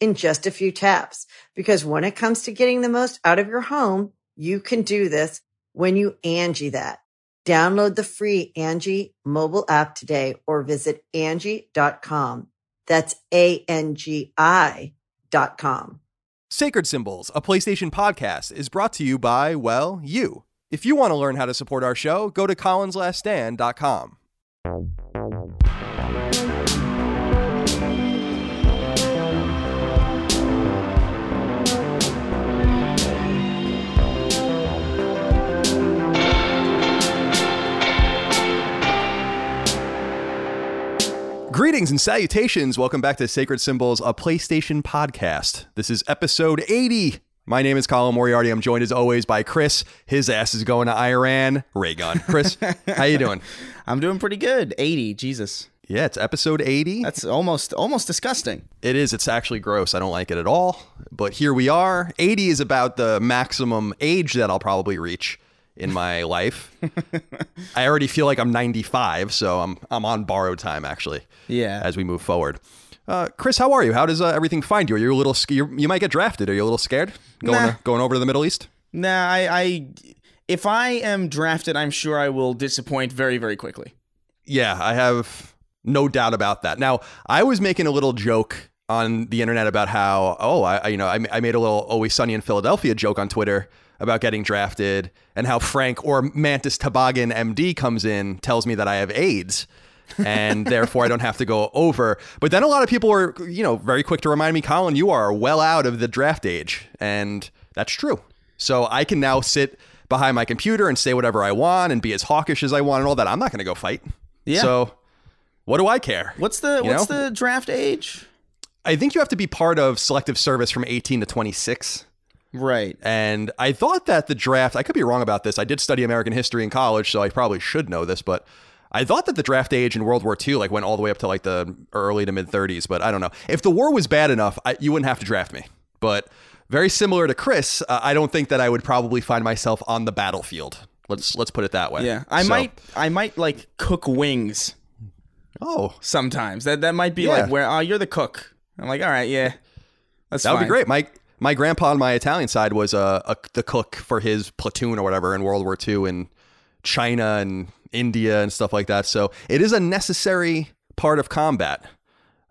in just a few taps. Because when it comes to getting the most out of your home, you can do this when you Angi that. Download the free Angi mobile app today or visit Angi.com. That's A-N-G-I dot com. Sacred Symbols, a PlayStation podcast, is brought to you by, well, you. If you want to learn how to support our show, go to colinslaststand.com. Greetings and salutations. Welcome back to Sacred Symbols, a PlayStation podcast. This is episode 80. My name is Colin Moriarty. I'm joined as always by Chris. His ass is going to Iran. Ray Gun. Chris, how you doing? I'm doing pretty good. 80, Jesus. Yeah, it's episode 80. That's almost almost disgusting. It is. It's actually gross. I don't like it at all. But here we are. 80 is about the maximum age that I'll probably reach in my life. I already feel like I'm 95, so I'm I'm on borrowed time actually. Yeah. As we move forward. Uh, Chris, how are you? How does uh, everything find you? Are you a little sc- you you might get drafted? Are you a little scared going Nah. to, going over to the Middle East? Nah, I, I if I am drafted, I'm sure I will disappoint very, very quickly. Yeah, I have no doubt about that. Now, I was making a little joke on the internet about how, oh, I, I- you know, I, I made a little Always Sunny in Philadelphia joke on Twitter about getting drafted and how Frank or Mantis Toboggan MD comes in, tells me that I have AIDS. and therefore I don't have to go over. But then a lot of people were, you know, very quick to remind me, Colin, you are well out of the draft age. And that's true. So I can now sit behind my computer and say whatever I want and be as hawkish as I want and all that. I'm not going to go fight. Yeah. So what do I care? What's the You what's know? the draft age? I think you have to be part of selective service from 18 to 26. Right. And I thought that the draft, I could be wrong about this. I did study American history in college, so I probably should know this, but I thought that the draft age in World War II like went all the way up to like the early to mid 30s, but I don't know. If the war was bad enough, I, you wouldn't have to draft me. But very similar to Chris, uh, I don't think that I would probably find myself on the battlefield. Let's let's put it that way. Yeah. I So- might I might like cook wings Oh, sometimes. That that might be Yeah. like where oh you're the cook. I'm like, all right, yeah. That's That would be great. My my grandpa on my Italian side was a, a the cook for his platoon or whatever in World War II in China and India and stuff like that. So it is a necessary part of combat.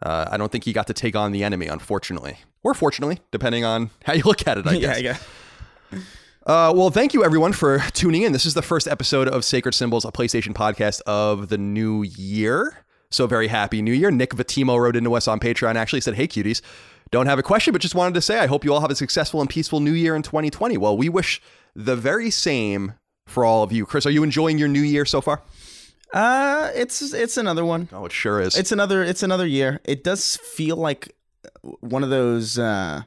Uh, I don't think he got to take on the enemy, unfortunately, or fortunately, depending on how you look at it. I guess. I guess. Uh, well, thank you everyone for tuning in. This is the first episode of Sacred Symbols, a PlayStation podcast of the new year. So very happy new year. Nick Vitimo wrote into us on Patreon, actually said, Hey cuties, don't have a question, but just wanted to say I hope you all have a successful and peaceful new year in 2020. Well, we wish the very same for all of you. Chris, are you enjoying your new year so far? Uh it's it's another one. Oh, it sure is. It's another it's another year. It does feel like one of those uh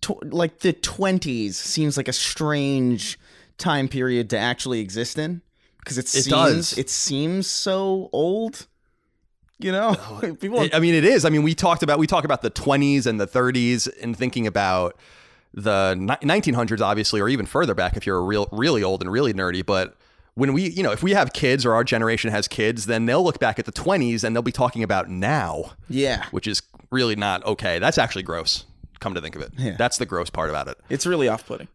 tw- like the 20s seems like a strange time period to actually exist in because it, seems does. it seems so old. You know, people I- I mean, it is. I mean, we talked about we talk about the 20s and the 30s and thinking about the 1900s, obviously, or even further back if you're a real, really old and really nerdy. But when we, you know, if we have kids or our generation has kids, then they'll look back at the 20s and they'll be talking about now, yeah, which is really not okay. That's actually gross. Come to think of it, Yeah. that's the gross part about it. it's really off-putting.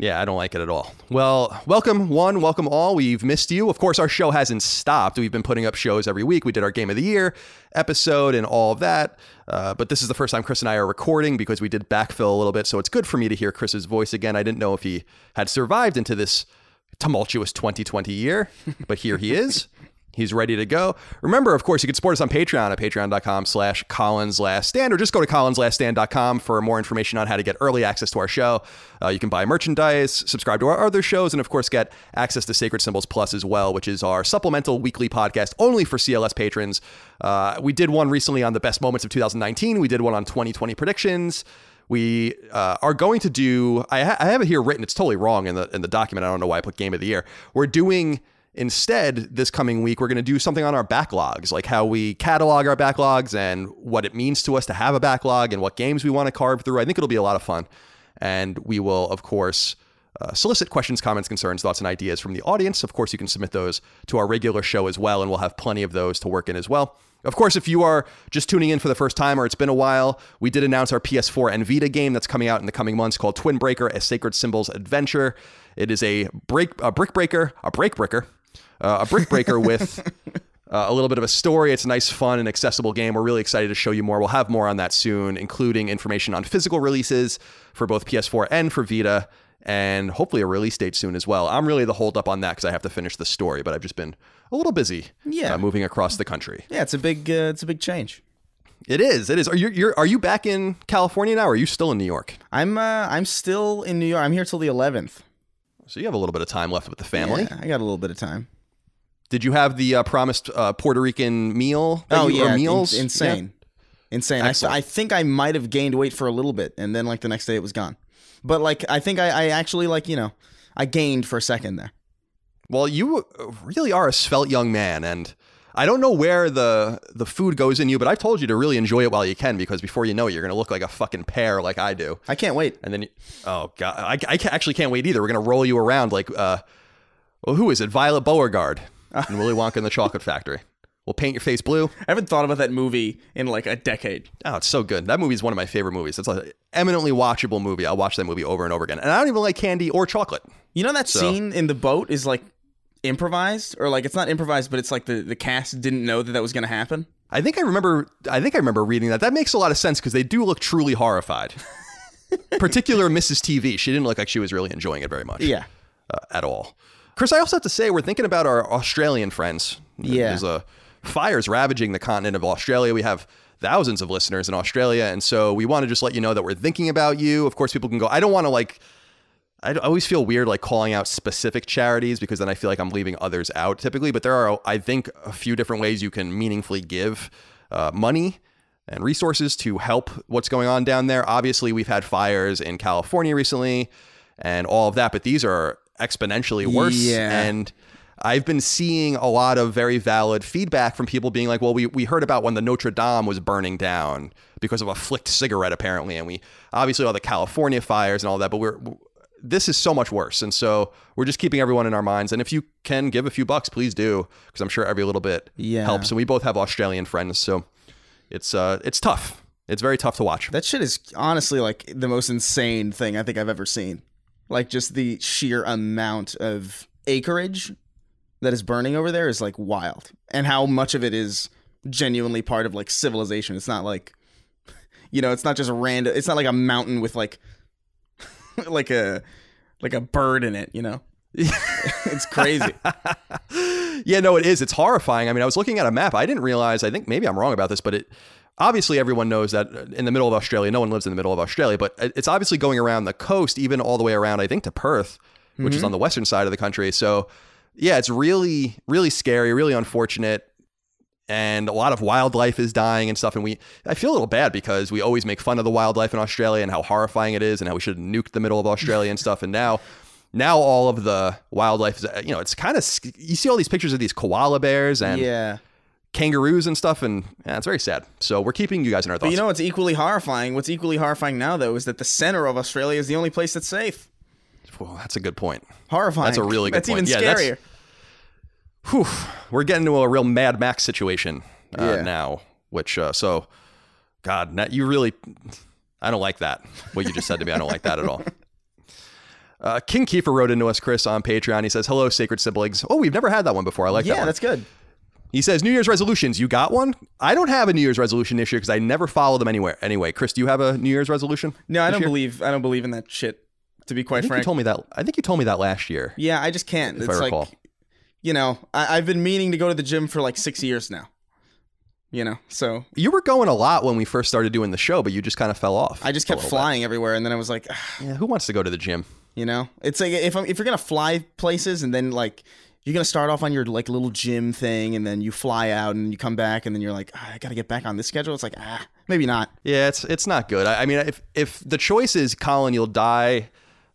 Yeah, I don't like it at all. Well, welcome one, welcome all. We've missed you. Of course, our show hasn't stopped. We've been putting up shows every week. We did our Game of the Year episode and all of that. Uh, but this is the first time Chris and I are recording because we did backfill a little bit. So it's good for me to hear Chris's voice again. I didn't know if he had survived into this tumultuous 2020 year, but here he is. He's ready to go. Remember, of course, you can support us on Patreon at patreon.com slash Colin's Last Stand, or just go to colinslaststand.com for more information on how to get early access to our show. Uh, you can buy merchandise, subscribe to our other shows, and of course, get access to Sacred Symbols Plus as well, which is our supplemental weekly podcast only for CLS patrons. Uh, we did one recently on the best moments of 2019. We did one on 2020 predictions. We uh, are going to do. I, ha- I have it here written. It's totally wrong in the in the document. I don't know why I put Game of the Year. We're doing Instead, this coming week, we're going to do something on our backlogs, like how we catalog our backlogs and what it means to us to have a backlog and what games we want to carve through. I think it'll be a lot of fun. And we will, of course, uh, solicit questions, comments, concerns, thoughts, and ideas from the audience. Of course, you can submit those to our regular show as well, and we'll have plenty of those to work in as well. Of course, if you are just tuning in for the first time or it's been a while, we did announce our PS4 and Vita game that's coming out in the coming months called Twin Breaker: A Sacred Symbols Adventure. It is a break, a brick breaker, a break breaker, uh, a brick breaker with uh, a little bit of a story. It's a nice, fun, and accessible game. We're really excited to show you more. We'll have more on that soon, including information on physical releases for both PS4 and for Vita, and hopefully a release date soon as well. I'm really the holdup on that because I have to finish the story, but I've just been a little busy. Yeah. uh, moving across the country. Yeah, it's a big uh, it's a big change. It is. It is. Are you you're, are you back in California now? or Are you still in New York? I'm uh, I'm still in New York. I'm here till the 11th. So you have a little bit of time left with the family. Yeah, I got a little bit of time. Did you have the uh, promised uh, Puerto Rican meal? Oh you- yeah, meals? in- insane, insane. I. I think I might have gained weight for a little bit, and then like the next day it was gone. But like I think I, I actually like you know I gained for a second there. Well, you really are a svelte young man, and I don't know where the the food goes in you, but I've told you to really enjoy it while you can, because before you know it, you're going to look like a fucking pear, like I do. I can't wait. And then, you, oh god, I, I actually can't wait either. We're going to roll you around like, uh, well, who is it? Violet Beauregard and Willy Wonka and the Chocolate Factory. We'll paint your face blue. I haven't thought about that movie in like a decade. Oh, it's so good. That movie is one of my favorite movies. It's an eminently watchable movie. I'll watch that movie over and over again. And I don't even like candy or chocolate. You know that So- scene in the boat is like improvised, or like it's not improvised, but it's like the the cast didn't know that that was going to happen. I think I remember. I think I remember reading that. That makes a lot of sense because they do look truly horrified. Particular Mrs. Teavee. She didn't look like she was really enjoying it very much. Yeah. uh, at all. Chris, I also have to say we're thinking about our Australian friends. Yeah. There's a fires ravaging the continent of Australia. We have thousands of listeners in Australia, and so we want to just let you know that we're thinking about you. Of course, people can go. I don't want to like. I always feel weird like calling out specific charities because then I feel like I'm leaving others out typically. But there are, I think, a few different ways you can meaningfully give uh, money and resources to help what's going on down there. Obviously, we've had fires in California recently and all of that, but these are exponentially worse. Yeah. And I've been seeing a lot of very valid feedback from people being like, well, we, we heard about when the Notre Dame was burning down because of a flicked cigarette, apparently. And we obviously all the California fires and all that, but we're, this is so much worse. And so we're just keeping everyone in our minds. And if you can give a few bucks, please do, because I'm sure every little bit Yeah. helps. And we both have Australian friends. So it's, uh, it's tough. It's very tough to watch. That shit is honestly like the most insane thing I think I've ever seen. Like just the sheer amount of acreage that is burning over there is like wild. And how much of it is genuinely part of like civilization. It's not like you know, it's not just a random it's not like a mountain with like like a like a bird in it, you know? it's crazy. yeah, no, it is. It's horrifying. I mean, I was looking at a map. I didn't realize. I think maybe I'm wrong about this, but it obviously everyone knows that uh, in the middle of Australia, no one lives in the middle of Australia, but uh, it's obviously going around the coast, even all the way around. I think to Perth, which is mm-hmm. on the western side of the country. So, yeah, it's really, really scary, really unfortunate. And a lot of wildlife is dying and stuff. And we, I feel a little bad because we always make fun of the wildlife in Australia and how horrifying it is and how we should nuke the middle of Australia and stuff. And now, now all of the wildlife is, uh, you know, it's kind of, you see all these pictures of these koala bears and yeah. Kangaroos and stuff. And yeah, it's very sad. So we're keeping you guys in our thoughts. But you know what's equally horrifying? What's equally horrifying now though is that the center of Australia is the only place that's safe. Well, that's a good point. Horrifying. That's a really good That's point. even Yeah, that's- scarier. Whew, we're getting to a real Mad Max situation uh, Yeah. now, which, uh, so, God, you really, I don't like that. What you just said to me, I don't like that at all. Uh, King Kiefer wrote into us, Chris, on Patreon. He says, "Hello, sacred siblings." Oh, we've never had that one before. I like that. yeah, that's good. He says, New Year's resolutions. You got one? I don't have a New Year's resolution this year because I never follow them anywhere. Anyway, Chris, do you have a New Year's resolution? No, I don't year? believe I don't believe in that shit. To be I quite think you told me that. I think you told me that last year. yeah, I just can't. If it's I like, you know, I, I've been meaning to go to the gym for like six years now. You know, so You were going a lot when we first started doing the show, but you just kind of fell off. I just kept little bit. flying everywhere, and then I was like, "Ah," Yeah, who wants to go to the gym? you know, it's like if I'm, if you're gonna fly places, and then like you're gonna start off on your like little gym thing, and then you fly out, and you come back, and then you're like, ah, I gotta get back on this schedule. It's like, ah, maybe not. Yeah, it's it's not good. I, I mean, if if the choice is Colin, you'll die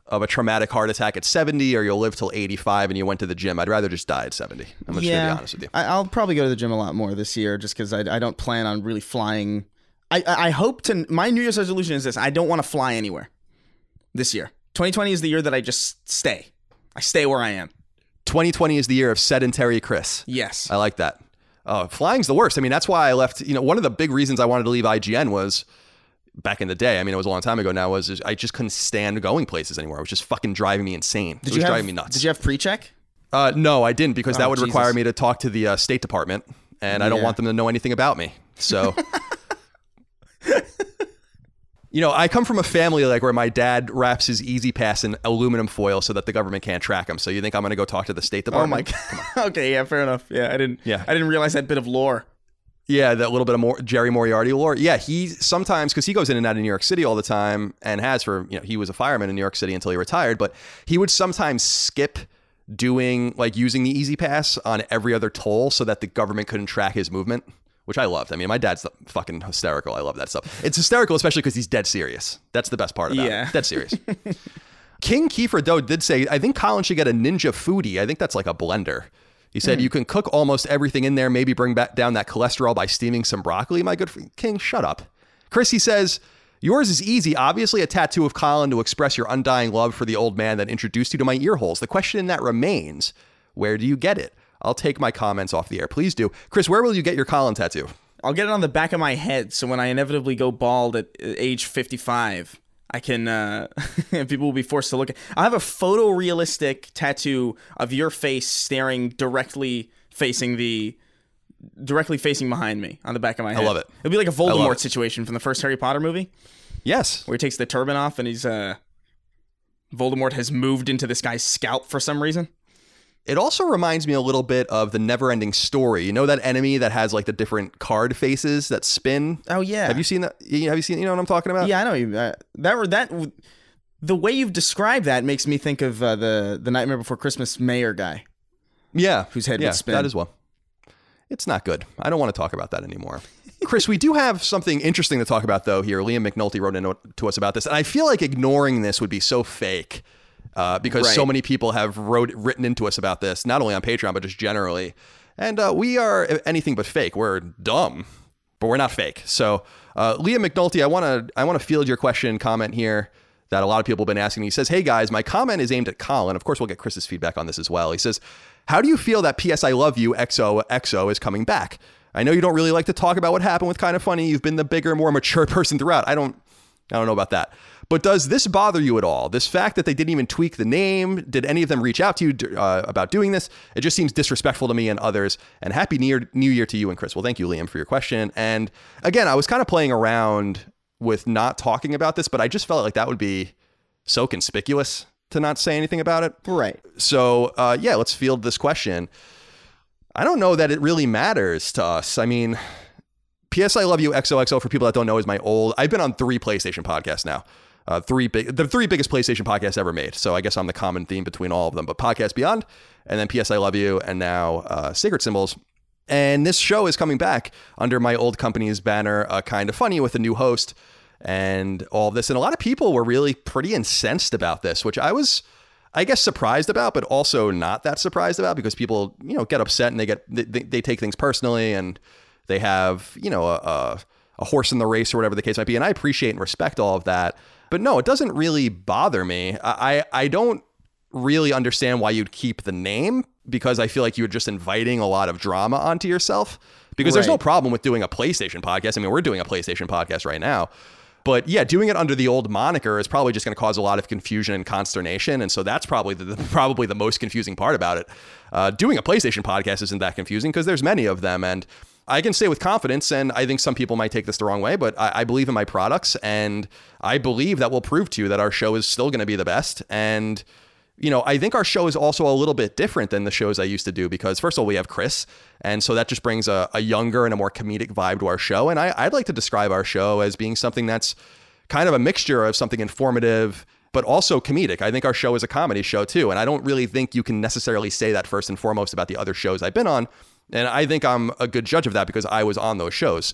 of a traumatic heart attack at 70, or you'll live till 85, and you went to the gym, I'd rather just die at 70. I'm just gonna be honest with you. I, I'll probably go to the gym a lot more this year, just because I, I don't plan on really flying. I, I I hope to. My New Year's resolution is this: I don't want to fly anywhere this year. 2020 is the year that I just stay. I stay where I am. 2020 is the year of sedentary Chris. Yes. I like that. Uh, flying's the worst. I mean, that's why I left. You know, one of the big reasons I wanted to leave IGN was back in the day. I mean, it was a long time ago now. Was I just couldn't stand going places anymore. It was just fucking driving me insane. it did was you have, driving me nuts. Did you have pre-check? Uh, no, I didn't because that Oh, would require me to talk to the uh, State Department, and I don't want them to know anything about me. So, you know, I come from a family like where my dad wraps his E-ZPass in aluminum foil so that the government can't track him. So you think I'm going to go talk to the State Department? Oh my god. okay, yeah, fair enough. Yeah, I didn't. Yeah. I didn't realize that bit of lore. Yeah, that little bit of more Jerry Moriarty lore. Yeah, he sometimes because he goes in and out of New York City all the time and has for you know he was a fireman in New York City until he retired, but he would sometimes skip doing like using the E-ZPass on every other toll so that the government couldn't track his movement, which I loved. I mean, my dad's fucking hysterical. I love that stuff. It's hysterical, especially because he's dead serious. That's the best part about Yeah. it. Dead serious. King Kiefer Doe did say, I think Colin should get a Ninja Foodi. I think that's like a blender. He said mm-hmm. you can cook almost everything in there, maybe bring back down that cholesterol by steaming some broccoli. My good friend King, shut up. Chris, he says, yours is easy. Obviously, a tattoo of Colin to express your undying love for the old man that introduced you to my ear holes. The question in that remains, where do you get it? I'll take my comments off the air. Please do. Chris, where will you get your Colin tattoo? I'll get it on the back of my head, so when I inevitably go bald at uh, age 55, I can. Uh, people will be forced to look at. I have a photorealistic tattoo of your face staring directly facing the. Directly facing behind me on the back of my head. I love it. It'll be like a Voldemort situation from the first Harry Potter movie, Yes. where he takes the turban off and he's uh, Voldemort has moved into this guy's scalp for some reason. It also reminds me a little bit of the never ending story. You know that enemy that has like the different card faces that spin? Oh yeah. Have you seen that? Have you seen? You know what I'm talking about? Yeah, I know you. Uh, that that the way you've described that makes me think of uh, the the Nightmare Before Christmas mayor guy. Yeah. Whose head would spin. That as well. It's not good. I don't want to talk about that anymore. Chris, we do have something interesting to talk about though here. Liam McNulty wrote in to us about this, and I feel like ignoring this would be so fake uh, because so many people have wrote written into us about this, not only on Patreon but just generally. And uh, we are anything but fake. We're dumb, but we're not fake. So, uh, Liam McNulty, I want to I want to field your question comment here that a lot of people have been asking. Me. He says, "Hey guys, my comment is aimed at Colin. Of course, we'll get Chris's feedback on this as well." He says, "How do you feel that PS I Love You XOXO is coming back? I know you don't really like to talk about what happened with Kind of Funny. You've been the bigger, more mature person throughout. I don't, I don't know about that. But does this bother you at all? This fact that they didn't even tweak the name? Did any of them reach out to you uh, about doing this? It just seems disrespectful to me and others. And happy New Year, New Year to you and Chris. Well, thank you, Liam, for your question. And again, I was kind of playing around with not talking about this, but I just felt like that would be so conspicuous to not say anything about it. Right. So, uh, yeah, let's field this question. I don't know that it really matters to us. I mean, PS I Love You XOXO, for people that don't know, is my old. I've been on three PlayStation podcasts now. Uh, three big, the three biggest PlayStation podcasts ever made. So I guess I'm the common theme between all of them. But Podcast Beyond, and then PS I Love You, and now uh, Sacred Symbols. And this show is coming back under my old company's banner, uh, kind of funny, with a new host and all this. And a lot of people were really pretty incensed about this, which I was, I guess, surprised about, but also not that surprised about because people, you know, get upset and they get they, they, take things personally and they have, you know, a, a a horse in the race or whatever the case might be. And I appreciate and respect all of that. But no, it doesn't really bother me. I I, don't really understand why you'd keep the name because I feel like you're just inviting a lot of drama onto yourself. Because there's no problem with doing a PlayStation podcast. I mean, we're doing a PlayStation podcast right now. But yeah, doing it under the old moniker is probably just going to cause a lot of confusion and consternation, and so that's probably the, the probably the most confusing part about it. Uh, doing a PlayStation podcast isn't that confusing because there's many of them, and I can say with confidence, and I think some people might take this the wrong way, but I, I believe in my products, and I believe that will prove to you that our show is still going to be the best, and you know, I think our show is also a little bit different than the shows I used to do because, first of all, we have Chris. And so that just brings a, a younger and a more comedic vibe to our show. And I, I'd like to describe our show as being something that's kind of a mixture of something informative, but also comedic. I think our show is a comedy show too. And I don't really think you can necessarily say that first and foremost about the other shows I've been on. And I think I'm a good judge of that because I was on those shows.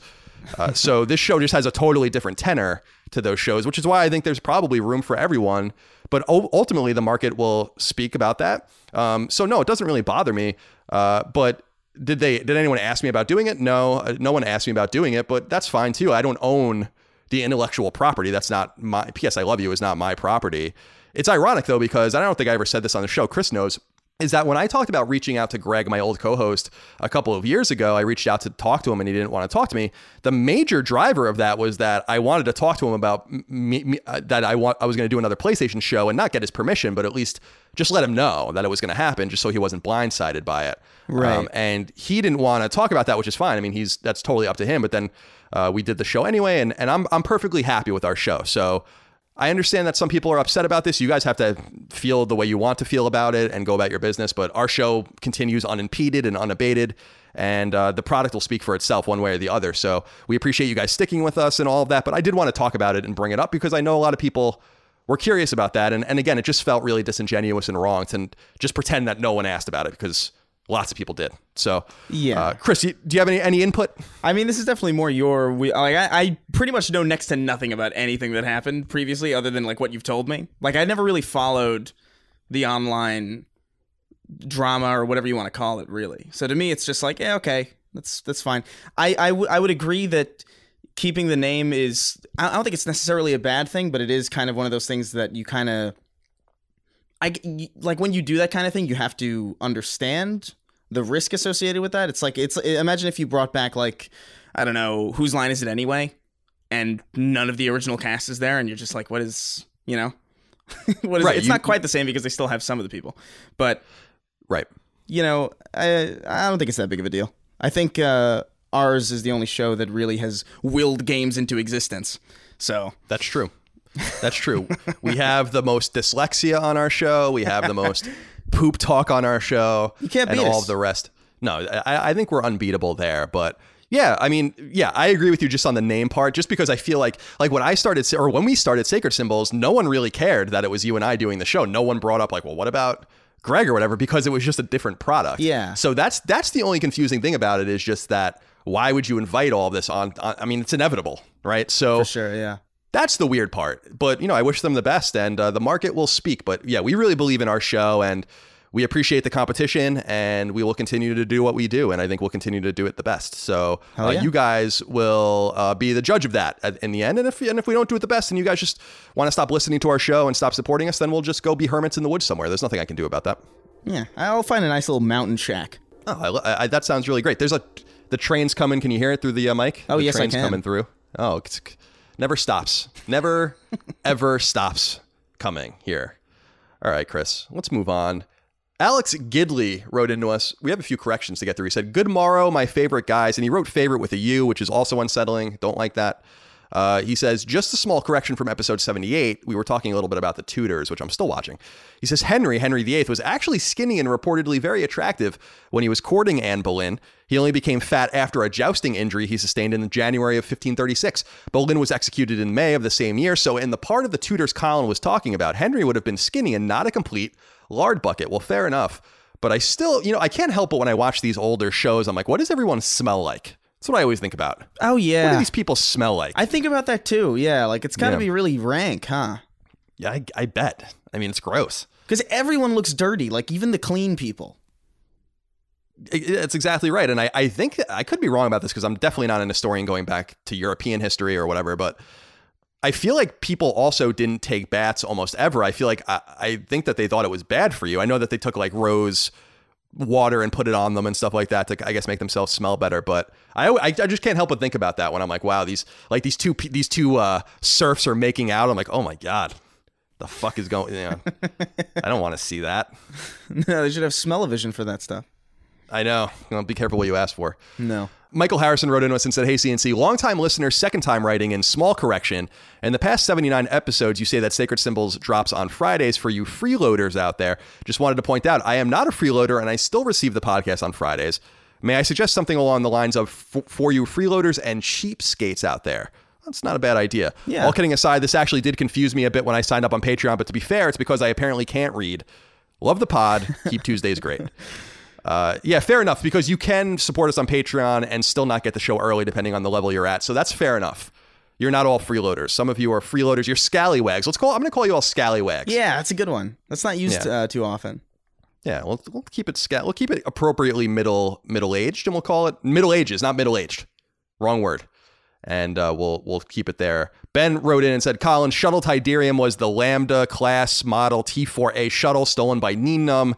Uh, so this show just has a totally different tenor to those shows, which is why I think there's probably room for everyone. But ultimately, the market will speak about that. Um, so no, it doesn't really bother me. Uh, but did they? Did anyone ask me about doing it? No, uh, no one asked me about doing it. But that's fine too. I don't own the intellectual property. That's not my. P.S. I love you is not my property. It's ironic though because I don't think I ever said this on the show. Chris knows is that when I talked about reaching out to Greg, my old co-host, a couple of years ago, I reached out to talk to him and he didn't want to talk to me. The major driver of that was that I wanted to talk to him about me, me, uh, that I want I was going to do another PlayStation show and not get his permission, but at least just let him know that it was going to happen, just so he wasn't blindsided by it. Right. Um, and he didn't want to talk about that, which is fine. I mean, he's that's totally up to him. But then uh, we did the show anyway, and and I'm I'm perfectly happy with our show. So I understand that some people are upset about this. You guys have to feel the way you want to feel about it and go about your business. But our show continues unimpeded and unabated, and uh, the product will speak for itself one way or the other. So we appreciate you guys sticking with us and all of that. But I did want to talk about it and bring it up because I know a lot of people were curious about that. And, and again, it just felt really disingenuous and wrong to just pretend that no one asked about it because lots of people did. So yeah, uh, Chris, do you have any any input? I mean, this is definitely more your. We like I, I pretty much know next to nothing about anything that happened previously, other than like what you've told me. Like I never really followed the online drama or whatever you want to call it, really. So to me, it's just like, yeah, okay, that's that's fine. I I, w- I would agree that keeping the name is. I don't think it's necessarily a bad thing, but it is kind of one of those things that you kind of. I like when you do that kind of thing, you have to understand the risk associated with that. It's like it's imagine if you brought back like I don't know whose line is it anyway, and none of the original cast is there, and you're just like, what is you know, what is right, it? It's you, not quite the same because they still have some of the people, but right. You know, I I don't think it's that big of a deal. I think uh, ours is the only show that really has willed games into existence. So that's true. That's true. we have the most dyslexia on our show. We have the most poop talk on our show. You can't and all us. of the rest. No, I, I think we're unbeatable there. But yeah, I mean, yeah, I agree with you just on the name part. Just because I feel like, like when I started, or when we started Sacred Symbols, no one really cared that it was you and I doing the show. No one brought up like, well, what about Greg or whatever, because it was just a different product. Yeah. So that's that's the only confusing thing about it is just that why would you invite all this on, on I mean, it's inevitable, right? So for sure, yeah. That's the weird part. But, you know, I wish them the best and uh, the market will speak. But yeah, we really believe in our show and we appreciate the competition and we will continue to do what we do. And I think we'll continue to do it the best. So uh, yeah. you guys will uh, be the judge of that in the end. And if, and if we don't do it the best and you guys just want to stop listening to our show and stop supporting us, then we'll just go be hermits in the woods somewhere. There's nothing I can do about that. Yeah, I'll find a nice little mountain shack. Oh, I, I, that sounds really great. There's a the train's coming. Can you hear it through the uh, mic? Oh the yes, train's I can. coming through. Oh, it's, never stops. Never, ever stops coming here. All right, Chris, let's move on. Alex Gidley wrote into us. We have a few corrections to get through. He said, Good morrow, my favorite guys. And he wrote favorite with a U, which is also unsettling. Don't like that. Uh, he says, just a small correction from episode 78. We were talking a little bit about the Tudors, which I'm still watching. He says, Henry, Henry VIII, was actually skinny and reportedly very attractive when he was courting Anne Boleyn. He only became fat after a jousting injury he sustained in January of 1536. Boleyn was executed in May of the same year, so in the part of the Tudors Colin was talking about, Henry would have been skinny and not a complete lard bucket. Well, fair enough. But I still, you know, I can't help but when I watch these older shows, I'm like, what does everyone smell like? That's what I always think about. Oh yeah. What do these people smell like? I think about that too. Yeah, like it's got to yeah. be really rank, huh? Yeah, I, I bet. I mean, it's gross. Because everyone looks dirty, like even the clean people. That's exactly right. And I, I think I could be wrong about this because I'm definitely not an historian going back to European history or whatever, but I feel like people also didn't take baths almost ever. I feel like I, I think that they thought it was bad for you. I know that they took like rose water and put it on them and stuff like that to I guess make themselves smell better. But I I, I just can't help but think about that when I'm like, wow, these like these two these two uh, serfs are making out. I'm like, oh my god, the fuck is going? You know, I don't want to see that. no, they should have smell-o-vision for that stuff. I know. You know. Be careful what you ask for. No. Michael Harrison wrote in us and said, Hey, CNC, longtime listener, second time writing in small correction. In the past 79 episodes, you say that Sacred Symbols drops on Fridays for you freeloaders out there. Just wanted to point out, I am not a freeloader and I still receive the podcast on Fridays. May I suggest something along the lines of for you freeloaders and cheapskates out there? That's not a bad idea. Yeah. All kidding aside, this actually did confuse me a bit when I signed up on Patreon, but to be fair, it's because I apparently can't read. Love the pod. Keep Tuesdays great. Uh, yeah, fair enough, because you can support us on Patreon and still not get the show early, depending on the level you're at. So that's fair enough. You're not all freeloaders. Some of you are freeloaders. You're scallywags. Let's call. I'm going to call you all scallywags. Yeah, that's a good one. That's not used Yeah. uh, too often. Yeah, we'll, we'll keep it scal. We'll keep it appropriately middle middle aged, and we'll call it middle ages, not middle aged. Wrong word. And uh, we'll we'll keep it there. Ben wrote in and said, "Colin, shuttle Tydirium was the Lambda class model T4A shuttle stolen by Nien Nunb.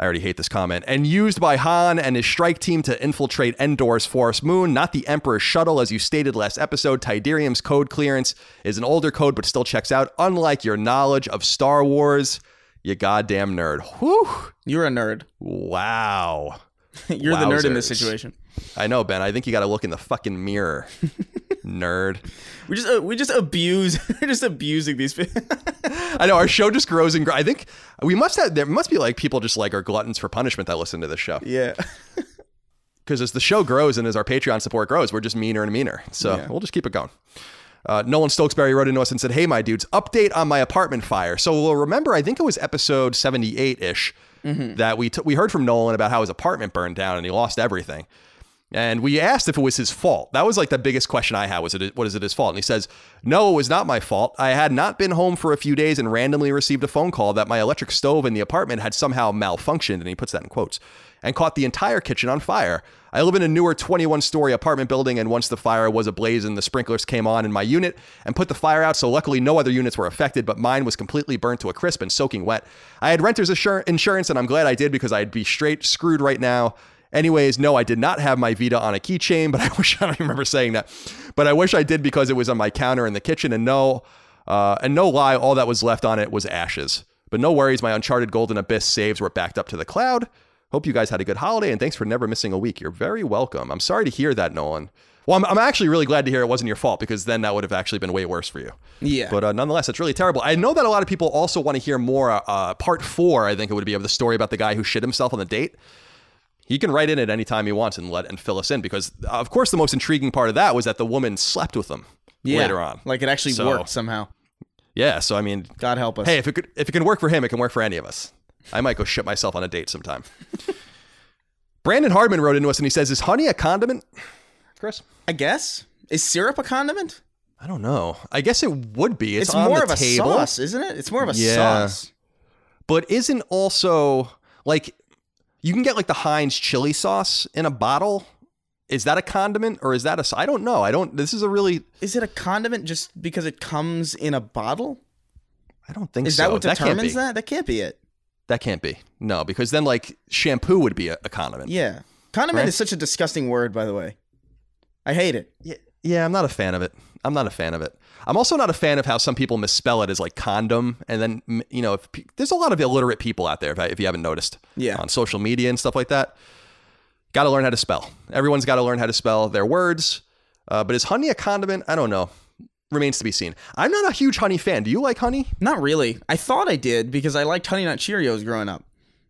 I already hate this comment. And used by Han and his strike team to infiltrate Endor's forest moon, not the Emperor's shuttle, as you stated last episode. Tydirium's code clearance is an older code, but still checks out. Unlike your knowledge of Star Wars, you goddamn nerd. Whew. You're a nerd. Wow. You're the nerd in this situation. I know, Ben. I think you got to look in the fucking mirror, nerd. We just uh, we just abuse we're just abusing these people. I know our show just grows and grows. I think we must have. There must be like people just like are gluttons for punishment that listen to this show. yeah. because as the show grows and as our Patreon support grows, we're just meaner and meaner. So Yeah. we'll just keep it going. Uh, Nolan Stokesbury wrote into us and said, Hey, my dudes, update on my apartment fire. So we'll remember, I think it was episode 78 ish that we, t- we heard from Nolan about how his apartment burned down and he lost everything. And we asked if it was his fault. That was like the biggest question I had was it what is it his fault? And he says, "No, it was not my fault. I had not been home for a few days and randomly received a phone call that my electric stove in the apartment had somehow malfunctioned and he puts that in quotes and caught the entire kitchen on fire. I live in a newer 21-story apartment building and once the fire was ablaze and the sprinklers came on in my unit and put the fire out, so luckily no other units were affected, but mine was completely burnt to a crisp and soaking wet. I had renter's assur- insurance and I'm glad I did because I'd be straight screwed right now." Anyways, no, I did not have my Vita on a keychain, but I wish I don't remember saying that. But I wish I did because it was on my counter in the kitchen, and no, uh, and no lie, all that was left on it was ashes. But no worries, my Uncharted Golden Abyss saves were backed up to the cloud. Hope you guys had a good holiday, and thanks for never missing a week. You're very welcome. I'm sorry to hear that, Nolan. Well, I'm, I'm actually really glad to hear it wasn't your fault because then that would have actually been way worse for you. Yeah. But uh, nonetheless, it's really terrible. I know that a lot of people also want to hear more. Uh, part four, I think it would be of the story about the guy who shit himself on the date he can write in at any time he wants and let and fill us in because of course the most intriguing part of that was that the woman slept with him yeah. later on. Like it actually So- worked somehow. Yeah, so I mean, God help us. hey, if it could if it can work for him, it can work for any of us. I might go shit myself on a date sometime. Brandon Hardman wrote into us and he says, "Is honey a condiment?" Chris, I guess. Is syrup a condiment? I don't know. I guess it would be. It's, It's, more of a table, sauce, isn't it? It's more of a Yeah. sauce. but isn't also like you can get like the Heinz chili sauce in a bottle. Is that a condiment or is that a? I don't know. I don't. This is a really. Is it a condiment just because it comes in a bottle? I don't think Is so. that what can't determines that? That can't be it. That can't be. No, because then like shampoo would be a, a condiment. Yeah. Condiment Right? is such a disgusting word, by the way. I hate it. yeah. Yeah, I'm not a fan of it. I'm not a fan of it. I'm also not a fan of how some people misspell it as like condom, and then you know, if there's a lot of illiterate people out there. If, I, if you haven't noticed, Yeah. on social media and stuff like that. Got to learn how to spell. Everyone's got to learn how to spell their words. Uh, but is honey a condiment? I don't know. Remains to be seen. I'm not a huge honey fan. Do you like honey? Not really. I thought I did because I liked Honey Nut Cheerios growing up,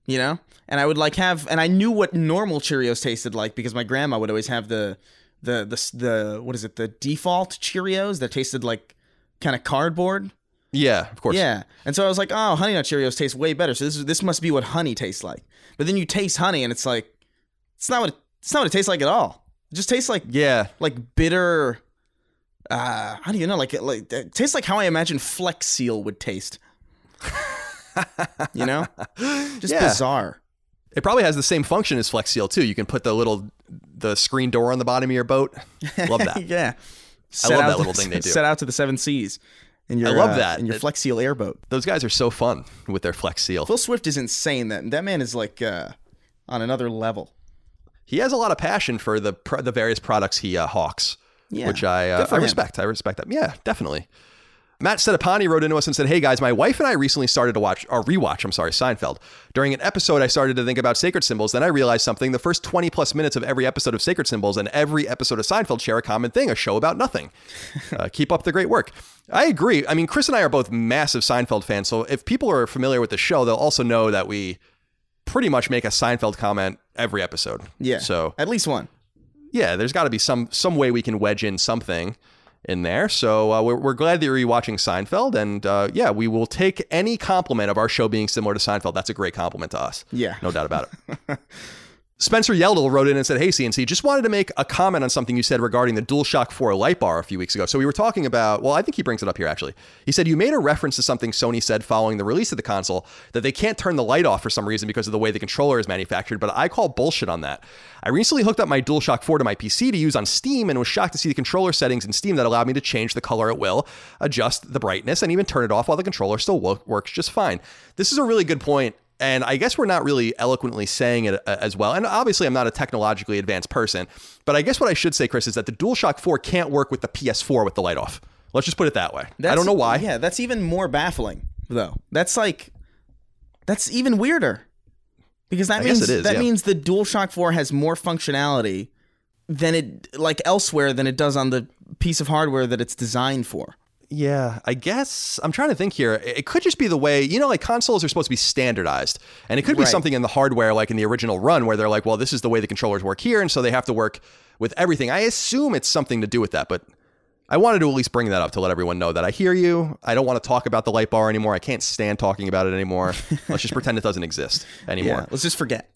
you know? And I would like have, and I knew what normal Cheerios tasted like because my grandma would always have the, the, the, the what is it, the default Cheerios that tasted like kind of cardboard. Yeah, of course. Yeah. And so I was like, oh, Honey Nut Cheerios taste way better. So this is, this must be what honey tastes like. But then you taste honey and it's like, it's not what, it, it's not what it tastes like at all. It just tastes like Yeah. like bitter uh how do you know like it like it tastes like how i imagine flex seal would taste you know just Yeah. bizarre It probably has the same function as Flex Seal too. You can put the little the screen door on the bottom of your boat. Love that. yeah I love that to- little thing they do. set out to the seven seas in your I love uh, that. in your It- flex seal airboat Those guys are so fun with their Flex Seal. phil swift is insane that that man is like uh on another level. He has a lot of passion for the the various products he uh, hawks, Yeah, which I uh, I him. respect. I respect that. Yeah, definitely. Matt Sedapani wrote into us and said, "Hey guys, my wife and I recently started to watch or rewatch. I'm sorry, Seinfeld. During an episode, I started to think about sacred symbols. Then I realized something. The first 20 plus minutes of every episode of Sacred Symbols and every episode of Seinfeld share a common thing: a show about nothing. uh, keep up the great work. I agree. I mean, Chris and I are both massive Seinfeld fans, so if people are familiar with the show, they'll also know that we pretty much make a Seinfeld comment every episode. Yeah. So at least one. yeah, there's got to be some some way we can wedge in something in there. So uh, we're, we're glad that you're rewatching Seinfeld, and uh, yeah, we will take any compliment of our show being similar to Seinfeld. That's a great compliment to us. Yeah. no doubt about it. Spencer Yeldel wrote in and said, Hey, CNC, just wanted to make a comment on something you said regarding the DualShock 4 light bar a few weeks ago. So we were talking about, well, I think he brings it up here actually. He said, You made a reference to something Sony said following the release of the console that they can't turn the light off for some reason because of the way the controller is manufactured, but I call bullshit on that. I recently hooked up my DualShock 4 to my PC to use on Steam and was shocked to see the controller settings in Steam that allowed me to change the color at will, adjust the brightness, and even turn it off while the controller still wo- works just fine. This is a really good point and I guess we're not really eloquently saying it uh, as well. And obviously, I'm not a technologically advanced person, but I guess what I should say, Chris, is that the DualShock 4 can't work with the PS4 with the light off. Let's just put it that way. I don't know why. Yeah, that's even more baffling, though. That's like, that's even weirder. Because that I means it is, that yeah. means the DualShock 4 has more functionality than it like elsewhere than it does on the piece of hardware that it's designed for. Yeah, I guess I'm trying to think here. It could just be the way, you know, like consoles are supposed to be standardized. And it could be Right. something in the hardware, like in the original run, where they're like, well, this is the way the controllers work here. And so they have to work with everything. I assume it's something to do with that. But I wanted to at least bring that up to let everyone know that I hear you. I don't want to talk about the light bar anymore. I can't stand talking about it anymore. Let's just pretend it doesn't exist anymore. Yeah, let's just forget.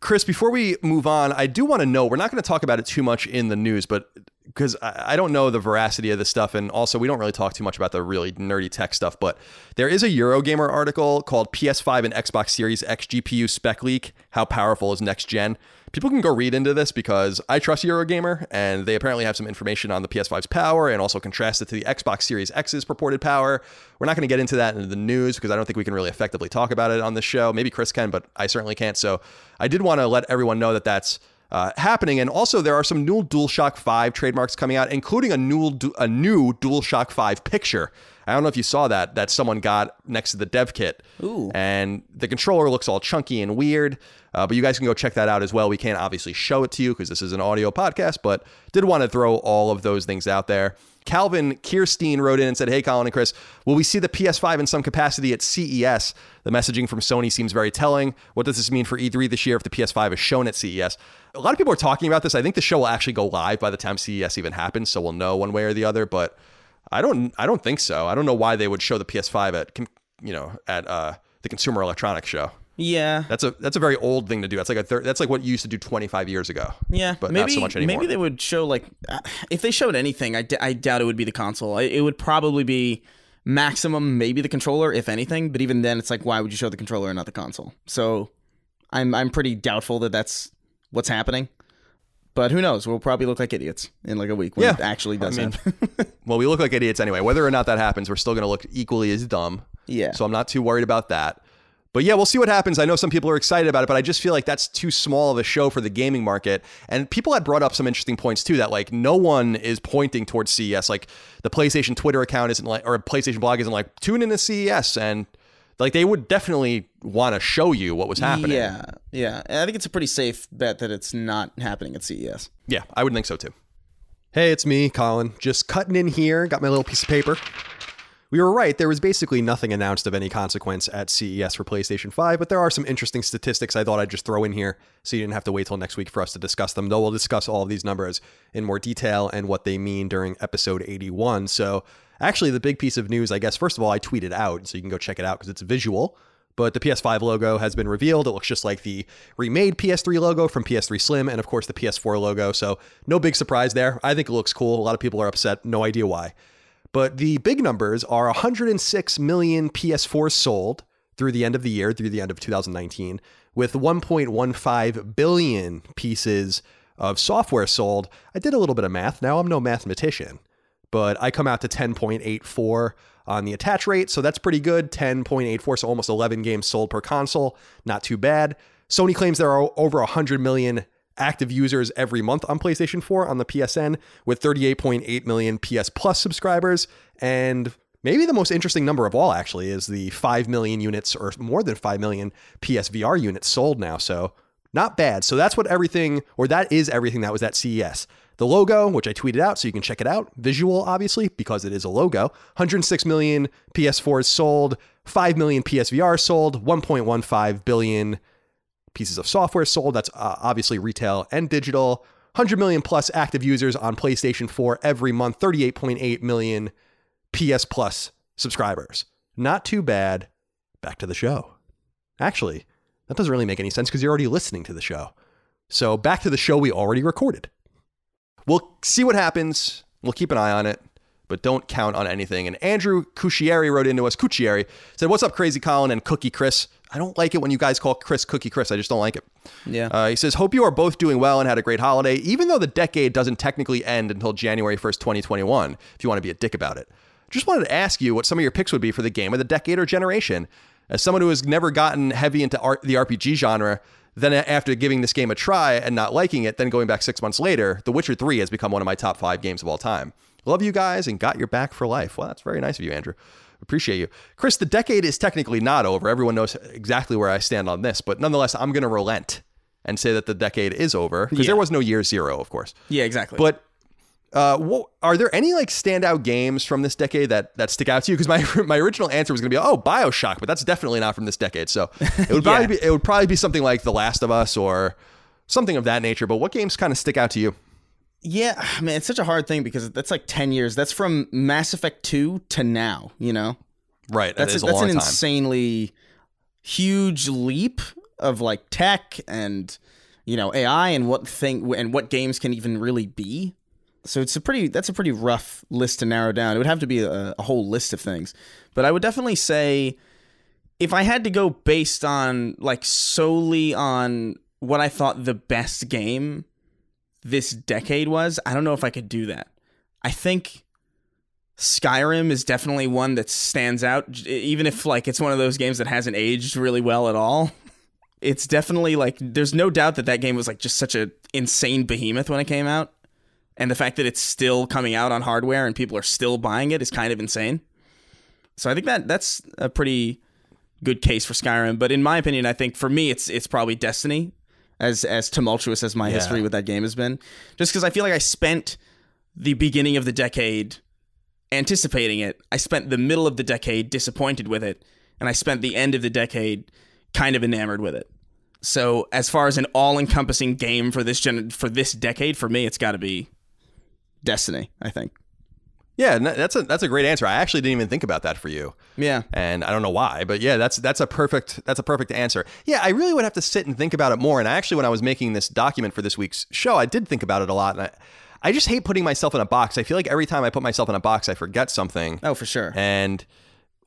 Chris, before we move on, I do want to know we're not going to talk about it too much in the news, but because I, I don't know the veracity of this stuff, and also we don't really talk too much about the really nerdy tech stuff, but there is a Eurogamer article called PS5 and Xbox Series X GPU spec leak How powerful is next gen? People can go read into this because I trust Eurogamer, and they apparently have some information on the PS5's power and also contrast it to the Xbox Series X's purported power. We're not going to get into that in the news because I don't think we can really effectively talk about it on this show. Maybe Chris can, but I certainly can't. So I did want to let everyone know that that's uh, happening. And also, there are some new DualShock 5 trademarks coming out, including a new a new DualShock 5 picture. I don't know if you saw that that someone got next to the dev kit. Ooh. And the controller looks all chunky and weird. Uh, but you guys can go check that out as well. We can't obviously show it to you because this is an audio podcast, but did want to throw all of those things out there. Calvin Kirstein wrote in and said, Hey, Colin and Chris, will we see the PS5 in some capacity at CES? The messaging from Sony seems very telling. What does this mean for E3 this year if the PS5 is shown at CES? A lot of people are talking about this. I think the show will actually go live by the time CES even happens, so we'll know one way or the other. But I don't, I don't think so. I don't know why they would show the PS5 at, you know, at uh, the Consumer Electronics Show. Yeah, That's a that's a very old thing to do. That's like a thir- that's like what you used to do 25 years ago. yeah. but maybe not so much anymore. maybe they would show like uh, if they showed anything, I, d- I doubt it would be the console. I, it would probably be maximum maybe the controller, if anything. But even then, it's like why would you show the controller and not the console? So I'm I'm pretty doubtful that that's what's happening. But who knows? We'll probably look like idiots in like a week when Yeah. it actually does mean, happen. Well, we look like idiots anyway. Whether or not that happens, we're still going to look equally as dumb. yeah. So I'm not too worried about that. But yeah, we'll see what happens. I know some people are excited about it, but I just feel like that's too small of a show for the gaming market. And people had brought up some interesting points too that like no one is pointing towards CES. Like the PlayStation Twitter account isn't like, or PlayStation blog isn't like, tune into CES. And like they would definitely want to show you what was happening. Yeah, yeah. And I think it's a pretty safe bet that it's not happening at CES. Yeah, I would think so too. Hey, it's me, Colin. Just cutting in here. Got my little piece of paper. We were right. There was basically nothing announced of any consequence at CES for PlayStation 5, but there are some interesting statistics I thought I'd just throw in here so you didn't have to wait till next week for us to discuss them, though we'll discuss all of these numbers in more detail and what they mean during episode 81. So, actually, the big piece of news, I guess, first of all, I tweeted out, so you can go check it out because it's visual. But the PS5 logo has been revealed. It looks just like the remade PS3 logo from PS3 Slim and, of course, the PS4 logo. So, no big surprise there. I think it looks cool. A lot of people are upset. No idea why. But the big numbers are 106 million PS4s sold through the end of the year, through the end of 2019, with 1.15 billion pieces of software sold. I did a little bit of math. Now I'm no mathematician, but I come out to 10.84 on the attach rate. So that's pretty good. 10.84, so almost 11 games sold per console. Not too bad. Sony claims there are over 100 million active users every month on PlayStation 4 on the PSN with 38.8 million PS Plus subscribers. And maybe the most interesting number of all, actually, is the 5 million units or more than 5 million PSVR units sold now. So not bad. So that's what everything, or that is everything that was at CES. The logo, which I tweeted out so you can check it out, visual, obviously, because it is a logo. 106 million PS4s sold, 5 million PSVR sold, 1.15 billion pieces of software sold. That's uh, obviously retail and digital. 100 million plus active users on PlayStation 4 every month, 38.8 million PS Plus subscribers. Not too bad. Back to the show. Actually, that doesn't really make any sense because you're already listening to the show. So back to the show we already recorded. We'll see what happens. We'll keep an eye on it, but don't count on anything. And Andrew Cuccieri wrote into us. Cuccieri said, "What's up, Crazy Colin and Cookie Chris? I don't like it when you guys call Chris Cookie Chris. I just don't like it." Yeah. Uh, he says, "Hope you are both doing well and had a great holiday, even though the decade doesn't technically end until January 1st, 2021. If you want to be a dick about it." Just wanted to ask you what some of your picks would be for the game of the decade or generation. As someone who has never gotten heavy into art, the RPG genre, then after giving this game a try and not liking it, then going back six months later, The Witcher 3 has become one of my top five games of all time. Love you guys and got your back for life. Well, that's very nice of you, Andrew. Appreciate you. Chris, the decade is technically not over. Everyone knows exactly where I stand on this, but nonetheless, I'm going to relent and say that the decade is over because Yeah. there was no year zero, of course. yeah, exactly. But uh, what, are there any like standout games from this decade that that stick out to you? Because my my original answer was going to be oh Bioshock, but that's definitely not from this decade. So it would probably Yeah. be it would probably be something like The Last of Us or something of that nature. But what games kind of stick out to you? Yeah, I mean, it's such a hard thing because that's like 10 years. That's from Mass Effect 2 to now, you know? Right, That's, that is a, that's an time. insanely huge leap of like tech and you know AI and what thing and what games can even really be. So it's a pretty that's a pretty rough list to narrow down. It would have to be a, a whole list of things, but I would definitely say if I had to go based on like solely on what I thought the best game this decade was, I don't know if I could do that. I think Skyrim is definitely one that stands out, even if like it's one of those games that hasn't aged really well at all. It's definitely like there's no doubt that that game was like just such a insane behemoth when it came out, and the fact that it's still coming out on hardware and people are still buying it is kind of insane. So I think that that's a pretty good case for Skyrim. But in my opinion, I think for me, it's it's probably Destiny, as as tumultuous as my Yeah. history with that game has been. Just because I feel like I spent the beginning of the decade anticipating it. I spent the middle of the decade disappointed with it, and I spent the end of the decade kind of enamored with it. So, as far as an all-encompassing game for this gen- for this decade, for me, it's got to be Destiny. I think. Yeah, that's a that's a great answer. I actually didn't even think about that for you. Yeah. and I don't know why, but yeah, that's that's a perfect that's a perfect answer. Yeah, I really would have to sit and think about it more. And actually, when I was making this document for this week's show, I did think about it a lot, and I, I just hate putting myself in a box. I feel like every time I put myself in a box, I forget something. Oh, for sure. And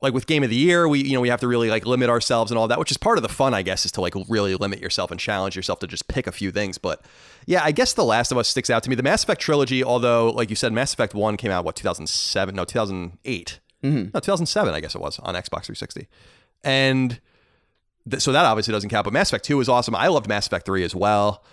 like with game of the year, we you know we have to really like limit ourselves and all that, which is part of the fun, I guess, is to like really limit yourself and challenge yourself to just pick a few things. But yeah, I guess The Last of Us sticks out to me. The Mass Effect trilogy, although like you said, Mass Effect One came out what 2007? No, 2008. No, 2007, I guess it was on Xbox 360, and th- so that obviously doesn't count. But Mass Effect Two is awesome. I loved Mass Effect Three as well.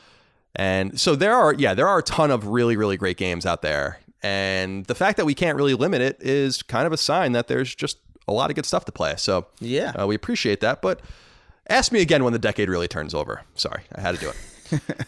And so there are, yeah, there are a ton of really, really great games out there. And the fact that we can't really limit it is kind of a sign that there's just a lot of good stuff to play. So Yeah. uh, we appreciate that. But ask me again when the decade really turns over. Sorry, I had to do it.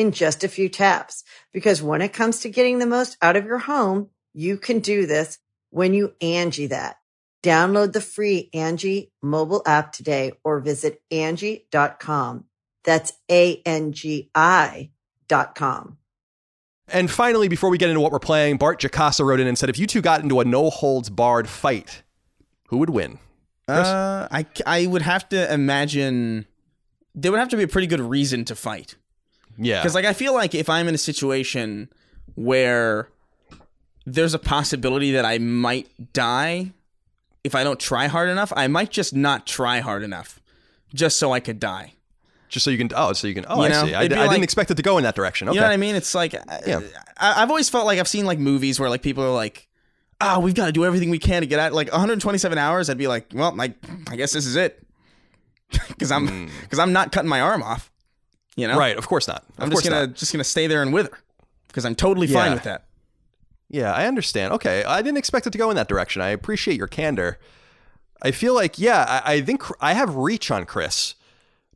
in just a few taps. Because when it comes to getting the most out of your home, you can do this when you Angi that. Download the free Angi mobile app today or visit Angi.com. That's A-N-G-I dot com. And finally, before we get into what we're playing, Bart Jacasa wrote in and said, if you two got into a no holds barred fight, who would win? Uh, I, I would have to imagine there would have to be a pretty good reason to fight. Yeah. Because like I feel like if I'm in a situation where there's a possibility that I might die if I don't try hard enough, I might just not try hard enough just so I could die. just so you can, oh, so you can, oh, You I see. I, like- didn't expect it to go in that direction. Okay. You know what I mean? It's like Yeah. I, I've always felt like I've seen like movies where like people are like, "Oh, we've got to do everything we can to get out." Like 127 hours, I'd be like, "Well, I, I guess this is it," because I'm hmm. because I'm not cutting my arm off. You know. Right. Of course not. Of I'm course just gonna not. just gonna stay there and wither because I'm totally fine Yeah. with that. Yeah, I understand. Okay, I didn't expect it to go in that direction. I appreciate your candor. I feel like, yeah, I, I think I have reach on Chris,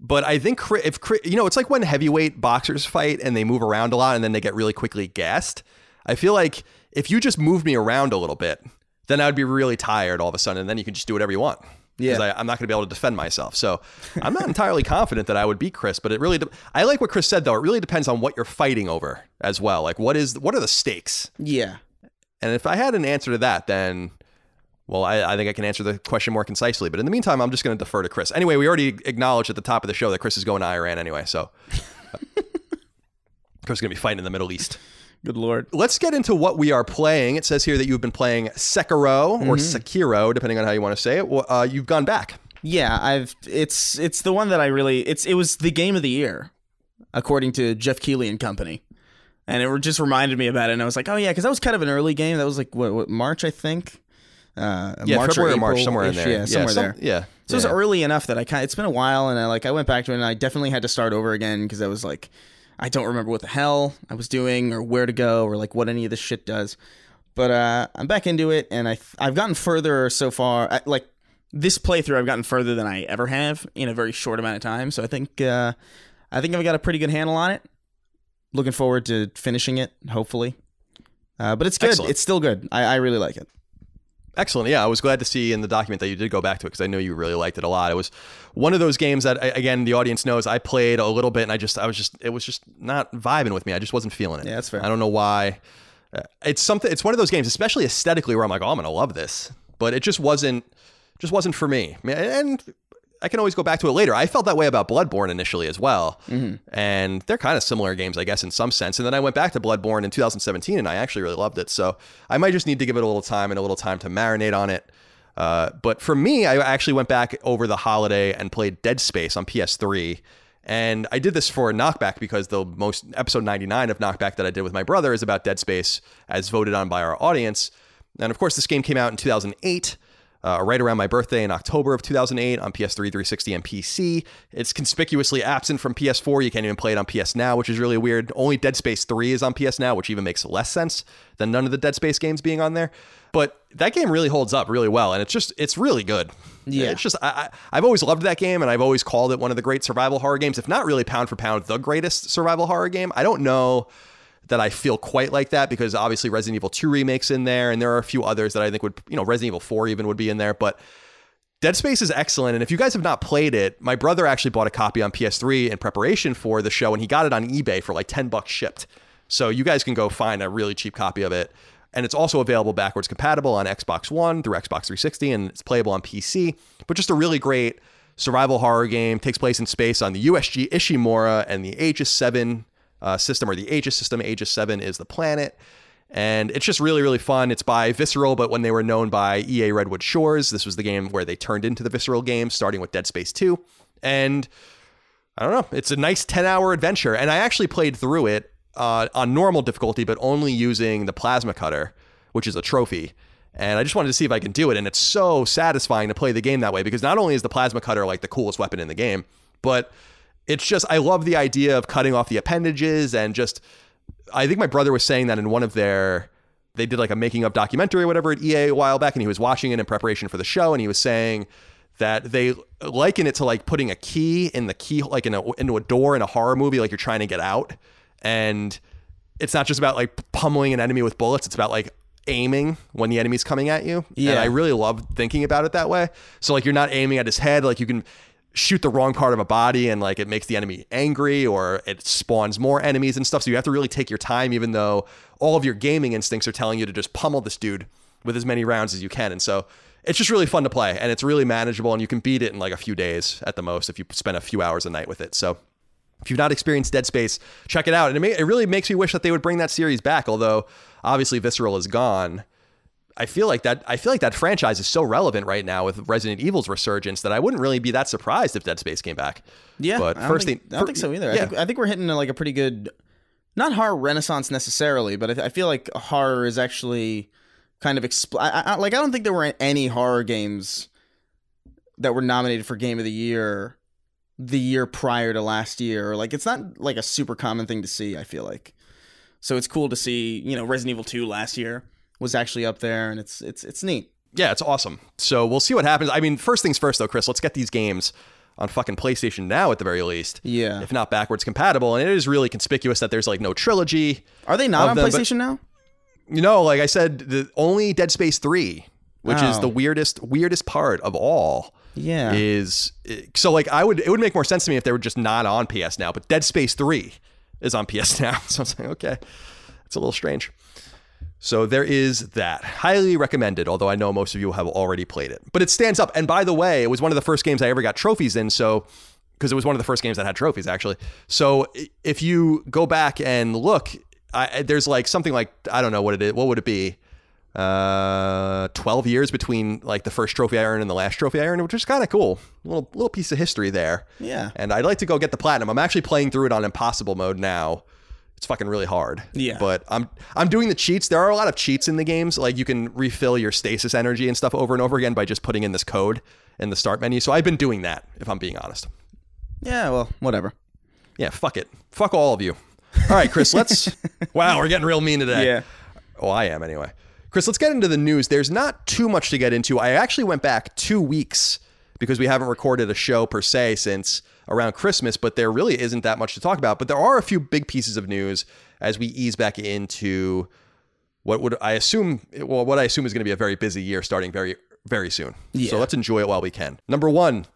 but I think if you know, it's like when heavyweight boxers fight and they move around a lot and then they get really quickly gassed. I feel like if you just move me around a little bit, then I would be really tired all of a sudden, and then you can just do whatever you want. Because Yeah. I'm not going to be able to defend myself. So I'm not entirely confident that I would beat Chris, but it really, de- I like what Chris said though. It really depends on what you're fighting over as well. Like what is, what are the stakes? Yeah, And if I had an answer to that, then, well, I, I think I can answer the question more concisely. But in the meantime, I'm just going to defer to Chris. Anyway, we already acknowledged at the top of the show that Chris is going to Iran anyway. So Chris is going to be fighting in the Middle East. Good lord. Let's get into what we are playing. It says here that you've been playing Sekiro or Sekiro, depending on how you want to say it. Well, uh, you've gone back. Yeah, I've it's it's the one that I really it's it was the game of the year, according to Geoff Keighley and Company, and it just reminded me about it. And I was like, oh yeah, because that was kind of an early game. That was like what, what March I think. Uh, Yeah, March February or March, somewhere in there. Yeah, somewhere some- there. Yeah. So it was early enough that I kind. It's been a while, and I like I went back to it, and I definitely had to start over again because I was like, I don't remember what the hell I was doing or where to go or like what any of this shit does. But uh, I'm back into it, and I I've gotten further so far. I, like this playthrough, I've gotten further than I ever have in a very short amount of time. So I think uh, I think I've got a pretty good handle on it. Looking forward to finishing it, hopefully. Uh, but it's good. Excellent. It's still good. I, I really like it. Excellent. Yeah, I was glad to see in the document that you did go back to it because I know you really liked it a lot. It was one of those games that, again, the audience knows I played a little bit and I just, I was just, it was just not vibing with me. I just wasn't feeling it. Yeah, that's fair. I don't know why. Uh, It's something. It's one of those games, especially aesthetically, where I'm like, oh, I'm gonna love this, but it just wasn't, just wasn't for me. And I can always go back to it later. I felt that way about Bloodborne initially as well, and they're kind of similar games, I guess, in some sense. And then I went back to Bloodborne in 2017, and I actually really loved it. So I might just need to give it a little time and a little time to marinate on it. Uh, but for me, I actually went back over the holiday and played Dead Space on PS3. And I did this for Knockback because the most episode 99 of Knockback that I did with my brother is about Dead Space as voted on by our audience. And of course, this game came out in 2008 uh, right around my birthday in October of 2008 on PS3, 360, and PC. It's conspicuously absent from PS4. You can't even play it on PS Now, which is really weird. Only Dead Space 3 is on PS Now, which even makes less sense than none of the Dead Space games being on there. But that game really holds up really well, and it's just it's really good. Yeah. it's just I, I, I've always loved that game, and I've always called it one of the great survival horror games, if not really pound for pound the greatest survival horror game. I don't know that I feel quite like that because obviously Resident Evil 2 remakes in there and there are a few others that I think would, you know, Resident Evil 4 even would be in there, but Dead Space is excellent and if you guys have not played it, my brother actually bought a copy on PS3 in preparation for the show and he got it on eBay for like 10 bucks shipped. So you guys can go find a really cheap copy of it. And it's also available backwards compatible on Xbox One through Xbox 360 and it's playable on PC. But just a really great survival horror game takes place in space on the USG Ishimura and the Aegis 7 uh, system or the Aegis system. Aegis 7 is the planet. And it's just really, really fun. It's by Visceral, but when they were known by EA Redwood Shores, this was the game where they turned into the Visceral games, starting with Dead Space 2. And I don't know, it's a nice 10 hour adventure. And I actually played through it uh, on normal difficulty, but only using the plasma cutter, which is a trophy. And I just wanted to see if I can do it. And it's so satisfying to play the game that way because not only is the plasma cutter like the coolest weapon in the game, but it's just, I love the idea of cutting off the appendages and just, I think my brother was saying that in one of their, they did like a making of documentary or whatever at EA a while back, and he was watching it in preparation for the show, and he was saying that they liken it to like putting a key in the key, like in a, into a door in a horror movie, like you're trying to get out. and it's not just about like pummeling an enemy with bullets. It's about like aiming when the enemy's coming at you. Yeah. And I really love thinking about it that way. So like you're not aiming at his head, like you can shoot the wrong part of a body and like it makes the enemy angry or it spawns more enemies and stuff. So you have to really take your time, even though all of your gaming instincts are telling you to just pummel this dude with as many rounds as you can. And so it's just really fun to play and it's really manageable and you can beat it in like a few days at the most if you spend a few hours a night with it. So if you've not experienced Dead Space, check it out. And it, may, it really makes me wish that they would bring that series back. Although obviously Visceral is gone, I feel like that. I feel like that franchise is so relevant right now with Resident Evil's resurgence that I wouldn't really be that surprised if Dead Space came back. Yeah, but I first think, thing, I don't think so either. I, Yeah. think, I think we're hitting like a pretty good, not horror renaissance necessarily, but I, th- I feel like horror is actually kind of expl- I, I, like I don't think there were any horror games that were nominated for Game of the Year the year prior to last year. Like it's not like a super common thing to see. I feel like, so it's cool to see. You know, Resident Evil Two last year was actually up there, and it's it's it's neat. yeah, it's awesome. So we'll see what happens. I mean, first things first, though, Chris. Let's get these games on fucking PlayStation now at the very least. Yeah. If not backwards compatible, and it is really conspicuous that there's like no trilogy. Are they not on them, PlayStation now? You know, like I said, the only Dead Space three, which is Oh. the weirdest weirdest part of all. Yeah. is so like I would it would make more sense to me if they were just not on PS now, but Dead Space 3 is on PS now. So I was like, okay. It's a little strange. So there is that. Highly recommended, although I know most of you have already played it. But it stands up. And by the way, it was one of the first games I ever got trophies in, so because it was one of the first games that had trophies actually. So if you go back and look, I, there's like something like I don't know what it is. What would it be? uh 12 years between like the first trophy I earned and the last trophy I earned, which is kind of cool. little little piece of history there. Yeah. And I'd like to go get the platinum. I'm actually playing through it on impossible mode now. It's fucking really hard. Yeah. But I'm I'm doing the cheats. There are a lot of cheats in the games. Like you can refill your stasis energy and stuff over and over again by just putting in this code in the start menu. So I've been doing that, if I'm being honest. Yeah. Well, whatever. Yeah, fuck it. Fuck all of you. All right, Chris, let's Wow, we're getting real mean today. Yeah. Oh, I am anyway. Chris, let's get into the news. There's not too much to get into. I actually went back two weeks because we haven't recorded a show per se since around Christmas, but there really isn't that much to talk about. But there are a few big pieces of news as we ease back into what would I assume, well, what I assume is going to be a very busy year starting very, very soon. Yeah. So let's enjoy it while we can. Number one,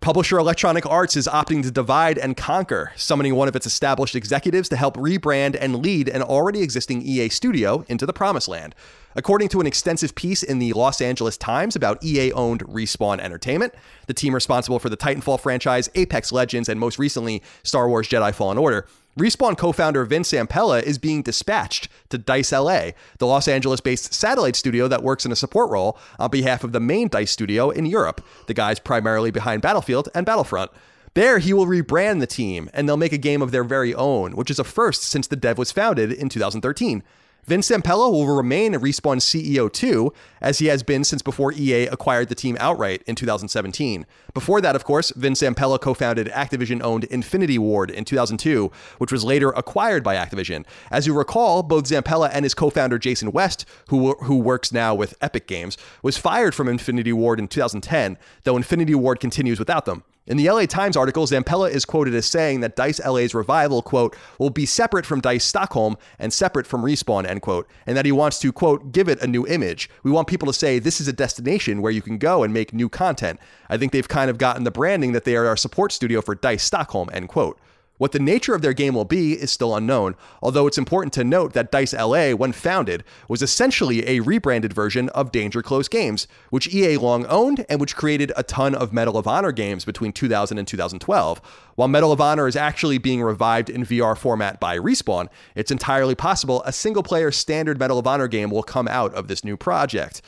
Publisher Electronic Arts is opting to divide and conquer, summoning one of its established executives to help rebrand and lead an already existing EA studio into the promised land. According to an extensive piece in the Los Angeles Times about EA owned Respawn Entertainment, the team responsible for the Titanfall franchise, Apex Legends, and most recently Star Wars Jedi Fallen Order, Respawn co founder Vince Zampella is being dispatched to DICE LA, the Los Angeles based satellite studio that works in a support role on behalf of the main DICE studio in Europe, the guys primarily behind Battlefield and Battlefront. There, he will rebrand the team and they'll make a game of their very own, which is a first since the dev was founded in 2013. Vince Zampella will remain Respawn CEO too, as he has been since before EA acquired the team outright in 2017. Before that, of course, Vince Zampella co-founded Activision-owned Infinity Ward in 2002, which was later acquired by Activision. As you recall, both Zampella and his co-founder Jason West, who who works now with Epic Games, was fired from Infinity Ward in 2010, though Infinity Ward continues without them. In the LA Times article, Zampella is quoted as saying that DICE LA's revival, quote, will be separate from DICE Stockholm and separate from Respawn, end quote, and that he wants to, quote, give it a new image. We want people to say this is a destination where you can go and make new content. I think they've kind of gotten the branding that they are our support studio for DICE Stockholm, end quote. What the nature of their game will be is still unknown, although it's important to note that DICE LA, when founded, was essentially a rebranded version of Danger Close Games, which EA long owned and which created a ton of Medal of Honor games between 2000 and 2012. While Medal of Honor is actually being revived in VR format by Respawn, it's entirely possible a single player standard Medal of Honor game will come out of this new project.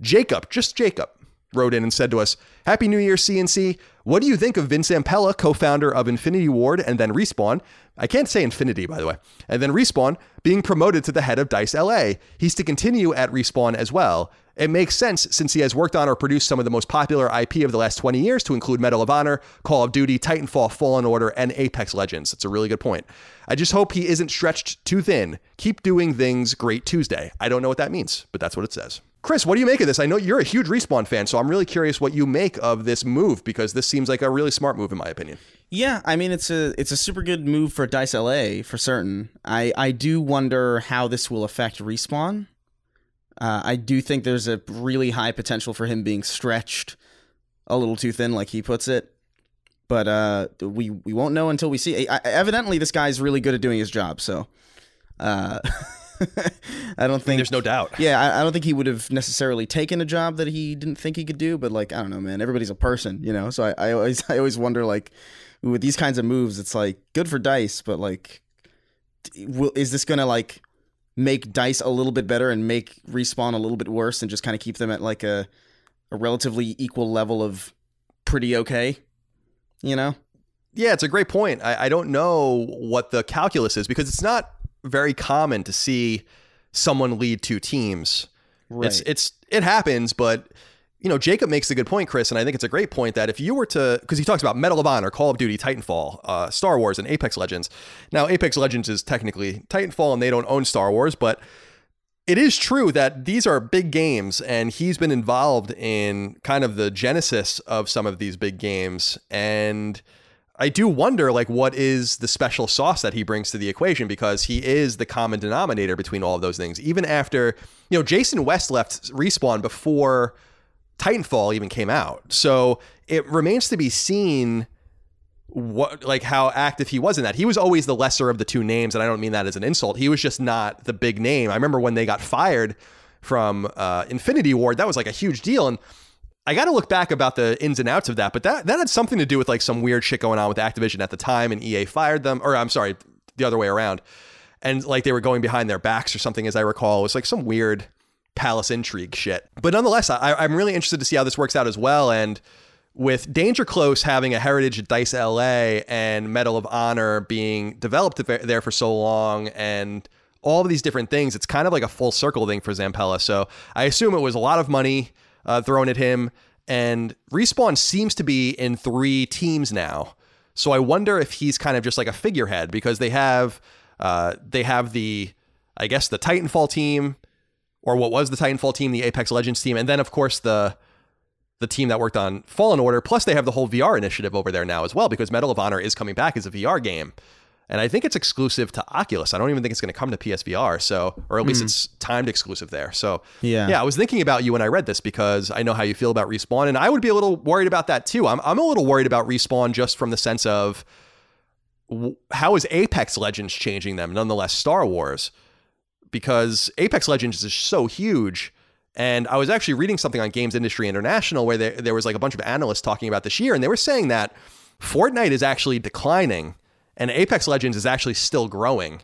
Jacob, just Jacob, wrote in and said to us, Happy New Year, CNC. What do you think of Vince Zampella, co founder of Infinity Ward and then Respawn? I can't say Infinity, by the way. And then Respawn being promoted to the head of DICE LA. He's to continue at Respawn as well. It makes sense since he has worked on or produced some of the most popular IP of the last 20 years, to include Medal of Honor, Call of Duty, Titanfall, Fallen Order, and Apex Legends. It's a really good point. I just hope he isn't stretched too thin. Keep doing things great Tuesday. I don't know what that means, but that's what it says. Chris, what do you make of this? I know you're a huge Respawn fan, so I'm really curious what you make of this move because this seems like a really smart move, in my opinion. Yeah, I mean it's a it's a super good move for Dice LA for certain. I I do wonder how this will affect respawn. Uh, I do think there's a really high potential for him being stretched a little too thin, like he puts it. But uh, we we won't know until we see. I, evidently, this guy's really good at doing his job. So uh, I don't think There's no doubt. yeah, I, I don't think he would have necessarily taken a job that he didn't think he could do. But like, I don't know, man. Everybody's a person, you know. So I, I always I always wonder like with these kinds of moves, it's like good for Dice, but like, will, is this gonna like make Dice a little bit better and make respawn a little bit worse, and just kind of keep them at like a a relatively equal level of pretty okay, you know? Yeah, it's a great point. I, I don't know what the calculus is because it's not very common to see someone lead two teams. It's it's it happens, but you know, Jacob makes a good point, Chris, and I think it's a great point that if you were to, because he talks about Medal of Honor, Call of Duty, Titanfall, uh, Star Wars, and Apex Legends. Now, Apex Legends is technically Titanfall, and they don't own Star Wars, but it is true that these are big games, and he's been involved in kind of the genesis of some of these big games, and I do wonder, like, what is the special sauce that he brings to the equation because he is the common denominator between all of those things. Even after, you know, Jason West left Respawn before Titanfall even came out. So it remains to be seen what like how active he was in that. He was always the lesser of the two names, and I don't mean that as an insult. He was just not the big name. I remember when they got fired from uh, Infinity Ward, that was like a huge deal. And I got to look back about the ins and outs of that, but that that had something to do with like some weird shit going on with Activision at the time, and EA fired them, or I'm sorry, the other way around. And like they were going behind their backs or something, as I recall. It was like some weird palace intrigue shit. But nonetheless, I, I'm really interested to see how this works out as well. And with Danger Close having a heritage at Dice LA and Medal of Honor being developed there for so long and all of these different things, it's kind of like a full circle thing for Zampella. So I assume it was a lot of money uh, thrown at him. And Respawn seems to be in three teams now. So I wonder if he's kind of just like a figurehead because they have uh, they have the I guess the Titanfall team or what was the Titanfall team, the Apex Legends team, and then of course the the team that worked on Fallen Order. Plus, they have the whole VR initiative over there now as well because Medal of Honor is coming back as a VR game. And I think it's exclusive to Oculus. I don't even think it's going to come to PSVR. So, or at least mm. it's timed exclusive there. So, yeah, yeah. I was thinking about you when I read this because I know how you feel about respawn, and I would be a little worried about that too. I'm I'm a little worried about respawn just from the sense of how is Apex Legends changing them, nonetheless Star Wars, because Apex Legends is so huge and I was actually reading something on Games Industry International where there, there was like a bunch of analysts talking about this year, and they were saying that Fortnite is actually declining and Apex Legends is actually still growing.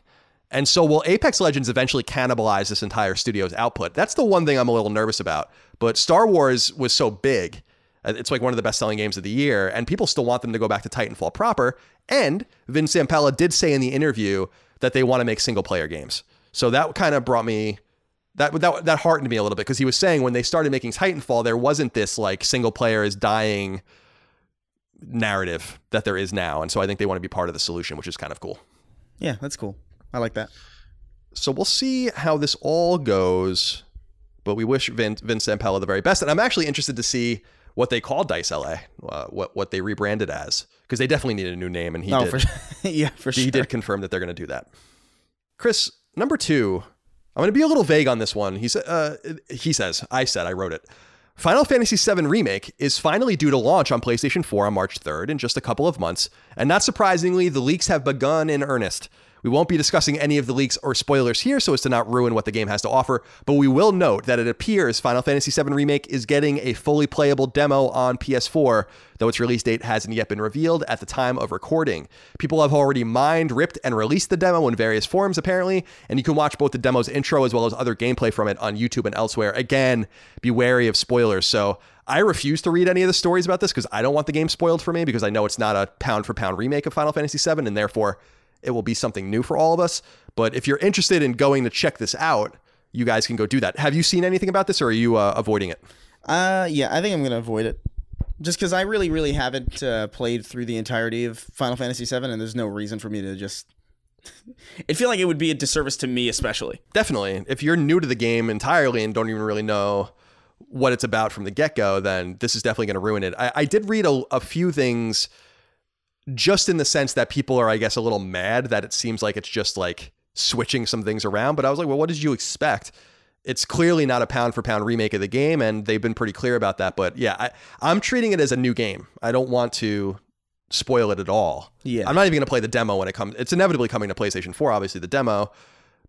And so, will Apex Legends eventually cannibalize this entire studio's output? That's the one thing I'm a little nervous about. But Star Wars was so big. Uh, it's like one of the best selling games of the year, and people still want them to go back to Titanfall proper. And Vin Zampella did say in the interview that they want to make single player games. So that kind of brought me that that that heartened me a little bit because he was saying when they started making Titanfall, there wasn't this like single player is dying narrative that there is now, and so I think they want to be part of the solution, which is kind of cool. Yeah, that's cool. I like that. So we'll see how this all goes, but we wish Vin, Vince Zampella the very best, and I'm actually interested to see what they call Dice LA, uh, what what they rebranded as, because they definitely need a new name, and he oh, did. For, yeah, for he sure. did confirm that they're going to do that. Chris, number two I'm going to be a little vague on this one. He, said, uh, he says, I said, I wrote it. Final Fantasy VII Remake is finally due to launch on PlayStation 4 on March 3rd in just a couple of months, and not surprisingly, the leaks have begun in earnest. We won't be discussing any of the leaks or spoilers here so as to not ruin what the game has to offer, but we will note that it appears Final Fantasy VII Remake is getting a fully playable demo on PS4, though its release date hasn't yet been revealed at the time of recording. People have already mined, ripped, and released the demo in various forms, apparently, and you can watch both the demo's intro as well as other gameplay from it on YouTube and elsewhere. Again, be wary of spoilers. So, I refuse to read any of the stories about this because I don't want the game spoiled for me because I know it's not a pound for pound remake of Final Fantasy VII, and therefore it will be something new for all of us. But if you're interested in going to check this out, you guys can go do that. Have you seen anything about this, or are you uh, avoiding it? Uh, yeah, I think I'm gonna avoid it, just because I really, really haven't uh, played through the entirety of Final Fantasy VII, and there's no reason for me to just. I feel like it would be a disservice to me, especially. Definitely, if you're new to the game entirely and don't even really know what it's about from the get go, then this is definitely going to ruin it. I, I did read a, a few things just in the sense that people are, I guess, a little mad that it seems like it's just like switching some things around. But I was like, well, what did you expect? It's clearly not a pound for pound remake of the game, and they've been pretty clear about that. But yeah, I, I'm treating it as a new game. I don't want to spoil it at all. Yeah. I'm not even going to play the demo when it comes. It's inevitably coming to PlayStation 4, obviously the demo,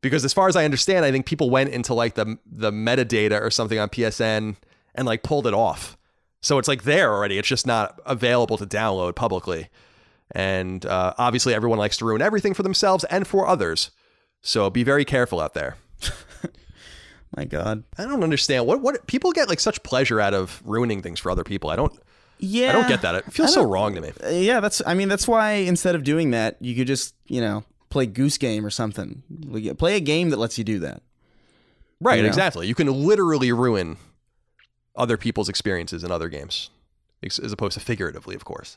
because as far as I understand, I think people went into like the the metadata or something on PSN and like pulled it off. So it's like there already. It's just not available to download publicly. And uh, obviously, everyone likes to ruin everything for themselves and for others. So be very careful out there. My God. I don't understand what what people get like such pleasure out of ruining things for other people. I don't. Yeah. I don't get that. It feels so wrong to me. Uh, yeah, that's. I mean, that's why instead of doing that, you could just you know play Goose Game or something. Play a game that lets you do that. Right, You know? exactly. You can literally ruin other people's experiences in other games, as opposed to figuratively, of course.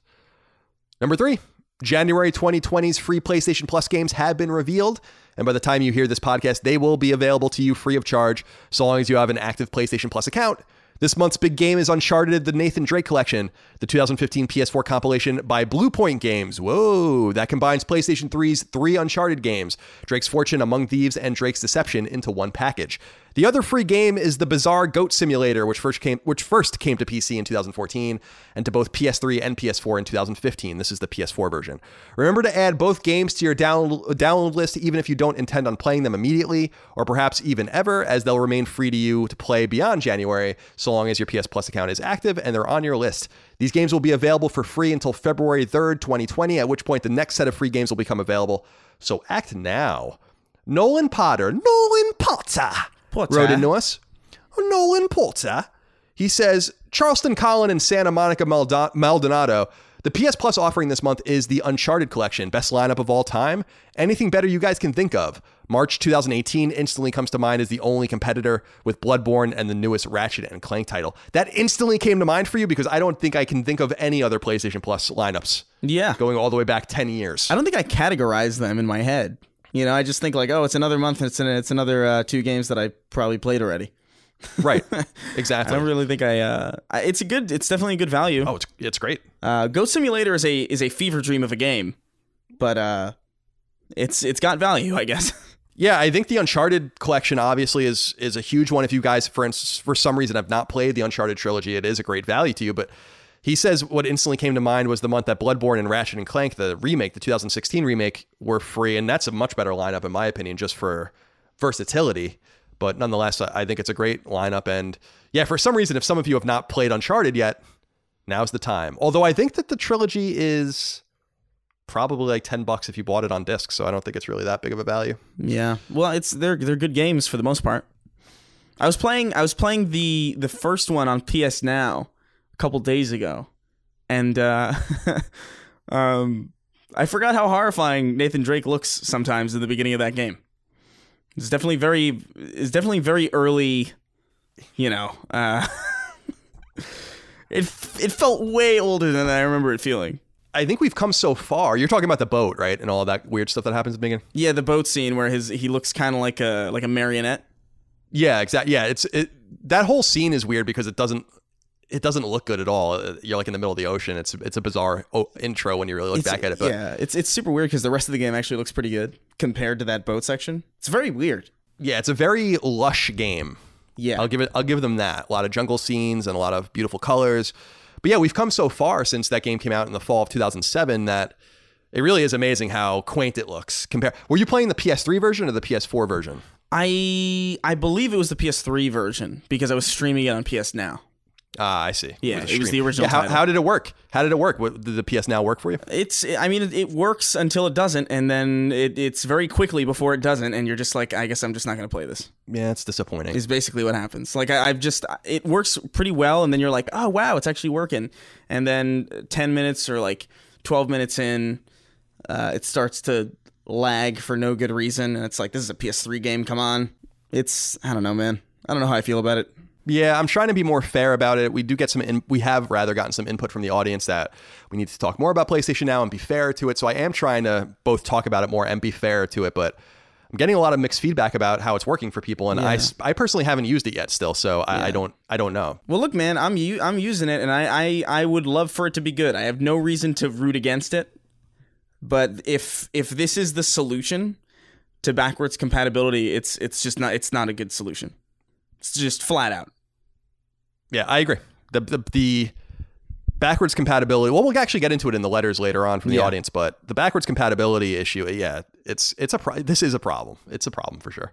Number three, January 2020's free PlayStation Plus games have been revealed. And by the time you hear this podcast, they will be available to you free of charge, so long as you have an active PlayStation Plus account. This month's big game is Uncharted The Nathan Drake Collection, the 2015 PS4 compilation by Bluepoint Games. Whoa, that combines PlayStation 3's three Uncharted games Drake's Fortune, Among Thieves, and Drake's Deception into one package. The other free game is the bizarre Goat Simulator, which first came which first came to PC in 2014 and to both PS3 and PS4 in 2015. This is the PS4 version. Remember to add both games to your download download list even if you don't intend on playing them immediately or perhaps even ever as they'll remain free to you to play beyond January so long as your PS Plus account is active and they're on your list. These games will be available for free until February 3rd, 2020, at which point the next set of free games will become available. So act now. Nolan Potter, Nolan Potter, Potter. wrote into us. Nolan Potter. He says Charleston Colin and Santa Monica Maldonado. The PS Plus offering this month is the Uncharted collection, best lineup of all time. Anything better you guys can think of? March 2018 instantly comes to mind as the only competitor with Bloodborne and the newest Ratchet and Clank title. That instantly came to mind for you because I don't think I can think of any other PlayStation Plus lineups Yeah. going all the way back 10 years. I don't think I categorize them in my head. You know, I just think like, oh, it's another month. And it's an, it's another uh, two games that I probably played already. right. Exactly. I don't really think I. Uh, it's a good. It's definitely a good value. oh, it's, it's great. Uh, Goat Simulator is a is a fever dream of a game, but uh, it's it's got value, I guess. Yeah, I think the Uncharted collection obviously is is a huge one. If you guys, for instance, for some reason have not played the Uncharted trilogy, it is a great value to you. But he says what instantly came to mind was the month that Bloodborne and Ratchet and Clank, the remake, the 2016 remake, were free, and that's a much better lineup in my opinion, just for versatility. But nonetheless, I I think it's a great lineup. And yeah, for some reason, if some of you have not played Uncharted yet, now's the time. Although I think that the trilogy is probably like 10 bucks if you bought it on disc, so I don't think it's really that big of a value. Yeah. Well, it's they're they're good games for the most part. I was playing I was playing the the first one on PS Now a couple days ago, and uh, um, I forgot how horrifying Nathan Drake looks sometimes in the beginning of that game. It's definitely very it's definitely very early, you know. Uh, it it felt way older than I remember it feeling. I think we've come so far. You're talking about the boat, right? And all that weird stuff that happens at the beginning. Yeah, the boat scene where his he looks kind of like a like a marionette. Yeah, exactly. Yeah, it's it. That whole scene is weird because it doesn't it doesn't look good at all. Uh, You're like in the middle of the ocean. It's it's a bizarre o- intro when you really look It's- back at it. But yeah, it's it's super weird because the rest of the game actually looks pretty good compared to that boat section. It's very weird. yeah, it's a very lush game. Yeah, I'll give it. I'll give them that. A lot of jungle scenes and a lot of beautiful colors. But yeah, we've come so far since that game came out in the fall of 2007 that it really is amazing how quaint it looks. Compare. Were you playing the PS3 version or the PS4 version? I I believe it was the PS3 version because I was streaming it on PS Now. Ah, I see. Yeah, it was the original Yeah, how, how did it work? How did it work? What, did the PS Now work for you? It's I mean it, it works until it doesn't, and then it, it's very quickly before it doesn't, and you're just like, I guess I'm just not gonna play this. Yeah, it's disappointing. Is basically what happens. Like I, I've just it works pretty well, and then you're like, oh wow, it's actually working, and then ten minutes or like twelve minutes in, uh, it starts to lag for no good reason, and it's like this is a PS3 game. Come on, it's I don't know, man. I don't know how I feel about it. Yeah, I'm trying to be more fair about it. We do get some, in, we have rather gotten some input from the audience that we need to talk more about PlayStation now and be fair to it. So I am trying to both talk about it more and be fair to it. But I'm getting a lot of mixed feedback about how it's working for people, and I I personally haven't used it yet still, so I, I don't, I don't know. Well, look, man, I'm u- I'm using it, and I, I I would love for it to be good. I have no reason to root against it. But if if this is the solution to backwards compatibility, it's it's just not it's not a good solution. It's just flat out. Yeah, I agree. The the, the backwards compatibility. Well, we'll actually get into it in the letters later on from the Yeah. audience, but the backwards compatibility issue, yeah, it's it's a pro- this is a problem. It's a problem for sure.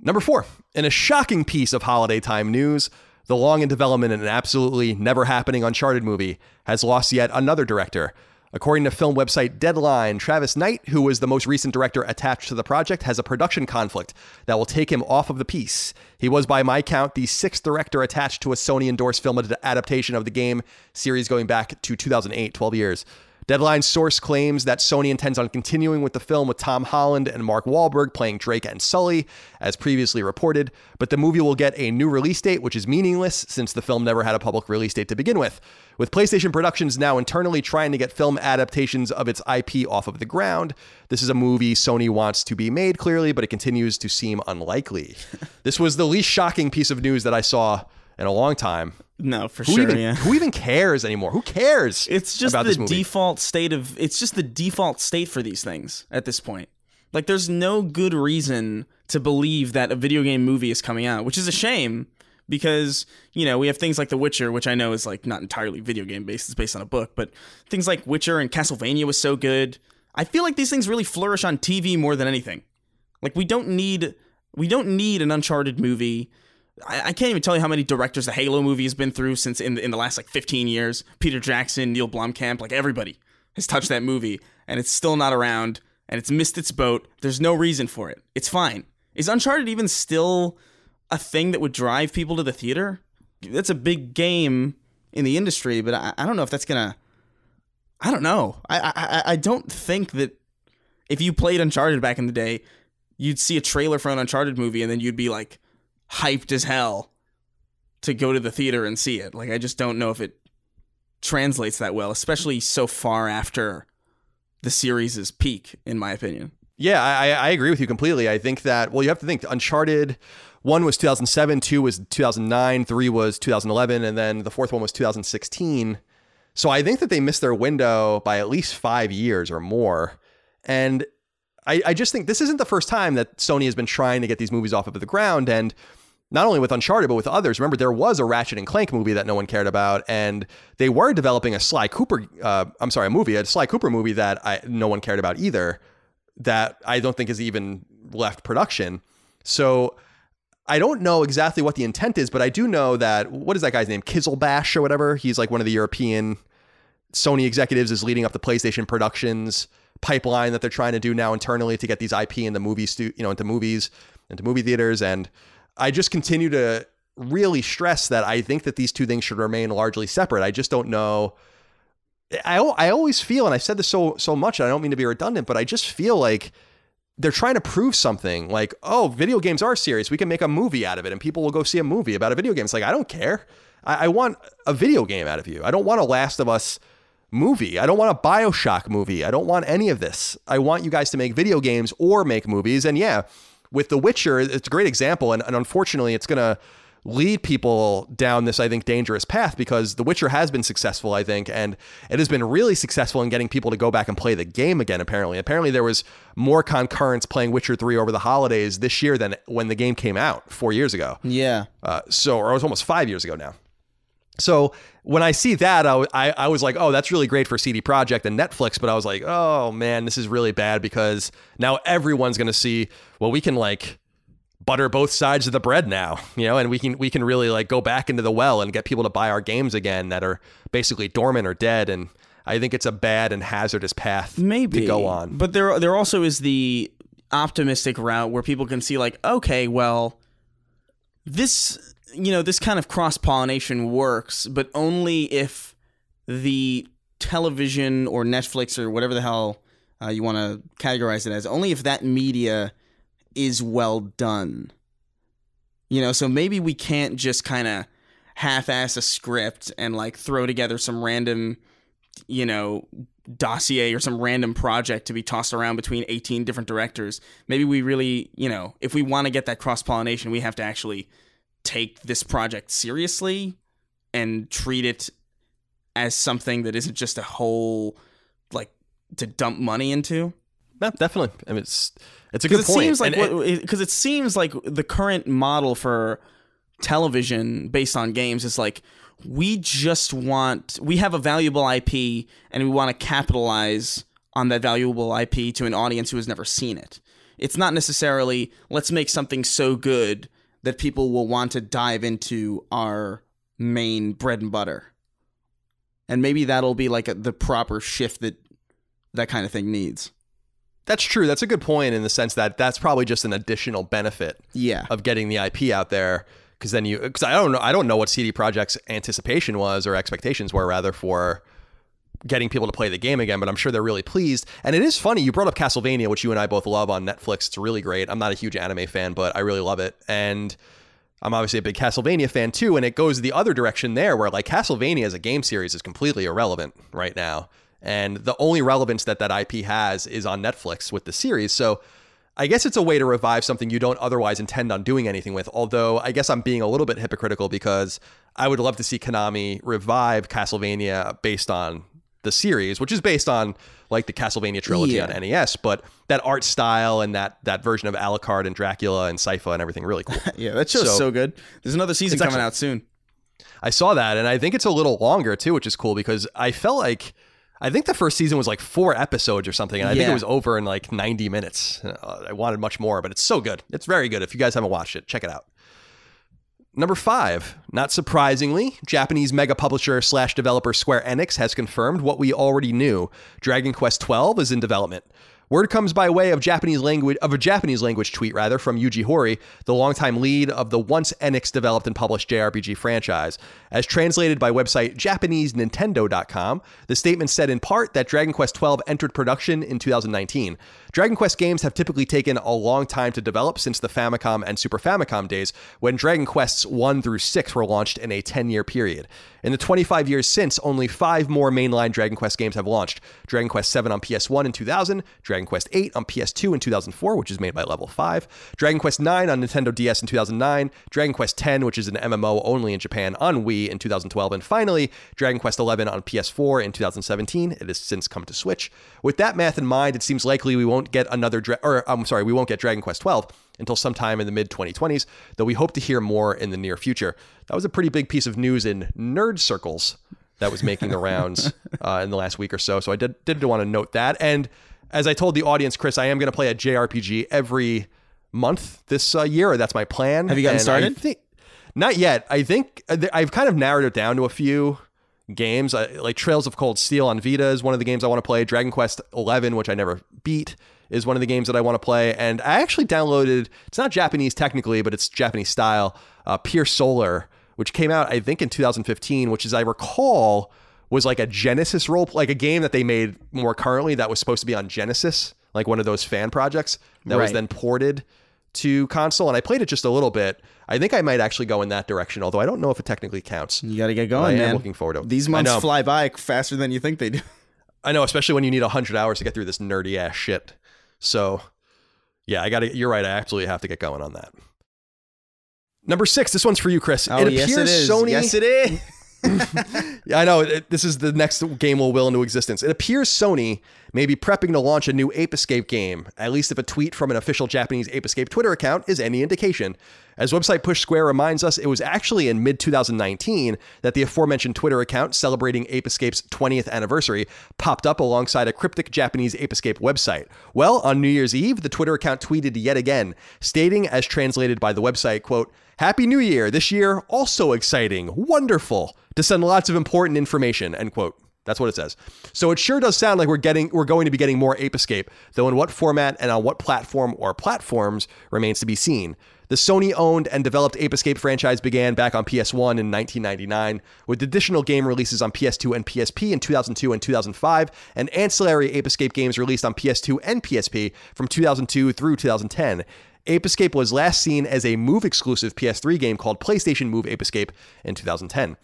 Number four, in a shocking piece of holiday time news, the long in development and absolutely never happening Uncharted movie has lost yet another director. According to film website Deadline, Travis Knight, who was the most recent director attached to the project, has a production conflict that will take him off of the piece. He was, by my count, the sixth director attached to a Sony endorsed film adaptation of the game series going back to 2008, 12 years. Deadline source claims that Sony intends on continuing with the film with Tom Holland and Mark Wahlberg playing Drake and Sully, as previously reported, but the movie will get a new release date, which is meaningless since the film never had a public release date to begin with. With PlayStation Productions now internally trying to get film adaptations of its IP off of the ground, this is a movie Sony wants to be made clearly, but it continues to seem unlikely. this was the least shocking piece of news that I saw in a long time. No, for Who sure. even yeah. who even cares anymore? Who cares? It's just the default state of it's just the default state for these things at this point. Like there's no good reason to believe that a video game movie is coming out, which is a shame because, you know, we have things like The Witcher, which I know is like not entirely video game based, it's based on a book, but things like Witcher and Castlevania was so good. I feel like these things really flourish on TV more than anything. Like we don't need we don't need an Uncharted movie. I, can't even tell you how many directors the Halo movie has been through since in the, in the last like 15 years. Peter Jackson, Neil Blomkamp, like everybody has touched that movie, and it's still not around, and it's missed its boat. There's no reason for it. It's fine. Is Uncharted even still a thing that would drive people to the theater? That's a big game in the industry, but I, I don't know if that's gonna. I don't know. I, I I don't think that if you played Uncharted back in the day, you'd see a trailer for an Uncharted movie and then you'd be like hyped as hell to go to the theater and see it. Like I just don't know if it translates that well, especially so far after the series' peak, in my opinion. Yeah, I, I agree with you completely. I think that well, you have to think Uncharted one was 2007, two was 2009, three was 2011, and then the fourth one was 2016. So I think that they missed their window by at least five years or more. And I, I just think this isn't the first time that Sony has been trying to get these movies off of the ground. And not only with Uncharted, but with others. Remember, there was a Ratchet and Clank movie that no one cared about, and they were developing a Sly Cooper. Uh, I'm sorry, a movie, a Sly Cooper movie that I, no one cared about either. That I don't think has even left production. So I don't know exactly what the intent is, but I do know that what is that guy's name? Qizilbash or whatever. He's like one of the European Sony executives is leading up the PlayStation productions pipeline that they're trying to do now internally to get these IP into movie stu- you know, into movies, into movie theaters. And I just continue to really stress that I think that these two things should remain largely separate. I just don't know. I, I always feel, and I've said this so so much, and I don't mean to be redundant, but I just feel like they're trying to prove something like, oh, video games are serious. We can make a movie out of it, and people will go see a movie about a video game. It's like I don't care. I, I want a video game out of you. I don't want a Last of Us movie. I don't want a Bioshock movie. I don't want any of this. I want you guys to make video games or make movies. And yeah, with The Witcher, it's a great example. And, and unfortunately, it's going to lead people down this, I think, dangerous path because The Witcher has been successful, I think, and it has been really successful in getting people to go back and play the game again, apparently. Apparently, there was more concurrence playing Witcher 3 over the holidays this year than when the game came out four years ago. Yeah. Uh, so, or it was almost five years ago now. So when I see that, I, I, I was like, oh, that's really great for CD Projekt and Netflix. But I was like, oh man, this is really bad because now everyone's going to see, well, we can like butter both sides of the bread now, you know, and we can we can really like go back into the well and get people to buy our games again that are basically dormant or dead. And I think it's a bad and hazardous path maybe to go on. But there there also is the optimistic route where people can see like, okay, well, this you know this kind of cross pollination works, but only if the television or Netflix or whatever the hell uh, you want to categorize it as, only if that media is well done. You know, so maybe we can't just kind of half-ass a script and like throw together some random, you know, dossier or some random project to be tossed around between 18 different directors. Maybe we really, you know, if we want to get that cross pollination, we have to actually take this project seriously and treat it as something that isn't just a whole like to dump money into. Yeah, definitely. I mean, it's it's a good it point. Seems like And it- because it, seems like the current model for television based on games is like we just want we have a valuable IP and we want to capitalize on that valuable IP to an audience who has never seen it. It's not necessarily let's make something so good that people will want to dive into our main bread and butter. And maybe that'll be like a, the proper shift that that kind of thing needs. that's true. That's a good point in the sense that that's probably just an additional benefit Yeah. of getting the IP out there. Because then you, because I don't know, I don't know what CD Projekt's anticipation was or expectations were rather for getting people to play the game again. But I'm sure they're really pleased. And it is funny. You brought up Castlevania, which you and I both love on Netflix. It's really great. I'm not a huge anime fan, but I really love it. And I'm obviously a big Castlevania fan too, and it goes the other direction there, where like Castlevania as a game series is completely irrelevant right now, and the only relevance that that IP has is on Netflix with the series. So I guess it's a way to revive something you don't otherwise intend on doing anything with. Although I guess I'm being a little bit hypocritical because I would love to see Konami revive Castlevania based on the series, which is based on like the Castlevania trilogy Yeah. on NES, but that art style and that that version of Alucard and Dracula and Sypha and everything really cool. Yeah, that show's So- so, good. There's another season coming actually- out soon. I saw that, and I think it's a little longer too, which is cool because I felt like I think the first season was like four episodes or something, and I think it was over in like 90 minutes. Uh, I wanted much more, but it's so good. It's very good. If you guys haven't watched it, check it out. Number five, not surprisingly, Japanese mega publisher slash developer Square Enix has confirmed what we already knew. Dragon Quest XII is in development. Word comes by way of Japanese language of a Japanese language tweet rather from Yuji Horii, the longtime lead of the once Enix developed and published JRPG franchise. As translated by website JapaneseNintendo.com, the statement said in part that Dragon Quest XII entered production in 2019. Dragon Quest games have typically taken a long time to develop since the Famicom and Super Famicom days, when Dragon Quests 1 through 6 were launched in a 10 year period. In the 25 years since, only five more mainline Dragon Quest games have launched Dragon Quest 7 on PS1 in 2000, Dragon Quest 8 on PS2 in 2004, which is made by Level 5, Dragon Quest 9 on Nintendo DS in 2009, Dragon Quest 10, which is an MMO only in Japan, on Wii in 2012, and finally, Dragon Quest 11 on PS4 in 2017. It has since come to Switch. With that math in mind, it seems likely we won't get another, dra- or I'm sorry, we won't get Dragon Quest 12 until sometime in the mid 2020s, though we hope to hear more in the near future. That was a pretty big piece of news in nerd circles that was making the rounds uh, in the last week or so. So I did, did want to note that. And as I told the audience, Chris, I am going to play a JRPG every month this uh, year. That's my plan. Have you gotten And started? think- not yet. I think uh, I've kind of narrowed it down to a few games. I, like Trails of Cold Steel on Vita is one of the games I want to play. Dragon Quest 11, which I never beat, is one of the games that I want to play. And I actually downloaded. It's not Japanese technically, but it's Japanese style. Uh, Pier Solar, which came out I think in 2015, which as I recall was like a Genesis role, like a game that they made more currently that was supposed to be on Genesis, like one of those fan projects that was then ported to console. And I played it just a little bit. I think I might actually go in that direction, although I don't know if it technically counts. You got to get going, man. I'm looking forward to it. These months fly by faster than you think they do. I know, especially when you need 100 hours to get through this nerdy ass shit. So, yeah, I got to, you're right. I absolutely have to get going on that. Number six, this one's for you, Chris. Oh, it appears yes, it is. Sony. Yes, it is. Yeah, I know. It, this is the next game will will into existence. It appears Sony may be prepping to launch a new Ape Escape game, at least if a tweet from an official Japanese Ape Escape Twitter account is any indication. As website Push Square reminds us, it was actually in mid 2019 that the aforementioned Twitter account celebrating Ape Escape's 20th anniversary popped up alongside a cryptic Japanese Ape Escape website. Well, on New Year's Eve, the Twitter account tweeted yet again, stating, as translated by the website, quote, Happy New Year! This year, also exciting, wonderful, to send lots of important information, end quote. That's what it says. So it sure does sound like we're getting we're going to be getting more Ape Escape, though in what format and on what platform or platforms remains to be seen. The Sony owned and developed Ape Escape franchise began back on PS1 in 1999, with additional game releases on PS2 and PSP in 2002 and 2005, and ancillary Ape Escape games released on PS2 and PSP from 2002 through 2010. Ape Escape was last seen as a Move exclusive PS3 game called PlayStation Move Ape Escape in 2010.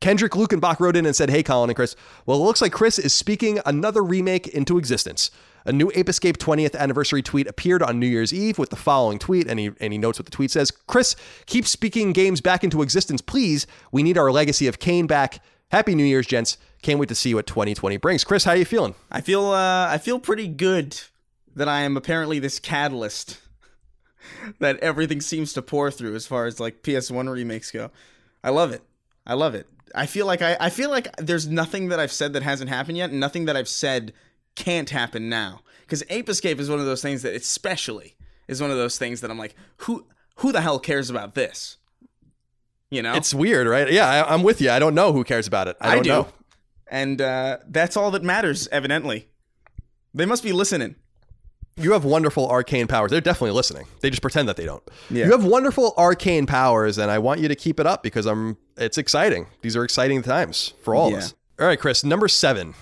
Kendrick Lukenbach wrote in and said, Hey, Colin and Chris. Well, it looks like Chris is speaking another remake into existence. A new Ape Escape 20th anniversary tweet appeared on New Year's Eve with the following tweet, and he, and he notes what the tweet says Chris, keep speaking games back into existence, please. We need our Legacy of Kain back. Happy New Year's, gents. Can't wait to see what 2020 brings. Chris, how are you feeling? I feel uh, I feel pretty good that I am apparently this catalyst that everything seems to pour through as far as like PS1 remakes go. I love it. I love it. I feel like I, I feel like there's nothing that I've said that hasn't happened yet, and nothing that I've said can't happen now. Because Ape Escape is one of those things that especially is one of those things that I'm like, who who the hell cares about this? You know, It's weird, right? Yeah, I, I'm with you. I don't know who cares about it. I, I, don't do, know. and uh, that's all that matters. Evidently, they must be listening. You have wonderful arcane powers. They're definitely listening. They just pretend that they don't. Yeah. You have wonderful arcane powers, and I want you to keep it up because I'm. It's exciting. These are exciting times for all Yeah. of us. All right, Chris. Number seven.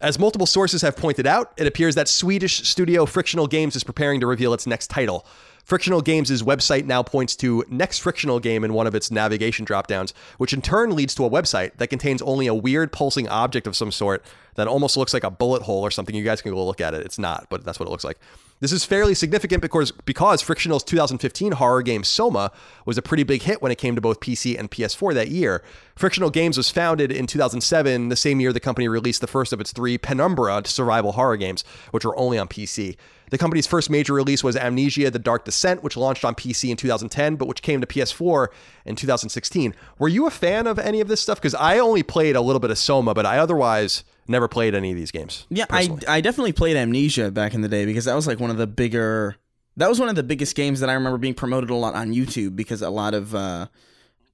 As multiple sources have pointed out, it appears that Swedish studio Frictional Games is preparing to reveal its next title. Frictional Games' website now points to next frictional game in one of its navigation dropdowns, which in turn leads to a website that contains only a weird pulsing object of some sort that almost looks like a bullet hole or something. You guys can go look at it. It's not, but that's what it looks like. This is fairly significant because because Frictional's 2015 horror game Soma was a pretty big hit when it came to both PC and PS4 that year. Frictional Games was founded in 2007, the same year the company released the first of its three Penumbra survival horror games, which were only on PC. The company's first major release was Amnesia: The Dark Descent, which launched on PC in 2010, but which came to PS4 in 2016. Were you a fan of any of this stuff? Because I only played a little bit of Soma, but I otherwise never played any of these games. Yeah, I. I definitely played Amnesia back in the day because that was like one of the bigger. That was one of the biggest games that I remember being promoted a lot on YouTube because a lot of uh,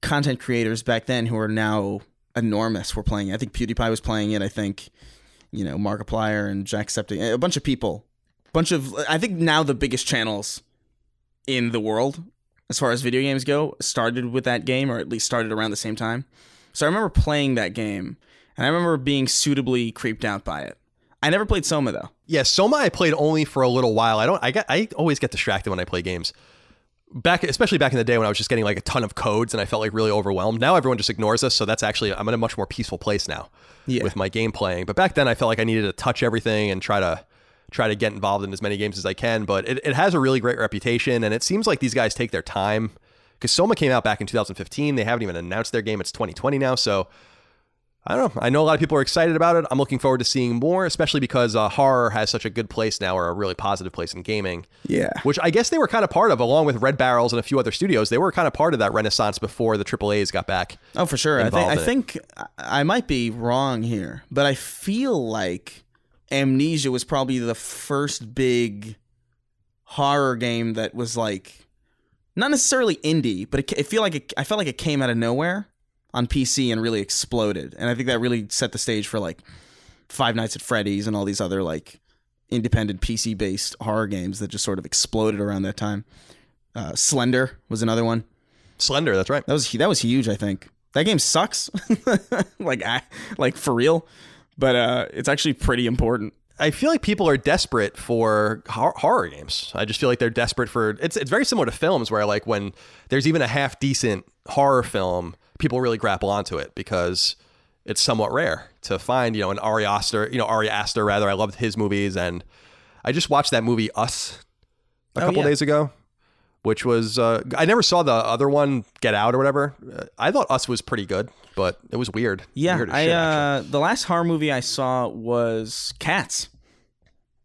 content creators back then who are now enormous were playing it. I think PewDiePie was playing it. I think you know Markiplier and Jacksepticeye, a bunch of people, bunch of. I think now the biggest channels in the world as far as video games go started with that game or at least started around the same time. So I remember playing that game and I remember being suitably creeped out by it. I never played Soma though. Yeah, Soma I played only for a little while. I don't I get I always get distracted when I play games. Back especially back in the day when I was just getting like a ton of codes and I felt like really overwhelmed. Now everyone just ignores us, so that's actually I'm in a much more peaceful place now Yeah. with my game playing. But back then I felt like I needed to touch everything and try to try to get involved in as many games as I can, but it, it has a really great reputation and it seems like these guys take their time because Soma came out back in 2015. They haven't even announced their game. It's 2020 now, so I don't know. I know a lot of people are excited about it. I'm looking forward to seeing more, especially because uh, horror has such a good place now, or a really positive place in gaming. Yeah. Which I guess they were kind of part of, along with Red Barrels and a few other studios. They were kind of part of that renaissance before the AAA's got back. Oh, for sure. I think I think I might be wrong here, but I feel like Amnesia was probably the first big horror game that was like not necessarily indie, but it, it feel like it, I felt like it came out of nowhere on PC and really exploded, and I think that really set the stage for like Five Nights at Freddy's and all these other like independent PC based horror games that just sort of exploded around that time. Uh, Slender was another one. Slender, that's right. That was that was huge. I think that game sucks, like I, like for real, but uh, it's actually pretty important. I feel like people are desperate for horror games. I just feel like they're desperate for it's it's very similar to films where like when there's even a half decent horror film, people really grapple onto it because it's somewhat rare to find, you know, an Ari Aster, you know, Ari Aster rather. I loved his movies and I just watched that movie Us a Oh, couple yeah. days ago, which was uh, I never saw the other one, Get Out or whatever. Uh, I thought Us was pretty good, but it was weird. Yeah, Weird I shit, uh, the last horror movie I saw was Cats.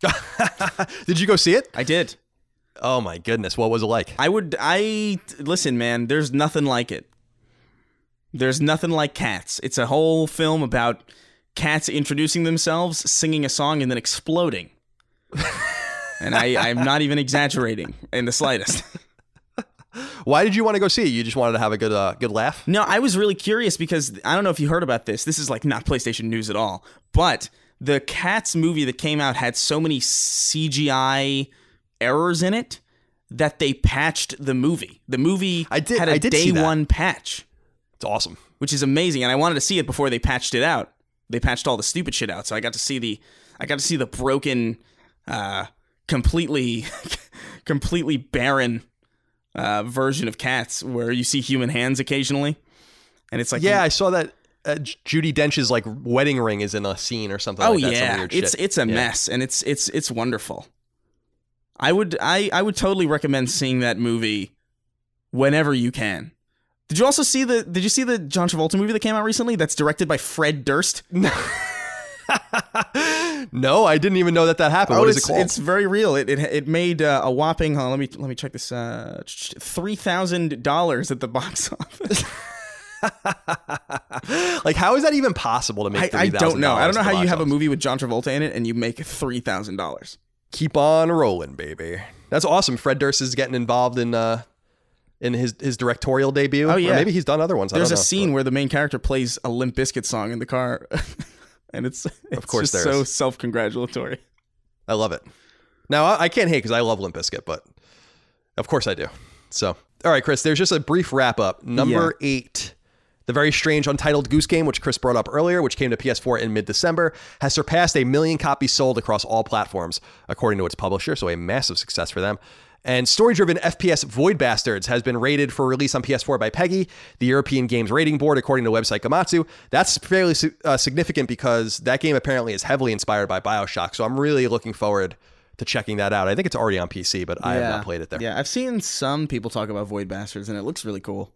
Did you go see it? I did. Oh my goodness, what was it like? I would. I listen, man. There's nothing like it. There's nothing like Cats. It's a whole film about cats introducing themselves, singing a song, and then exploding. and I, I'm not even exaggerating in the slightest. Why did you want to go see it? You just wanted to have a good uh, good laugh? No, I was really curious because I don't know if you heard about this. This is like not PlayStation news at all. But the Cats movie that came out had so many CGI errors in it that they patched the movie. The movie I did- had a I did day one patch, It's awesome. which is amazing. And I wanted to see it before they patched it out. They patched all the stupid shit out, so I got to see the I got to see the broken, uh, completely, completely barren uh, version of Cats where you see human hands occasionally, and it's like yeah, I saw that uh, Judi Dench's like wedding ring is in a scene or something. Oh like that, some yeah, weird it's shit. it's a Yeah. mess, and it's it's it's wonderful. I would I I would totally recommend seeing that movie whenever you can. Did you also see the? Did you see the John Travolta movie that came out recently? That's directed by Fred Durst. No, I didn't even know that that happened. what is it Oh, it's, called? It's very real. It it, it made uh, a whopping. on, let me let me check this. Uh, three thousand dollars at the box office. like, how is that even possible to make? I, I don't know. I don't know how you have a movie with John Travolta in it and you make three thousand dollars. Keep on rolling, baby. That's awesome. Fred Durst is getting involved in uh in his his directorial debut. Oh, yeah. or maybe he's done other ones. There's a don't know. scene where the main character plays a Limp Bizkit song in the car, and it's, it's course just so self congratulatory. I love it. Now I, I can't hate because I love Limp Bizkit, but of course I do. So, all right, Chris. There's just a brief wrap up. Number eight, the very strange Untitled Goose Game, which Chris brought up earlier, which came to PS4 in mid-December, has surpassed a million copies sold across all platforms, according to its publisher. So a massive success for them. And story-driven FPS Void Bastards has been rated for release on PS4 by PEGI, the European Games Rating Board, according to website Gematsu. That's fairly uh, significant because that game apparently is heavily inspired by Bioshock. So I'm really looking forward to checking that out. I think it's already on PC, but I have not played it there. Yeah, I've seen some people talk about Void Bastards, and it looks really cool.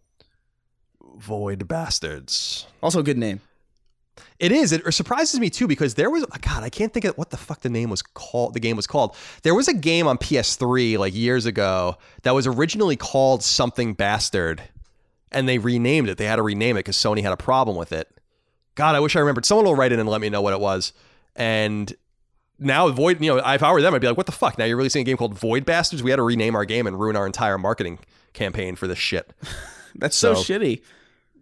Void Bastards. Also, a good name. It is. It surprises me too because there was God. I can't think of what the fuck the name was called. The game was called. There was a game on PS3 like years ago that was originally called something Bastard, and they renamed it. They had to rename it because Sony had a problem with it. God, I wish I remembered. Someone will write in and let me know what it was. And now Void, you know, if I were them, I'd be like, what the fuck? Now you're releasing a game called Void Bastards. We had to rename our game and ruin our entire marketing campaign for this shit. That's so, So- shitty.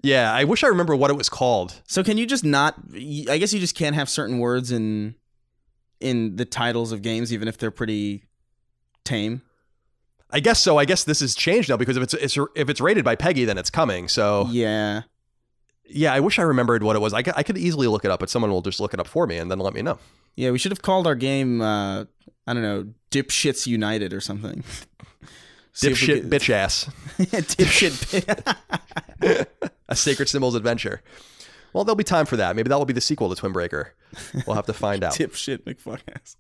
Yeah, I wish I remember what it was called. So can you just not? I guess you just can't have certain words in in the titles of games, even if they're pretty tame. I guess so. I guess this has changed now because if it's, it's if it's rated by PEGI, then it's coming. So Yeah. yeah, I wish I remembered what it was. I I could easily look it up, but someone will just look it up for me and then let me know. Yeah, we should have called our game uh I don't know, Dipshits United or something. See if we Dipshit could- bitch ass, Dipshit a Sacred Symbols adventure. Well, there'll be time for that. Maybe that will be the sequel to Twin Breaker. We'll have to find out. Dipshit McFuckass.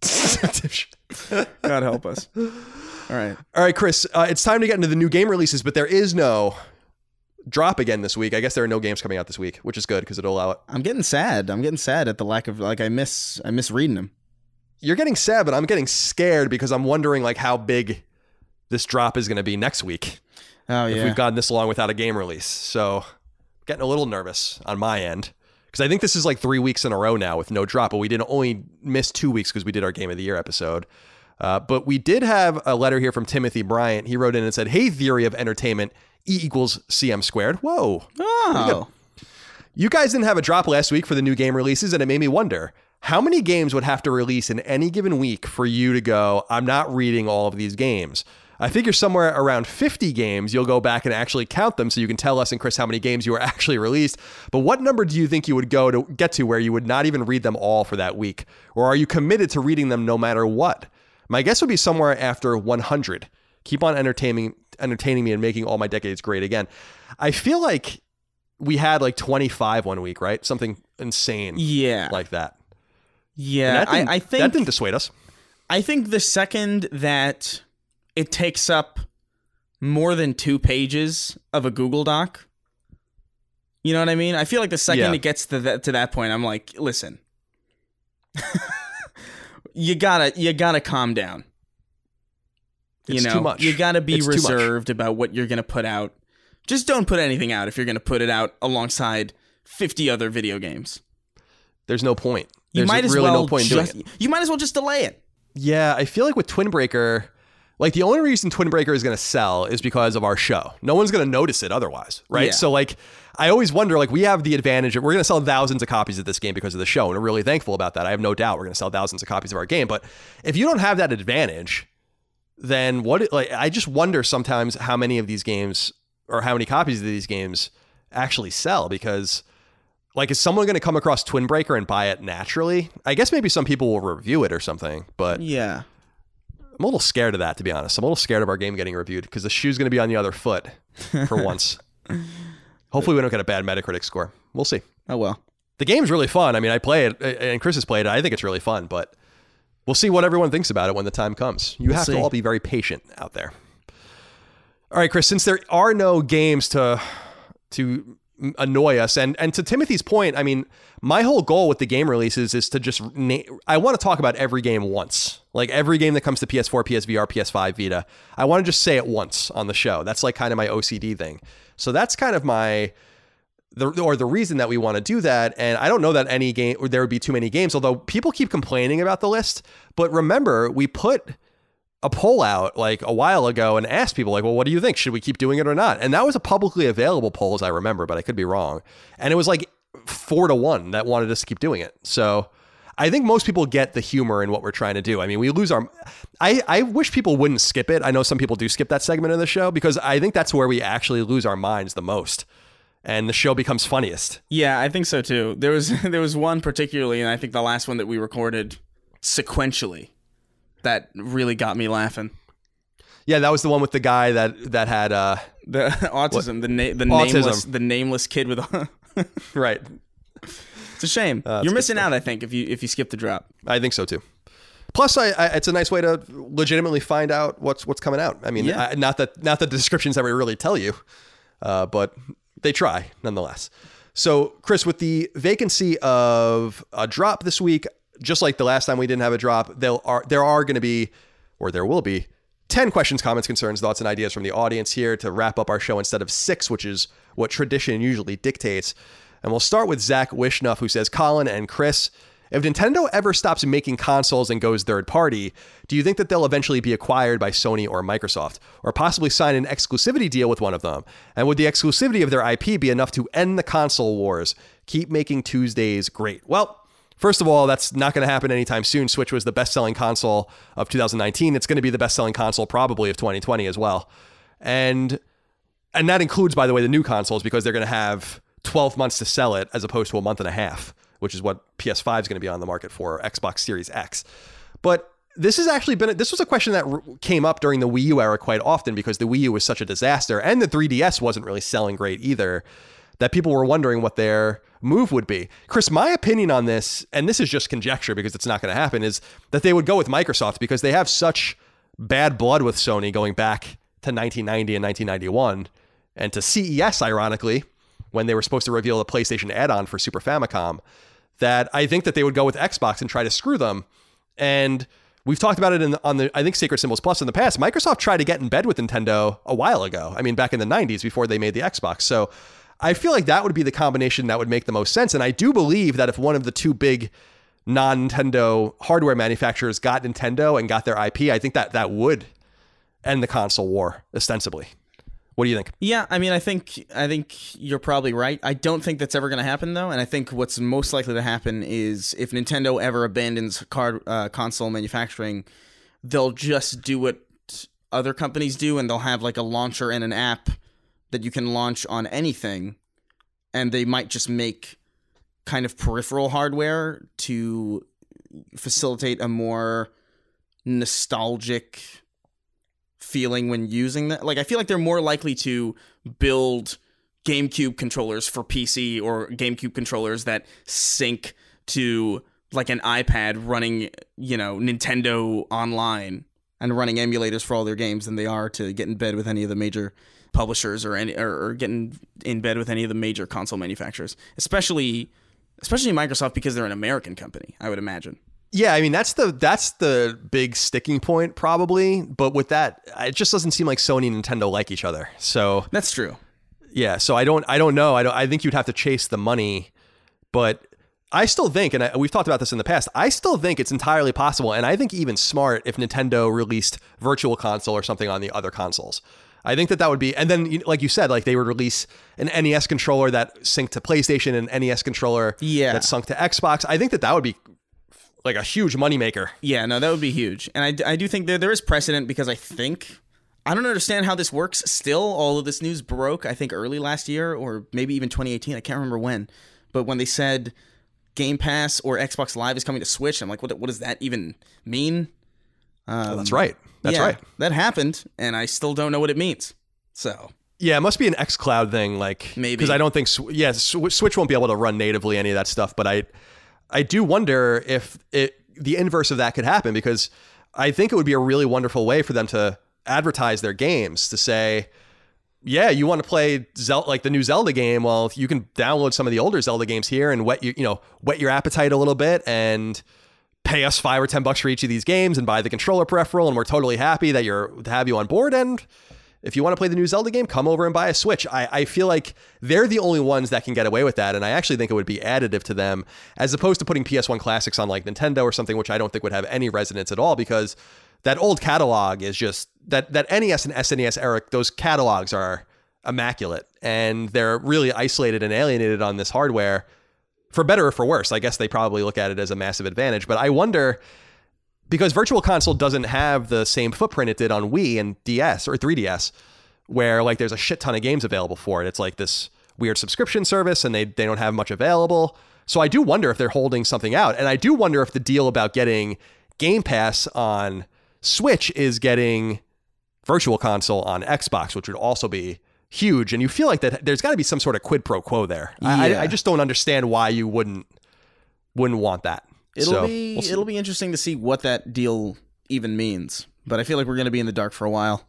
Dipshit. God help us. All right. All right, Chris, uh, it's time to get into the new game releases, but there is no drop again this week. I guess there are no games coming out this week, which is good because it'll allow it. I'm getting sad. I'm getting sad at the lack of like I miss I miss reading them. You're getting sad, but I'm getting scared because I'm wondering like how big this drop is going to be next week. Oh if we've gone this long without a game release. So getting a little nervous on my end because I think this is like three weeks in a row now with no drop, but we didn't only miss two weeks because we did our Game of the Year episode. Uh, but we did have a letter here from Timothy Bryant. He wrote in and said, Hey, theory of entertainment, E equals CM squared. Whoa. oh. You guys didn't have a drop last week for the new game releases, and it made me wonder how many games would have to release in any given week for you to go, I'm not reading all of these games. I figure somewhere around 50 games, you'll go back and actually count them so you can tell us and Chris how many games you were actually released. But what number do you think you would go to get to where you would not even read them all for that week? Or are you committed to reading them no matter what? My guess would be somewhere after 100. Keep on entertaining entertaining me and making all my decades great again. I feel like we had like 25 one week, right? Something insane Yeah. like that. yeah. That I, I that think didn't dissuade us. I think the second that it takes up more than two pages of a Google Doc, you know what I mean? I feel like the second Yeah. it gets to that to that point, I'm like, listen, you gotta you gotta calm down. You It's know, too much. you gotta be It's reserved about what you're gonna put out. Just don't put anything out if you're gonna put it out alongside 50 other video games. There's no point. You There's might as really well no point in doing just it. you might as well just delay it. Yeah, I feel like with Twin Breaker, like the only reason Twin Breaker is going to sell is because of our show. No one's going to notice it otherwise, right? Yeah. So like I always wonder like we have the advantage of we're going to sell thousands of copies of this game because of the show and we're really thankful about that. I have no doubt we're going to sell thousands of copies of our game, but if you don't have that advantage, then what like I just wonder sometimes how many of these games or how many copies of these games actually sell because like is someone going to come across Twin Breaker and buy it naturally? I guess maybe some people will review it or something, but Yeah. I'm a little scared of that, to be honest. I'm a little scared of our game getting reviewed because the shoe's going to be on the other foot for once. Hopefully, we don't get a bad Metacritic score. We'll see. Oh well. The game's really fun. I mean, I play it, and Chris has played it. I think it's really fun, but we'll see what everyone thinks about it when the time comes. You have see. to all be very patient out there. All right, Chris, since there are no games to to annoy us and and to Timothy's point, I mean, my whole goal with the game releases is to just na- I want to talk about every game once. Like every game that comes to PS4, PSVR, PS5, Vita. I want to just say it once on the show. That's like kind of my OCD thing. So that's kind of my the, or the reason that we want to do that. And I don't know that any game or there would be too many games, although people keep complaining about the list. But remember, we put a poll out like a while ago and asked people like, well, what do you think? Should we keep doing it or not? And that was a publicly available poll, as I remember, but I could be wrong. And it was like four to one that wanted us to keep doing it. So I think most people get the humor in what we're trying to do. I mean, we lose our. I, I wish people wouldn't skip it. I know some people do skip that segment of the show because I think that's where we actually lose our minds the most and the show becomes funniest. Yeah, I think so too. There was there was one particularly, and I think the last one that we recorded sequentially that really got me laughing. Yeah, that was the one with the guy that that had uh the autism, what? the na- the autism. nameless the nameless kid with right. It's a shame. Uh, You're missing out, I think, if you if you skip the drop. I think so too. Plus, I, I, it's a nice way to legitimately find out what's what's coming out. I mean, yeah. I, not that not that the descriptions ever really tell you, uh, but they try nonetheless. So, Chris, with the vacancy of a drop this week, just like the last time we didn't have a drop, there are there are going to be, or there will be, ten questions, comments, concerns, thoughts, and ideas from the audience here to wrap up our show instead of six, which is what tradition usually dictates. And we'll start with Zach Wishnuff, who says, Colin and Chris, if Nintendo ever stops making consoles and goes third party, do you think that they'll eventually be acquired by Sony or Microsoft, or possibly sign an exclusivity deal with one of them? And would the exclusivity of their IP be enough to end the console wars? Keep making Tuesdays great. Well, First of all, that's not going to happen anytime soon. Switch was the best selling console of 2019. It's going to be the best selling console probably of 2020 as well. And and that includes by the way the new consoles because they're going to have 12 months to sell it as opposed to a month and a half which is what PS5 is going to be on the market for, Xbox Series X. But this has actually been this was a question that came up during the Wii U era quite often because the Wii U was such a disaster and the 3DS wasn't really selling great either that people were wondering what their move would be. Chris, my opinion on this and this is just conjecture because it's not going to happen is that they would go with Microsoft because they have such bad blood with Sony going back to 1990 and 1991 and to CES ironically when they were supposed to reveal the PlayStation add-on for Super Famicom that I think that they would go with Xbox and try to screw them. And we've talked about it in the, on the I think Sacred Symbols Plus in the past. Microsoft tried to get in bed with Nintendo a while ago. I mean, back in the 90s before they made the Xbox. So I feel like that would be the combination that would make the most sense. And I do believe that if one of the two big non-Nintendo hardware manufacturers got Nintendo and got their IP, I think that that would end the console war ostensibly. What do you think? Yeah, I mean, I think I think you're probably right. I don't think that's ever going to happen though, and I think what's most likely to happen is if Nintendo ever abandons card uh, console manufacturing, they'll just do what other companies do, and they'll have like a launcher and an app that you can launch on anything, and they might just make kind of peripheral hardware to facilitate a more nostalgic feeling when using that. Like I feel like they're more likely to build GameCube controllers for PC or GameCube controllers that sync to like an iPad running, you know, Nintendo online and running emulators for all their games than they are to get in bed with any of the major publishers or any or, or getting in bed with any of the major console manufacturers. Especially especially Microsoft because they're an American company, I would imagine. Yeah, I mean that's the that's the big sticking point probably, but with that it just doesn't seem like Sony and Nintendo like each other. So That's true. Yeah, so I don't I don't know. I don't I think you'd have to chase the money, but I still think, and I, we've talked about this in the past, I still think it's entirely possible, and I think even smart if Nintendo released Virtual Console or something on the other consoles. I think that that would be, and then like you said, like they would release an NES controller that synced to PlayStation, and NES controller yeah. that sunk to Xbox. I think that that would be like a huge moneymaker. Yeah, no, that would be huge. And I, I do think there, there is precedent because I think I don't understand how this works still. All of this news broke, I think, early last year or maybe even 2018. I can't remember when. But when they said Game Pass or Xbox Live is coming to Switch, I'm like, what, what does that even mean? Um, that's right. That's yeah, right. That happened, and I still don't know what it means. So. Yeah, it must be an XCloud thing, like maybe because I don't think yeah Switch won't be able to run natively any of that stuff. But I I do wonder if it the inverse of that could happen because I think it would be a really wonderful way for them to advertise their games to say, yeah, you want to play Zel- like the new Zelda game. Well, you can download some of the older Zelda games here and whet your, you know, whet your appetite a little bit and pay us five or ten bucks for each of these games and buy the controller peripheral. And we're totally happy that you're to have you on board. And if you want to play the new Zelda game, come over and buy a Switch. I, I feel like they're the only ones that can get away with that. And I actually think it would be additive to them as opposed to putting PS1 classics on like Nintendo or something, which I don't think would have any resonance at all because that old catalog is just that that NES and SNES Eric, Those catalogs are immaculate, and they're really isolated and alienated on this hardware, for better or for worse. I guess they probably look at it as a massive advantage. But I wonder because Virtual Console doesn't have the same footprint it did on Wii and DS or 3DS, where like there's a shit ton of games available for it. It's like this weird subscription service, and they they don't have much available. So I do wonder if they're holding something out, and I do wonder if the deal about getting Game Pass on Switch is getting Virtual Console on Xbox, which would also be huge. And you feel like that there's got to be some sort of quid pro quo there. I, Yeah. I, I just don't understand why you wouldn't wouldn't want that. It'll So, be we'll it'll be interesting to see what that deal even means. But I feel like we're going to be in the dark for a while.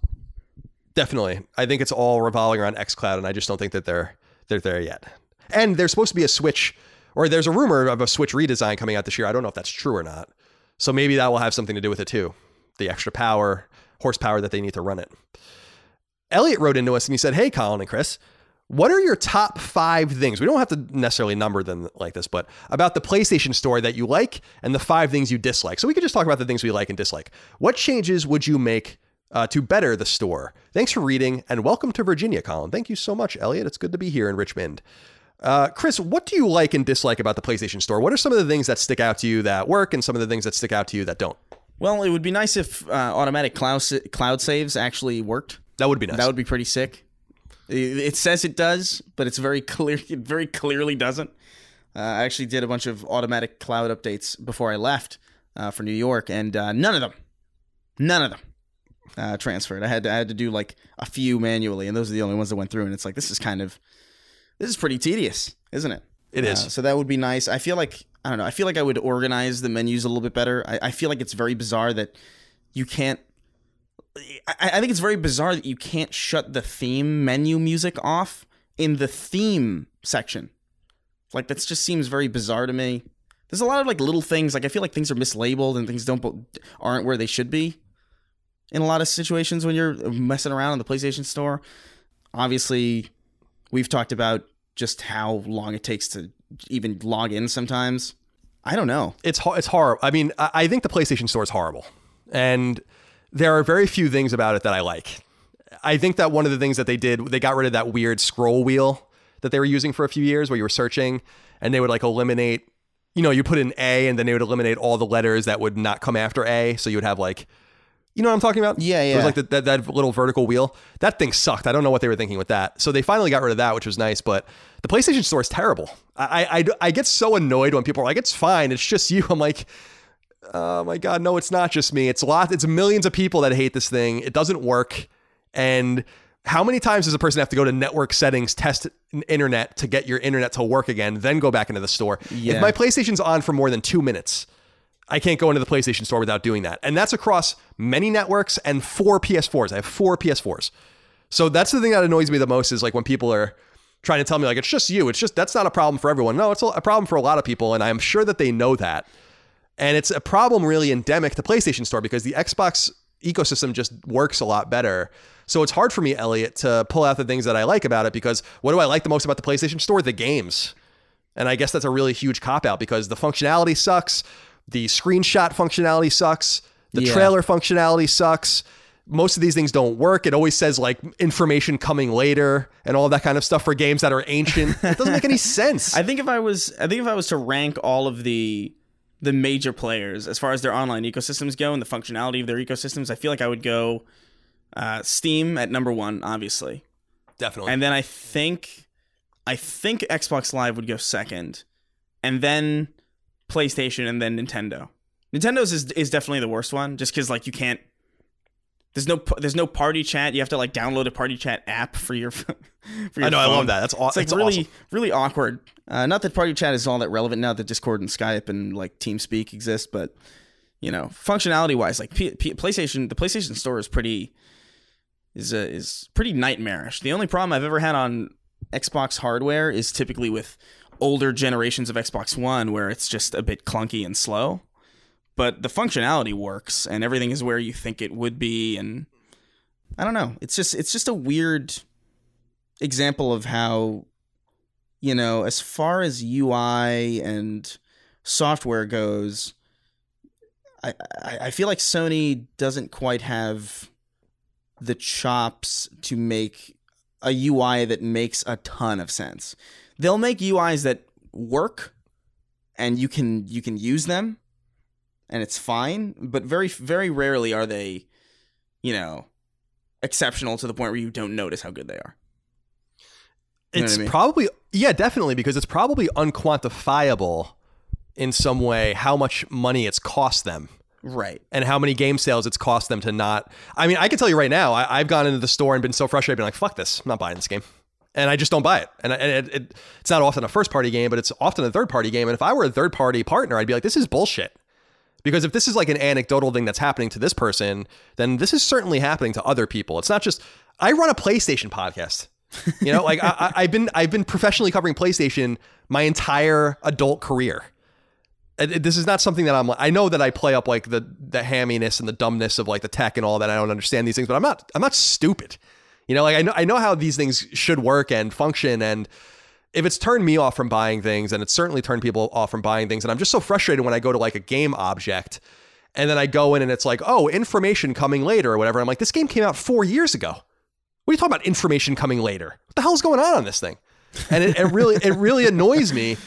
definitely. I think it's all revolving around XCloud, and I just don't think that they're they're there yet. And there's supposed to be a Switch, or there's a rumor of a Switch redesign coming out this year. I don't know if that's true or not. So maybe that will have something to do with it too. The extra power, horsepower that they need to run it. Elliot wrote into us and he said, Hey, Colin and Chris, what are your top five things? We don't have to necessarily number them like this, but about the PlayStation Store that you like and the five things you dislike. So we could just talk about the things we like and dislike. What changes would you make uh, to better the store? Thanks for reading and welcome to Virginia, Colin. Thank you so much, Elliot. It's good to be here in Richmond. Uh, Chris, what do you like and dislike about the PlayStation Store? What are some of the things that stick out to you that work and some of the things that stick out to you that don't? Well, it would be nice if uh, automatic cloud cloud saves actually worked. That would be nice. That would be pretty sick. It says it does, but it's very clear. It very clearly doesn't. Uh, I actually did a bunch of automatic cloud updates before I left uh, for New York, and uh, none of them, none of them uh, transferred. I had to, I had to do like a few manually, and those are the only ones that went through. And it's like this is kind of this is pretty tedious, isn't it? It is. Uh, so that would be nice. I feel like I don't know. I feel like I would organize the menus a little bit better. I, I feel like it's very bizarre that you can't. I, I think it's very bizarre that you can't shut the theme menu music off in the theme section. Like that just seems very bizarre to me. There's a lot of like little things. Like I feel like things are mislabeled and things don't aren't where they should be. In a lot of situations when you're messing around in the PlayStation Store, obviously, we've talked about just how long it takes to even log in. Sometimes I don't know. it's it's horrible. I mean, I, I think the PlayStation Store is horrible, and there are very few things about it that I like. I think that one of the things that they did, they got rid of that weird scroll wheel that they were using for a few years, where you were searching, and they would like eliminate. You know, you put in A, and then they would eliminate all the letters that would not come after A, so you would have like. You know what I'm talking about? Yeah, It was yeah. like the, that, that little vertical wheel. That thing sucked. I don't know what they were thinking with that. So they finally got rid of that, which was nice. But the PlayStation Store is terrible. I, I, I get so annoyed when people are like, "It's fine. It's just you." I'm like, oh my god, no, it's not just me. It's a lot. It's millions of people that hate this thing. It doesn't work. And how many times does a person have to go to network settings, test internet to get your internet to work again, then go back into the store? Yeah. If my PlayStation's on for more than two minutes, I can't go into the PlayStation store without doing that. And that's across many networks and four PS4s. I have four PS4s. So that's the thing that annoys me the most is like when people are trying to tell me like it's just you. It's just that's not a problem for everyone. No, it's a problem for a lot of people, and I'm sure that they know that. And it's a problem really endemic to PlayStation Store because the Xbox ecosystem just works a lot better. So it's hard for me, Elliot, to pull out the things that I like about it because what do I like the most about the PlayStation Store? The games. And I guess that's a really huge cop out because the functionality sucks, the screenshot functionality sucks, the Yeah. trailer functionality sucks. Most of these things don't work. It always says like information coming later and all that kind of stuff for games that are ancient. It doesn't make any sense. I think if I was, I think if I was to rank all of the the major players as far as their online ecosystems go and the functionality of their ecosystems, I feel like I would go uh, Steam at number one, obviously, Definitely. and then I think, I think Xbox Live would go second, and then PlayStation, and then Nintendo. Nintendo's is is definitely the worst one, just because like you can't. There's no there's no party chat. You have to like download a party chat app for your. For your I know. I love that. That's, aw- It's like that's really, awesome. really awkward. Uh, not that party chat is all that relevant now that Discord and Skype and like TeamSpeak exist, but you know, functionality wise, like P- P- PlayStation, the PlayStation Store is pretty. is uh, is pretty nightmarish. The only problem I've ever had on Xbox hardware is typically with older generations of Xbox One where it's just a bit clunky and slow. But the functionality works and everything is where you think it would be and I don't know. It's just it's just a weird example of how you know, as far as UI and software goes, I, I, I feel like Sony doesn't quite have the chops to make a UI that makes a ton of sense. They'll make UIs that work and you can you can use them and it's fine, but very very rarely are they, you know, exceptional to the point where you don't notice how good they are. You it's I mean? probably yeah, definitely because it's probably unquantifiable in some way how much money it's cost them. Right. And how many game sales it's cost them to not. I mean, I can tell you right now, I, have gone into the store and been so frustrated, been like, fuck this, I'm not buying this game. And I just don't buy it. And, and it, it, it's not often a first party game, but it's often a third party game. And if I were a third party partner, I'd be like, this is bullshit. Because if this is like an anecdotal thing that's happening to this person, then this is certainly happening to other people. It's not just, I run a PlayStation podcast. You know, like I, I've been I've been professionally covering PlayStation my entire adult career this is not something that I'm I know that I play up like the the hamminess and the dumbness of like the tech and all that. I don't understand these things, but I'm not I'm not stupid. You know, like I know I know how these things should work and function and if it's turned me off from buying things and it's certainly turned people off from buying things and I'm just so frustrated when I go to like a game object and then I go in and it's like, "Oh, information coming later" or whatever. I'm like, "This game came out 4 years ago." What are you talking about information coming later? What the hell is going on on this thing? And it, it really it really annoys me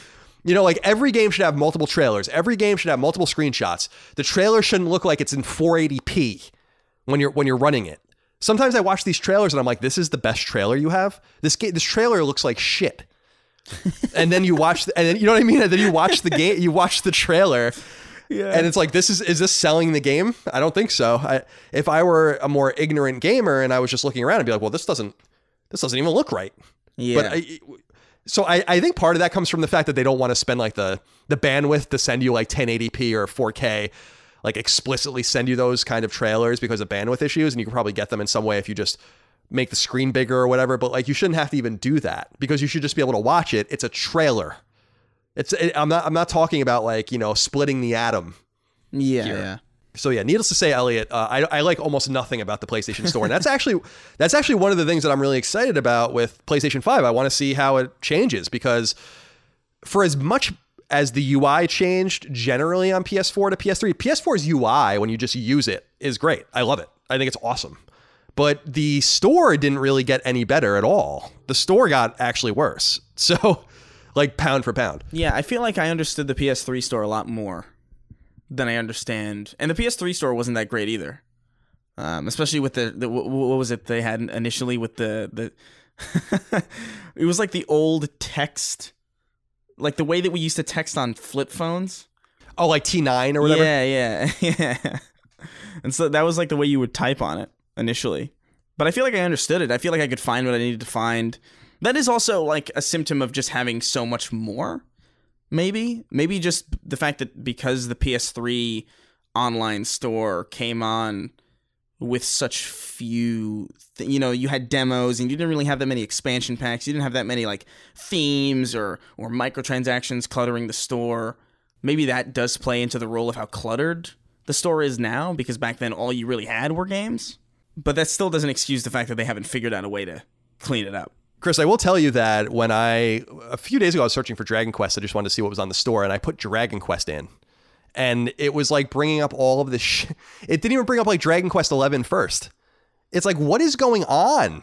you know, like every game should have multiple trailers. Every game should have multiple screenshots. The trailer shouldn't look like it's in 480p when you're when you're running it. Sometimes I watch these trailers and I'm like, this is the best trailer you have. This game, this trailer looks like shit. and then you watch, the, and then you know what I mean. And then you watch the game, you watch the trailer, yeah. and it's like, this is is this selling the game? I don't think so. I, if I were a more ignorant gamer and I was just looking around and be like, well, this doesn't, this doesn't even look right. Yeah. But I, so I, I think part of that comes from the fact that they don't want to spend like the the bandwidth to send you like 1080p or 4K, like explicitly send you those kind of trailers because of bandwidth issues, and you can probably get them in some way if you just make the screen bigger or whatever. But like you shouldn't have to even do that because you should just be able to watch it. It's a trailer. It's it, I'm not I'm not talking about like you know splitting the atom. Yeah, here. yeah so yeah, needless to say, Elliot, uh, I, I like almost nothing about the PlayStation Store, and that's actually that's actually one of the things that I'm really excited about with PlayStation Five. I want to see how it changes because for as much as the UI changed generally on PS4 to PS3, PS4's UI when you just use it is great. I love it. I think it's awesome. But the store didn't really get any better at all. The store got actually worse. So, like pound for pound. Yeah, I feel like I understood the PS3 store a lot more than I understand. And the PS3 store wasn't that great either. Um, especially with the, the what, was it they had initially with the the it was like the old text like the way that we used to text on flip phones. Oh, like T9 or whatever. Yeah, yeah, yeah. And so that was like the way you would type on it initially. But I feel like I understood it. I feel like I could find what I needed to find. That is also like a symptom of just having so much more maybe maybe just the fact that because the PS3 online store came on with such few th- you know you had demos and you didn't really have that many expansion packs you didn't have that many like themes or or microtransactions cluttering the store maybe that does play into the role of how cluttered the store is now because back then all you really had were games but that still doesn't excuse the fact that they haven't figured out a way to clean it up Chris, I will tell you that when I a few days ago I was searching for Dragon Quest, I just wanted to see what was on the store, and I put Dragon Quest in, and it was like bringing up all of this. Sh- it didn't even bring up like Dragon Quest 11 first. It's like what is going on?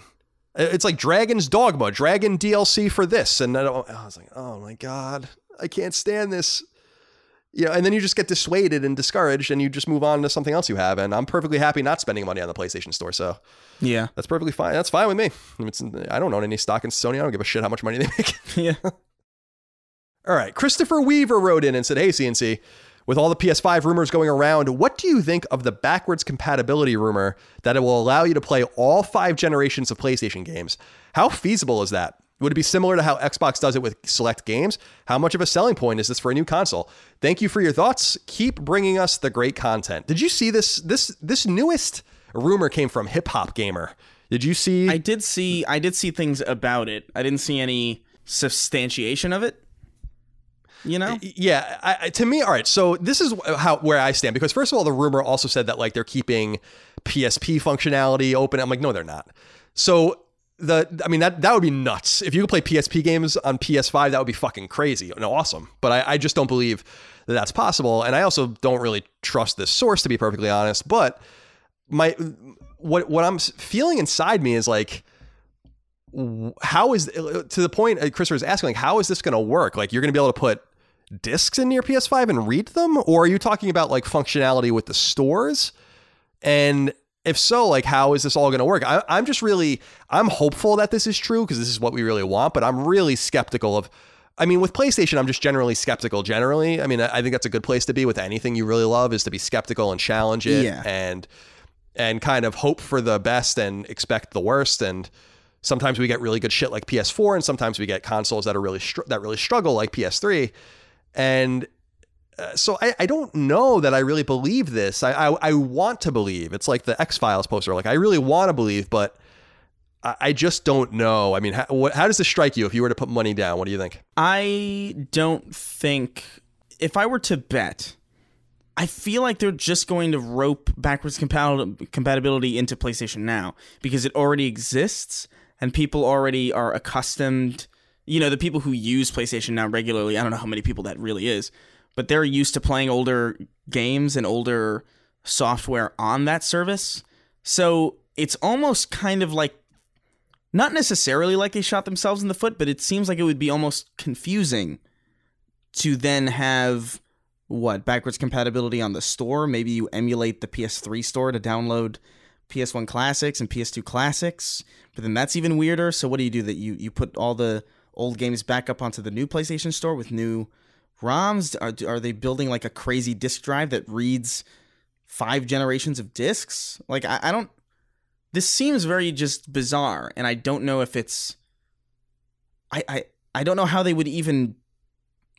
It's like Dragon's Dogma, Dragon DLC for this, and I, I was like, oh my god, I can't stand this. Yeah, and then you just get dissuaded and discouraged, and you just move on to something else you have. And I'm perfectly happy not spending money on the PlayStation Store. So yeah, that's perfectly fine. That's fine with me. It's, I don't own any stock in Sony. I don't give a shit how much money they make. yeah. All right, Christopher Weaver wrote in and said, "Hey CNC, with all the PS5 rumors going around, what do you think of the backwards compatibility rumor that it will allow you to play all five generations of PlayStation games? How feasible is that? Would it be similar to how Xbox does it with select games? How much of a selling point is this for a new console? Thank you for your thoughts. Keep bringing us the great content. Did you see this? This this newest rumor came from Hip Hop Gamer. Did you see? I did see I did see things about it. I didn't see any substantiation of it. You know? Yeah, I, I- to me, all right. So this is how where I stand because first of all, the rumor also said that like they're keeping PSP functionality open. I'm like, no, they're not. So the I mean that that would be nuts if you could play PSP games on PS5. That would be fucking crazy and awesome. But I, I just don't believe that that's possible, and I also don't really trust this source to be perfectly honest. But my what what I'm feeling inside me is like how is to the point uh, Chris was asking like how is this going to work like you're going to be able to put discs in your PS5 and read them or are you talking about like functionality with the stores and if so like how is this all going to work? I, I'm just really I'm hopeful that this is true because this is what we really want but I'm really skeptical of I mean with PlayStation I'm just generally skeptical generally. I mean I I think that's a good place to be with anything you really love is to be skeptical and challenge it Yeah. and and kind of hope for the best and expect the worst. And sometimes we get really good shit like PS4 and sometimes we get consoles that are really str- that really struggle like PS3 and uh, so I, I don't know that I really believe this. I, I I want to believe. It's like the X Files poster. Like I really want to believe but I, I just don't know. I mean how, what, how does this strike you if you were to put money down? What do you think? I don't think if I were to bet, I feel like they're just going to rope backwards compat- compatibility into PlayStation Now because it already exists and people already are accustomed. You know, the people who use PlayStation Now regularly, I don't know how many people that really is, but they're used to playing older games and older software on that service. So it's almost kind of like not necessarily like they shot themselves in the foot, but it seems like it would be almost confusing to then have what backwards compatibility on the store. Maybe you emulate the PS3 store to download PS1 classics and PS2 classics, but then that's even weirder. So what do you do? That you you put all the old games back up onto the new PlayStation store with new ROMs? Are are they building like a crazy disk drive that reads five generations of discs? Like I, I don't. This seems very just bizarre, and I don't know if it's. I I I don't know how they would even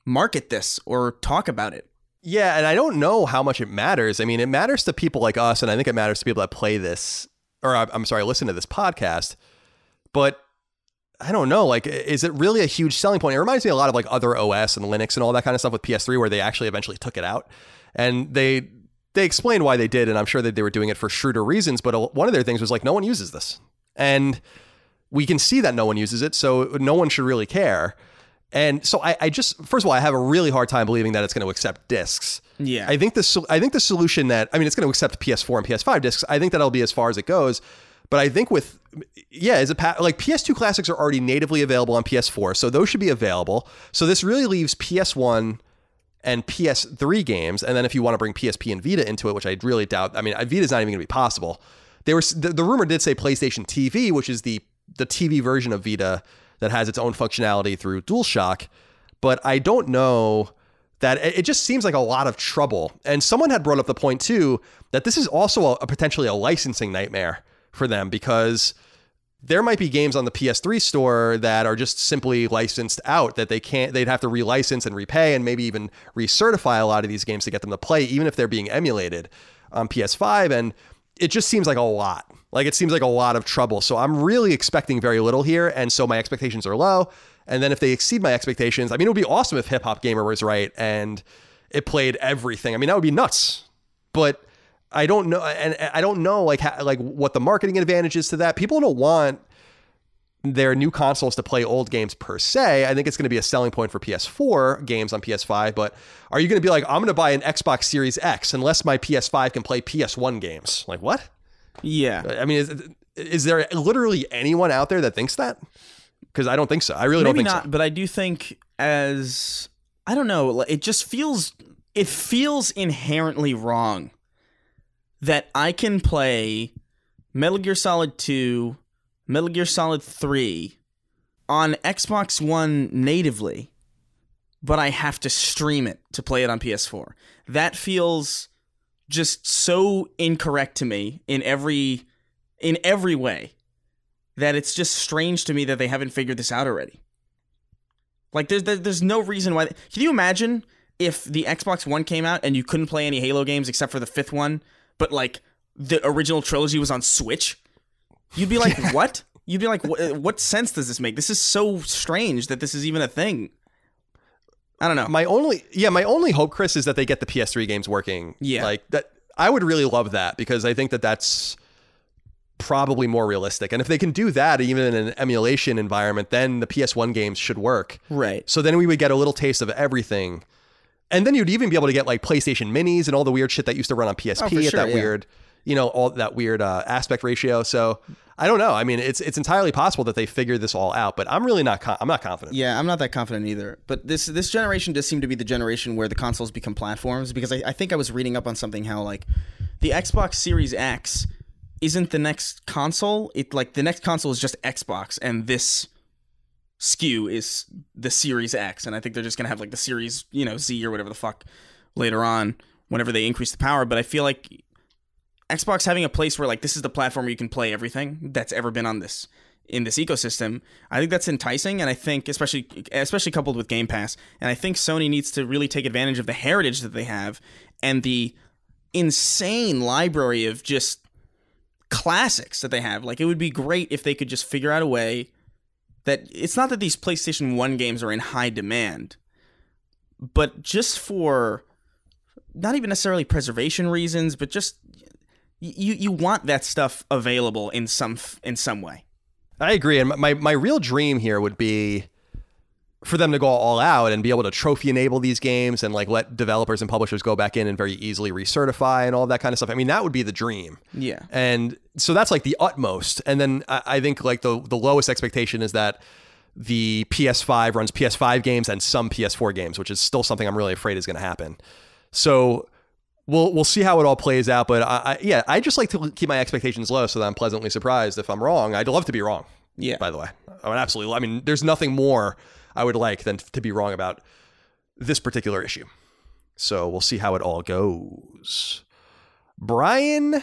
market this or talk about it. Yeah, and I don't know how much it matters. I mean, it matters to people like us, and I think it matters to people that play this, or I'm sorry, listen to this podcast. But I don't know. Like, is it really a huge selling point? It reminds me a lot of like other OS and Linux and all that kind of stuff with PS3, where they actually eventually took it out, and they they explained why they did, and I'm sure that they were doing it for shrewder reasons. But one of their things was like, no one uses this, and we can see that no one uses it, so no one should really care. And so I, I just, first of all, I have a really hard time believing that it's going to accept discs. Yeah. I think the I think the solution that I mean, it's going to accept PS4 and PS5 discs. I think that'll be as far as it goes. But I think with yeah, is it pa- like PS2 classics are already natively available on PS4, so those should be available. So this really leaves PS1 and PS3 games, and then if you want to bring PSP and Vita into it, which I really doubt. I mean, Vita's not even going to be possible. There was the, the rumor did say PlayStation TV, which is the the TV version of Vita that has its own functionality through DualShock, but I don't know that it it just seems like a lot of trouble. And someone had brought up the point too that this is also a, a potentially a licensing nightmare for them because there might be games on the PS3 store that are just simply licensed out that they can't they'd have to relicense and repay and maybe even recertify a lot of these games to get them to play even if they're being emulated on PS5 and it just seems like a lot. Like it seems like a lot of trouble. So I'm really expecting very little here and so my expectations are low and then if they exceed my expectations, I mean it would be awesome if Hip Hop Gamer was right and it played everything. I mean that would be nuts. But I don't know, and I don't know like how, like what the marketing advantage is to that. People don't want their new consoles to play old games per se. I think it's going to be a selling point for PS4 games on PS5. But are you going to be like, I'm going to buy an Xbox Series X unless my PS5 can play PS1 games? Like what? Yeah. I mean, is, is there literally anyone out there that thinks that? Because I don't think so. I really Maybe don't think not, so. but I do think as I don't know, it just feels it feels inherently wrong that I can play Metal Gear Solid 2, Metal Gear Solid 3 on Xbox One natively, but I have to stream it to play it on PS4. That feels just so incorrect to me in every in every way that it's just strange to me that they haven't figured this out already. Like there's there's no reason why. Can you imagine if the Xbox One came out and you couldn't play any Halo games except for the fifth one, but like the original trilogy was on Switch? You'd be like, what? You'd be like, what, uh, what sense does this make? This is so strange that this is even a thing. I don't know. My only yeah, my only hope, Chris, is that they get the PS3 games working. Yeah. like that. I would really love that because I think that that's probably more realistic. And if they can do that, even in an emulation environment, then the PS1 games should work. right. So then we would get a little taste of everything. And then you'd even be able to get like PlayStation minis and all the weird shit that used to run on PSP Oh, at sure, that yeah. weird, you know, all that weird uh, aspect ratio. So I don't know. I mean, it's it's entirely possible that they figured this all out, but I'm really not. Con- I'm not confident. Yeah, I'm not that confident either. But this this generation does seem to be the generation where the consoles become platforms because I, I think I was reading up on something how like the Xbox Series X isn't the next console. It like the next console is just Xbox and this SKU is the Series X. And I think they're just gonna have like the Series, you know, Z or whatever the fuck later on whenever they increase the power. But I feel like Xbox having a place where like this is the platform where you can play everything that's ever been on this in this ecosystem, I think that's enticing, and I think especially especially coupled with Game Pass, and I think Sony needs to really take advantage of the heritage that they have and the insane library of just classics that they have. Like it would be great if they could just figure out a way that it's not that these PlayStation 1 games are in high demand, but just for not even necessarily preservation reasons, but just you you want that stuff available in some in some way. I agree. And my, my real dream here would be for them to go all out and be able to trophy enable these games and like let developers and publishers go back in and very easily recertify and all that kind of stuff. I mean, that would be the dream. Yeah. And so that's like the utmost. And then I I think like the the lowest expectation is that the PS5 runs PS5 games and some PS4 games, which is still something I'm really afraid is going to happen. So we'll we'll see how it all plays out. But I, I, yeah, I just like to keep my expectations low so that I'm pleasantly surprised if I'm wrong. I'd love to be wrong. Yeah. By the way, I would absolutely. I mean, there's nothing more I would like than to be wrong about this particular issue. So we'll see how it all goes. Brian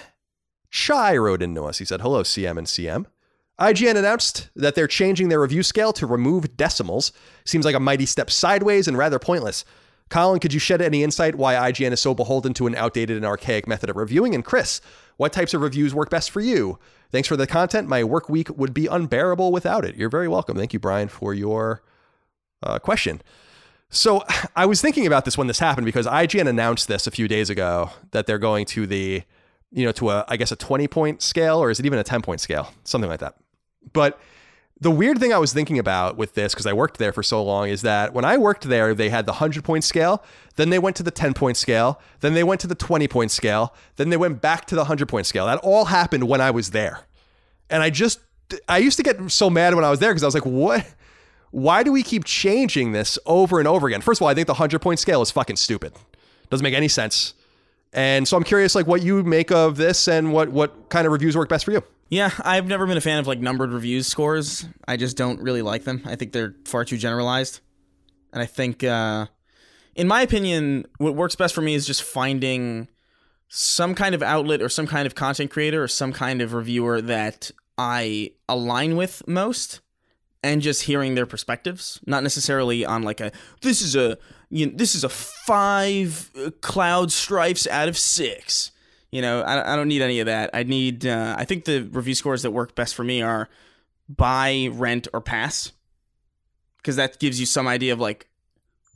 Chai wrote into us. He said, Hello, CM and CM. IGN announced that they're changing their review scale to remove decimals. Seems like a mighty step sideways and rather pointless. Colin, could you shed any insight why IGN is so beholden to an outdated and archaic method of reviewing? And Chris, what types of reviews work best for you? Thanks for the content. My work week would be unbearable without it. You're very welcome. Thank you, Brian, for your uh, question. So I was thinking about this when this happened because IGN announced this a few days ago that they're going to the, you know, to a I guess a 20 point scale or is it even a 10 point scale, something like that. But the weird thing I was thinking about with this because I worked there for so long is that when I worked there, they had the 100 point scale, then they went to the 10 point scale, then they went to the 20 point scale, then they went back to the 100 point scale. That all happened when I was there. And I just I used to get so mad when I was there because I was like, what? Why do we keep changing this over and over again? First of all, I think the 100 point scale is fucking stupid. Doesn't make any sense. And so I'm curious like what you make of this and what what kind of reviews work best for you. Yeah, I've never been a fan of like numbered reviews scores. I just don't really like them. I think they're far too generalized. And I think uh in my opinion, what works best for me is just finding some kind of outlet or some kind of content creator or some kind of reviewer that I align with most and just hearing their perspectives, not necessarily on like a this is a you know, this is a 5 uh, cloud strifes out of 6. You know, I, I don't need any of that. I need uh, I think the review scores that work best for me are buy, rent or pass because that gives you some idea of like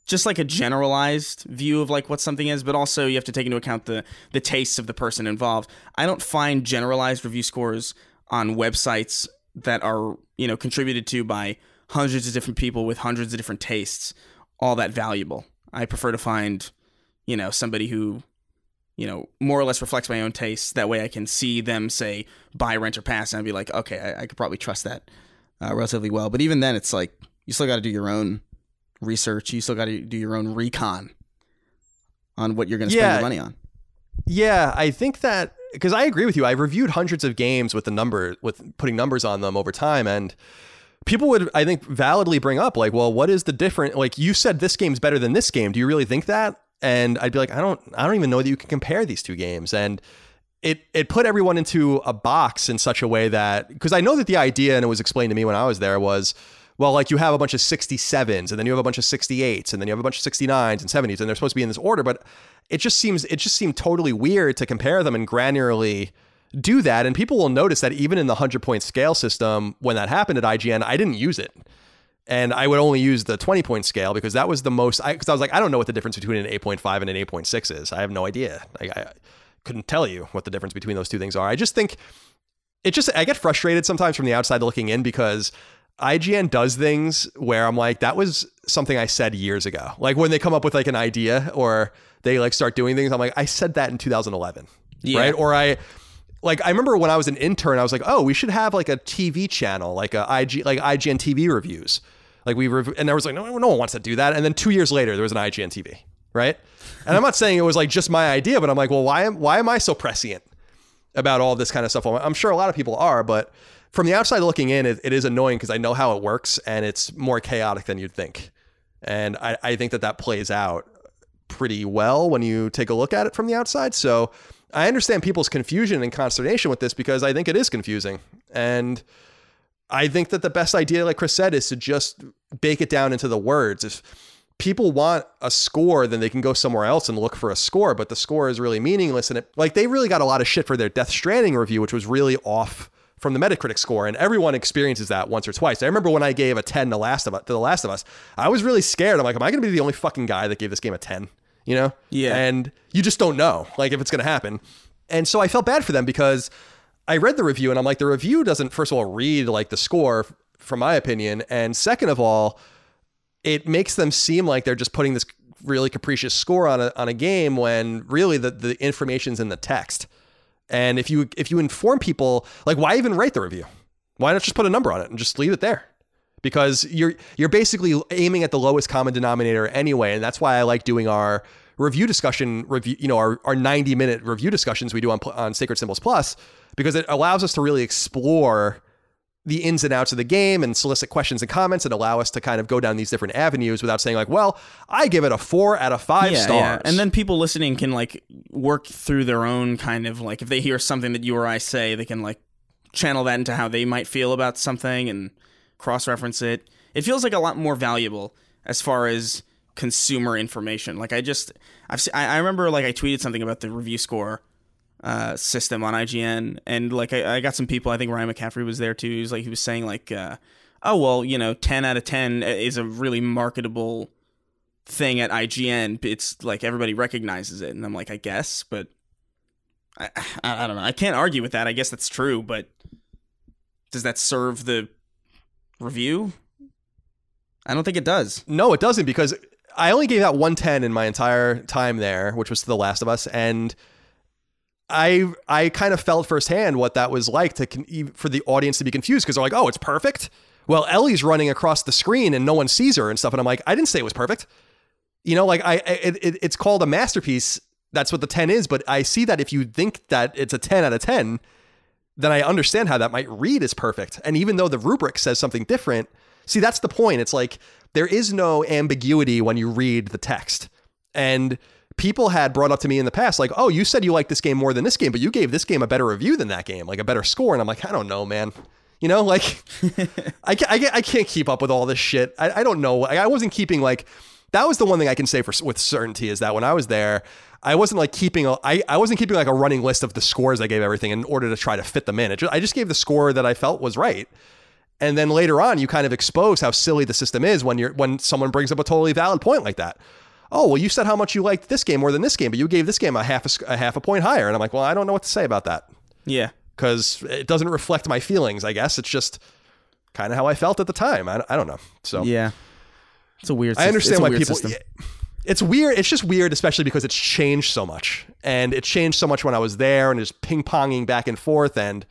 just like a generalized view of like what something is, but also you have to take into account the the tastes of the person involved. I don't find generalized review scores on websites that are you know contributed to by hundreds of different people with hundreds of different tastes all that valuable. I prefer to find you know somebody who you know more or less reflects my own tastes. That way I can see them say buy, rent, or pass, and I'd be like, okay, I, I could probably trust that uh, relatively well. But even then, it's like you still got to do your own research. You still got to do your own recon on what you're going to spend Yeah. your money on. Yeah, I think that because I agree with you. I've reviewed hundreds of games with the number with putting numbers on them over time, and people would I think validly bring up like, well, what is the different? Like you said, this game's better than this game. Do you really think that? And I'd be like, I don't, I don't even know that you can compare these two games. And it it put everyone into a box in such a way that because I know that the idea and it was explained to me when I was there was. Well, like you have a bunch of 67s and then you have a bunch of 68s and then you have a bunch of 69s and 70s and they're supposed to be in this order, but it just seems it just seemed totally weird to compare them and granularly do that. And people will notice that even in the 100 point scale system, when that happened at IGN, I didn't use it. And I would only use the 20 point scale because that was the most, because I, I, was like, I don't know what the difference between an 8.5 and an 8.6 is. I have no idea. I, I couldn't tell you what the difference between those two things are. I just think it just, I get frustrated sometimes from the outside looking in because IGN does things where I'm like, that was something I said years ago. Like when they come up with like an idea or they like start doing things, I'm like, I said that in 2011. Yeah. Right. Or I, like I remember when I was an intern, I was like, oh, we should have like a TV channel, like a IG, like IGN TV reviews. Like we, rev- and there was like, no, no one wants to do that. And then two years later, there was an IGN TV, right? And I'm not saying it was like just my idea, but I'm like, well, why am, why am I so prescient about all this kind of stuff? I'm sure a lot of people are, but from the outside looking in, it, it is annoying because I know how it works and it's more chaotic than you'd think. And I, I think that that plays out pretty well when you take a look at it from the outside. So I understand people's confusion and consternation with this because I think it is confusing. And I think that the best idea, like Chris said, is to just bake it down into the words. If people want a score, then they can go somewhere else and look for a score, but the score is really meaningless. And it, like, they really got a lot of shit for their Death Stranding review, which was really off from the Metacritic score, and everyone experiences that once or twice. I remember when I gave a 10 to Last of Us, to The Last of Us, I was really scared. I'm like, am I going to be the only fucking guy that gave this game a 10? You know? Yeah. And you just don't know, like, if it's going to happen. And so I felt bad for them because I read the review and I'm like, the review doesn't, first of all, read like the score, from my opinion. And second of all, it makes them seem like they're just putting this really capricious score on a, on a game when really the, the information's in the text. And if you if you inform people, like why even write the review? Why not just put a number on it and just leave it there? Because you're you're basically aiming at the lowest common denominator anyway, and that's why I like doing our review discussion review, you know, our, our 90 minute review discussions we do on on Sacred Symbols Plus because it allows us to really explore the ins and outs of the game and solicit questions and comments and allow us to kind of go down these different avenues without saying like, well, I give it a four out of five yeah, stars. Yeah. And then people listening can like work through their own kind of like if they hear something that you or I say, they can like channel that into how they might feel about something and cross reference it. It feels like a lot more valuable as far as consumer information. Like I just I've I remember like I tweeted something about the review score uh, system on IGN, and like I, I, got some people. I think Ryan McCaffrey was there too. He was like he was saying like, uh, oh well, you know, ten out of ten is a really marketable thing at IGN. It's like everybody recognizes it, and I'm like, I guess, but I, I, I don't know. I can't argue with that. I guess that's true, but does that serve the review? I don't think it does. No, it doesn't because I only gave that 110 in my entire time there, which was to The Last of Us, and I I kind of felt firsthand what that was like to for the audience to be confused because they're like, oh, it's perfect. Well, Ellie's running across the screen and no one sees her and stuff, and I'm like, I didn't say it was perfect. You know, like I it, it, it's called a masterpiece. That's what the 10 is, but I see that if you think that it's a 10 out of 10, then I understand how that might read as perfect. And even though the rubric says something different, see that's the point. It's like there is no ambiguity when you read the text. And people had brought up to me in the past, like, oh, you said you like this game more than this game, but you gave this game a better review than that game, like a better score. And I'm like, I don't know, man. You know, like, I, I, I can't keep up with all this shit. I, I don't know. I, wasn't keeping, like, that was the one thing I can say for with certainty is that when I was there, I wasn't like keeping a, I, I wasn't keeping like a running list of the scores I gave everything in order to try to fit them in. Just, I just gave the score that I felt was right. And then later on, you kind of expose how silly the system is when you're when someone brings up a totally valid point like that oh well you said how much you liked this game more than this game but you gave this game a half a, a half a point higher. And i'm like well i don't know what to say about that. Yeah. Because it doesn't reflect my feelings i guess. It's just kind of how i felt at the time. I, I don't know. So yeah. It's a weird i understand why people system. it's weird it's just weird especially because it's changed so much. And it changed so much when i was there and just ping-ponging back and forth. And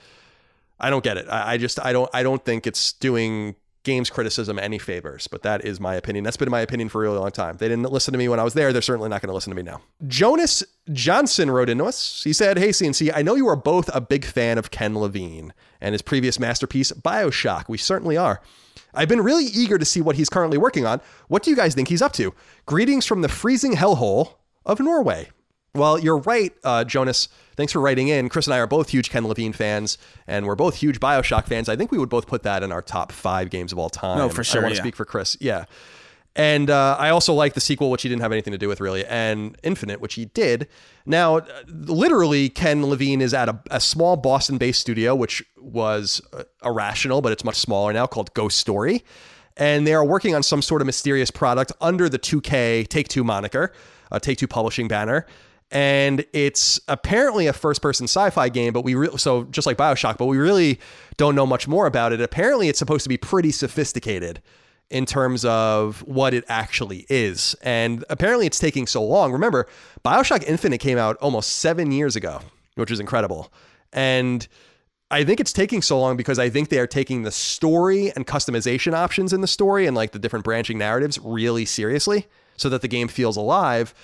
i don't get it. I, I just i don't i don't think it's doing games criticism any favors, but that is my opinion. That's been my opinion for a really long time. They didn't listen to me when I was there. They're certainly not going to listen to me now. Jonas Johnson wrote into us. He said, Hey, CNC, I know you are both a big fan of Ken Levine and his previous masterpiece, Bioshock. We certainly are. I've been really eager to see what he's currently working on. What do you guys think he's up to? Greetings from the freezing hellhole of Norway. Well, you're right, uh, Jonas. Thanks for writing in. Chris and I are both huge Ken Levine fans, and we're both huge Bioshock fans. I think we would both put that in our top five games of all time. No, for sure. I want to yeah. speak for Chris. Yeah. And uh, I also like the sequel, which he didn't have anything to do with really, and Infinite, which he did. Now, uh, literally, Ken Levine is at a, a small Boston based studio, which was uh, irrational, but it's much smaller now, called Ghost Story. And they are working on some sort of mysterious product under the 2K Take Two moniker, a Take Two publishing banner. And it's apparently a first person sci fi game, but we re- so just like Bioshock, but we really don't know much more about it. Apparently, it's supposed to be pretty sophisticated in terms of what it actually is. And apparently it's taking so long. Remember, Bioshock Infinite came out almost seven years ago, which is incredible. And I think it's taking so long because I think they are taking the story and customization options in the story and like the different branching narratives really seriously so that the game feels alive.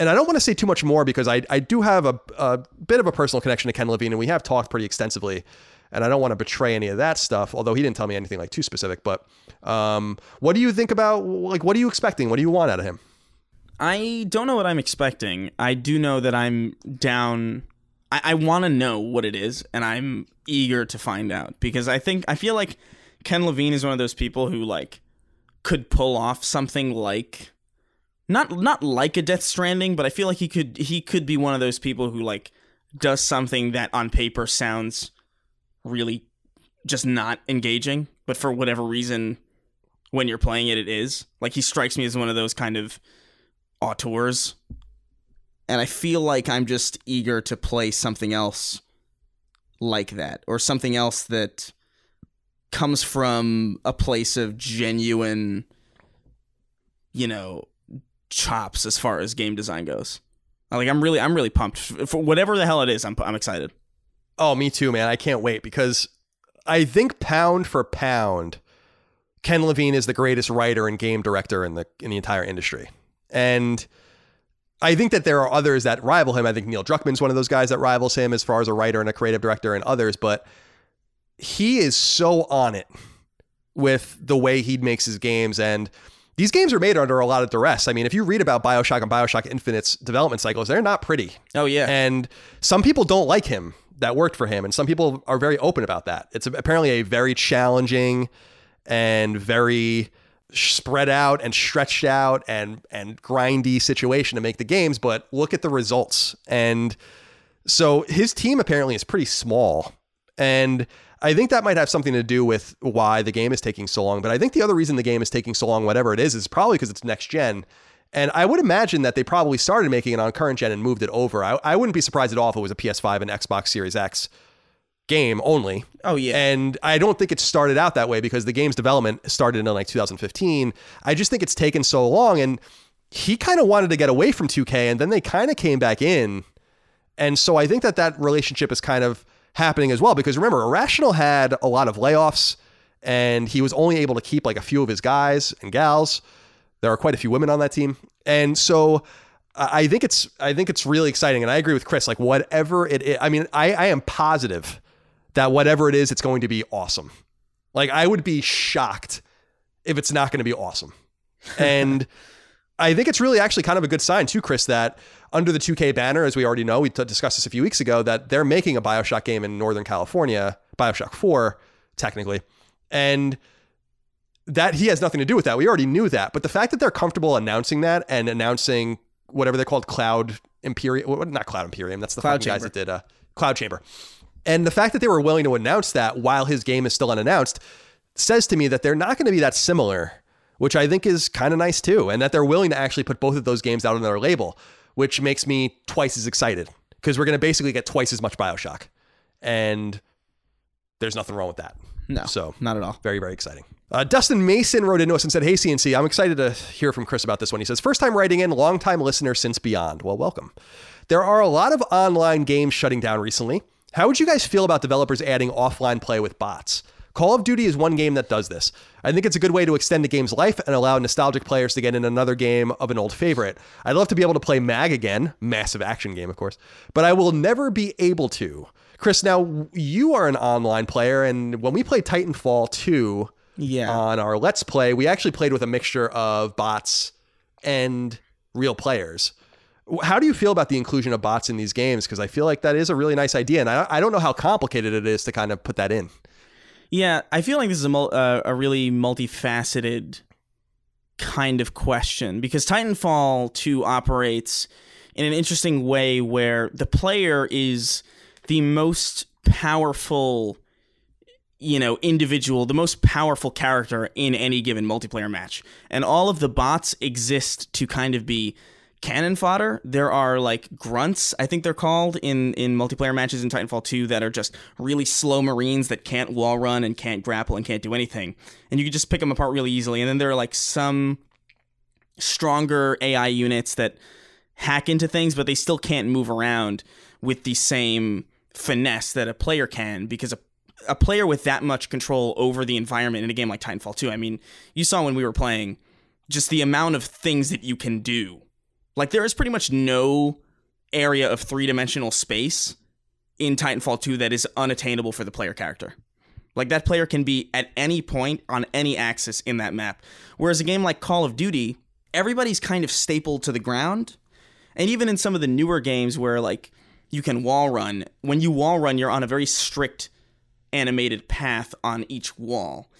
And I don't want to say too much more because I, I do have a, a bit of a personal connection to Ken Levine and we have talked pretty extensively and I don't want to betray any of that stuff. Although he didn't tell me anything like too specific. But um, what do you think about like what are you expecting? What do you want out of him? I don't know what I'm expecting. I do know that I'm down. I, I want to know what it is, and I'm eager to find out because I think I feel like Ken Levine is one of those people who like could pull off something like not not like a Death Stranding, but I feel like he could he could be one of those people who like does something that on paper sounds really just not engaging, but for whatever reason, when you're playing it, it is. Like he strikes me as one of those kind of auteurs. And I feel like I'm just eager to play something else like that, or something else that comes from a place of genuine, you know, chops as far as game design goes. Like I'm really, I'm really pumped for whatever the hell it is. I'm, I'm excited. Oh, me too, man. I can't wait because I think pound for pound, Ken Levine is the greatest writer and game director in the in the entire industry. And I think that there are others that rival him. I think Neil Druckmann's one of those guys that rivals him as far as a writer and a creative director and others, but he is so on it with the way he makes his games and these games are made under a lot of duress. I mean, if you read about BioShock and BioShock Infinite's development cycles, they're not pretty. Oh yeah. And some people don't like him that worked for him. And some people are very open about that. It's apparently a very challenging and very spread out and stretched out and and grindy situation to make the games, but look at the results. And so his team apparently is pretty small. And I think that might have something to do with why the game is taking so long. But I think the other reason the game is taking so long, whatever it is, is probably because it's next gen and I would imagine that they probably started making it on current gen and moved it over. I, I wouldn't be surprised at all if it was a PS5 and Xbox Series X game only. Oh yeah. And I don't think it started out that way because the game's development started in like 2015. I just think it's taken so long and he kind of wanted to get away from 2K and then they kind of came back in. And so I think that that relationship is kind of happening as well because remember Irrational had a lot of layoffs and he was only able to keep like a few of his guys and gals. There are quite a few women on that team, and so I think it's I think it's really exciting. And I agree with Chris. Like whatever it is, I mean, I, I am positive that whatever it is, it's going to be awesome. Like I would be shocked if it's not going to be awesome. And I think it's really actually kind of a good sign too, Chris, that under the 2K banner, as we already know, we t- discussed this a few weeks ago, that they're making a Bioshock game in Northern California, Bioshock 4, technically. And that he has nothing to do with that. We already knew that. But the fact that they're comfortable announcing that and announcing whatever they're called, Cloud Imperium, not Cloud Imperium, that's the Cloud guys that did uh, Cloud Chamber. And the fact that they were willing to announce that while his game is still unannounced says to me that they're not going to be that similar, which I think is kind of nice too. And that they're willing to actually put both of those games out on their label, which makes me twice as excited because we're going to basically get twice as much Bioshock. And there's nothing wrong with that. No. So, not at all. Very, very exciting. Uh, Dustin Mason wrote into us and said, Hey, CNC, I'm excited to hear from Chris about this one. He says, First time writing in, long time listener since Beyond. Well, welcome. There are a lot of online games shutting down recently. How would you guys feel about developers adding offline play with bots? Call of Duty is one game that does this. I think it's a good way to extend a game's life and allow nostalgic players to get in another game of an old favorite. I'd love to be able to play MAG again, massive action game, of course, but I will never be able to. Chris, now you are an online player, and when we played Titanfall 2, yeah. on our Let's Play, we actually played with a mixture of bots and real players. How do you feel about the inclusion of bots in these games? Because I feel like that is a really nice idea, and I, I don't know how complicated it is to kind of put that in. Yeah, I feel like this is a, uh, a really multifaceted kind of question because Titanfall 2 operates in an interesting way where the player is the most powerful you know individual the most powerful character in any given multiplayer match. And all of the bots exist to kind of be cannon fodder there are like grunts i think they're called in in multiplayer matches in titanfall 2 that are just really slow marines that can't wall run and can't grapple and can't do anything and you can just pick them apart really easily and then there are like some stronger ai units that hack into things but they still can't move around with the same finesse that a player can because a a player with that much control over the environment in a game like Titanfall 2. I mean, you saw when we were playing just the amount of things that you can do. Like there is pretty much no area of three-dimensional space in Titanfall 2 that is unattainable for the player character. Like that player can be at any point on any axis in that map. Whereas a game like Call of Duty, everybody's kind of stapled to the ground. And even in some of the newer games where like you can wall run, when you wall run, you're on a very strict animated path on each wall.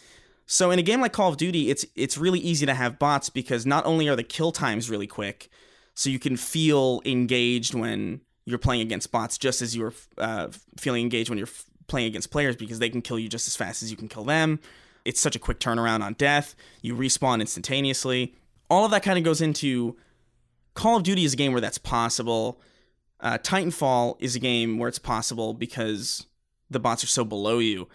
So in a game like Call of Duty, it's it's really easy to have bots because not only are the kill times really quick, so you can feel engaged when you're playing against bots, just as you're uh, feeling engaged when you're f- playing against players because they can kill you just as fast as you can kill them. It's such a quick turnaround on death. You respawn instantaneously. All of that kind of goes into Call of Duty is a game where that's possible. Uh, Titanfall is a game where it's possible because the bots are so below you.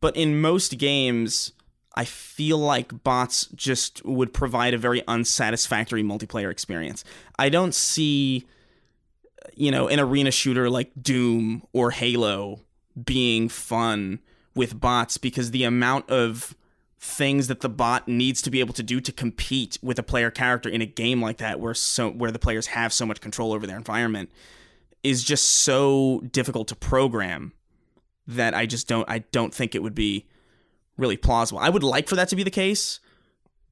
But in most games, I feel like bots just would provide a very unsatisfactory multiplayer experience. I don't see, you know, an arena shooter like Doom or Halo being fun with bots because the amount of things that the bot needs to be able to do to compete with a player character in a game like that where so where the players have so much control over their environment is just so difficult to program that I just don't I don't think it would be really plausible. I would like for that to be the case,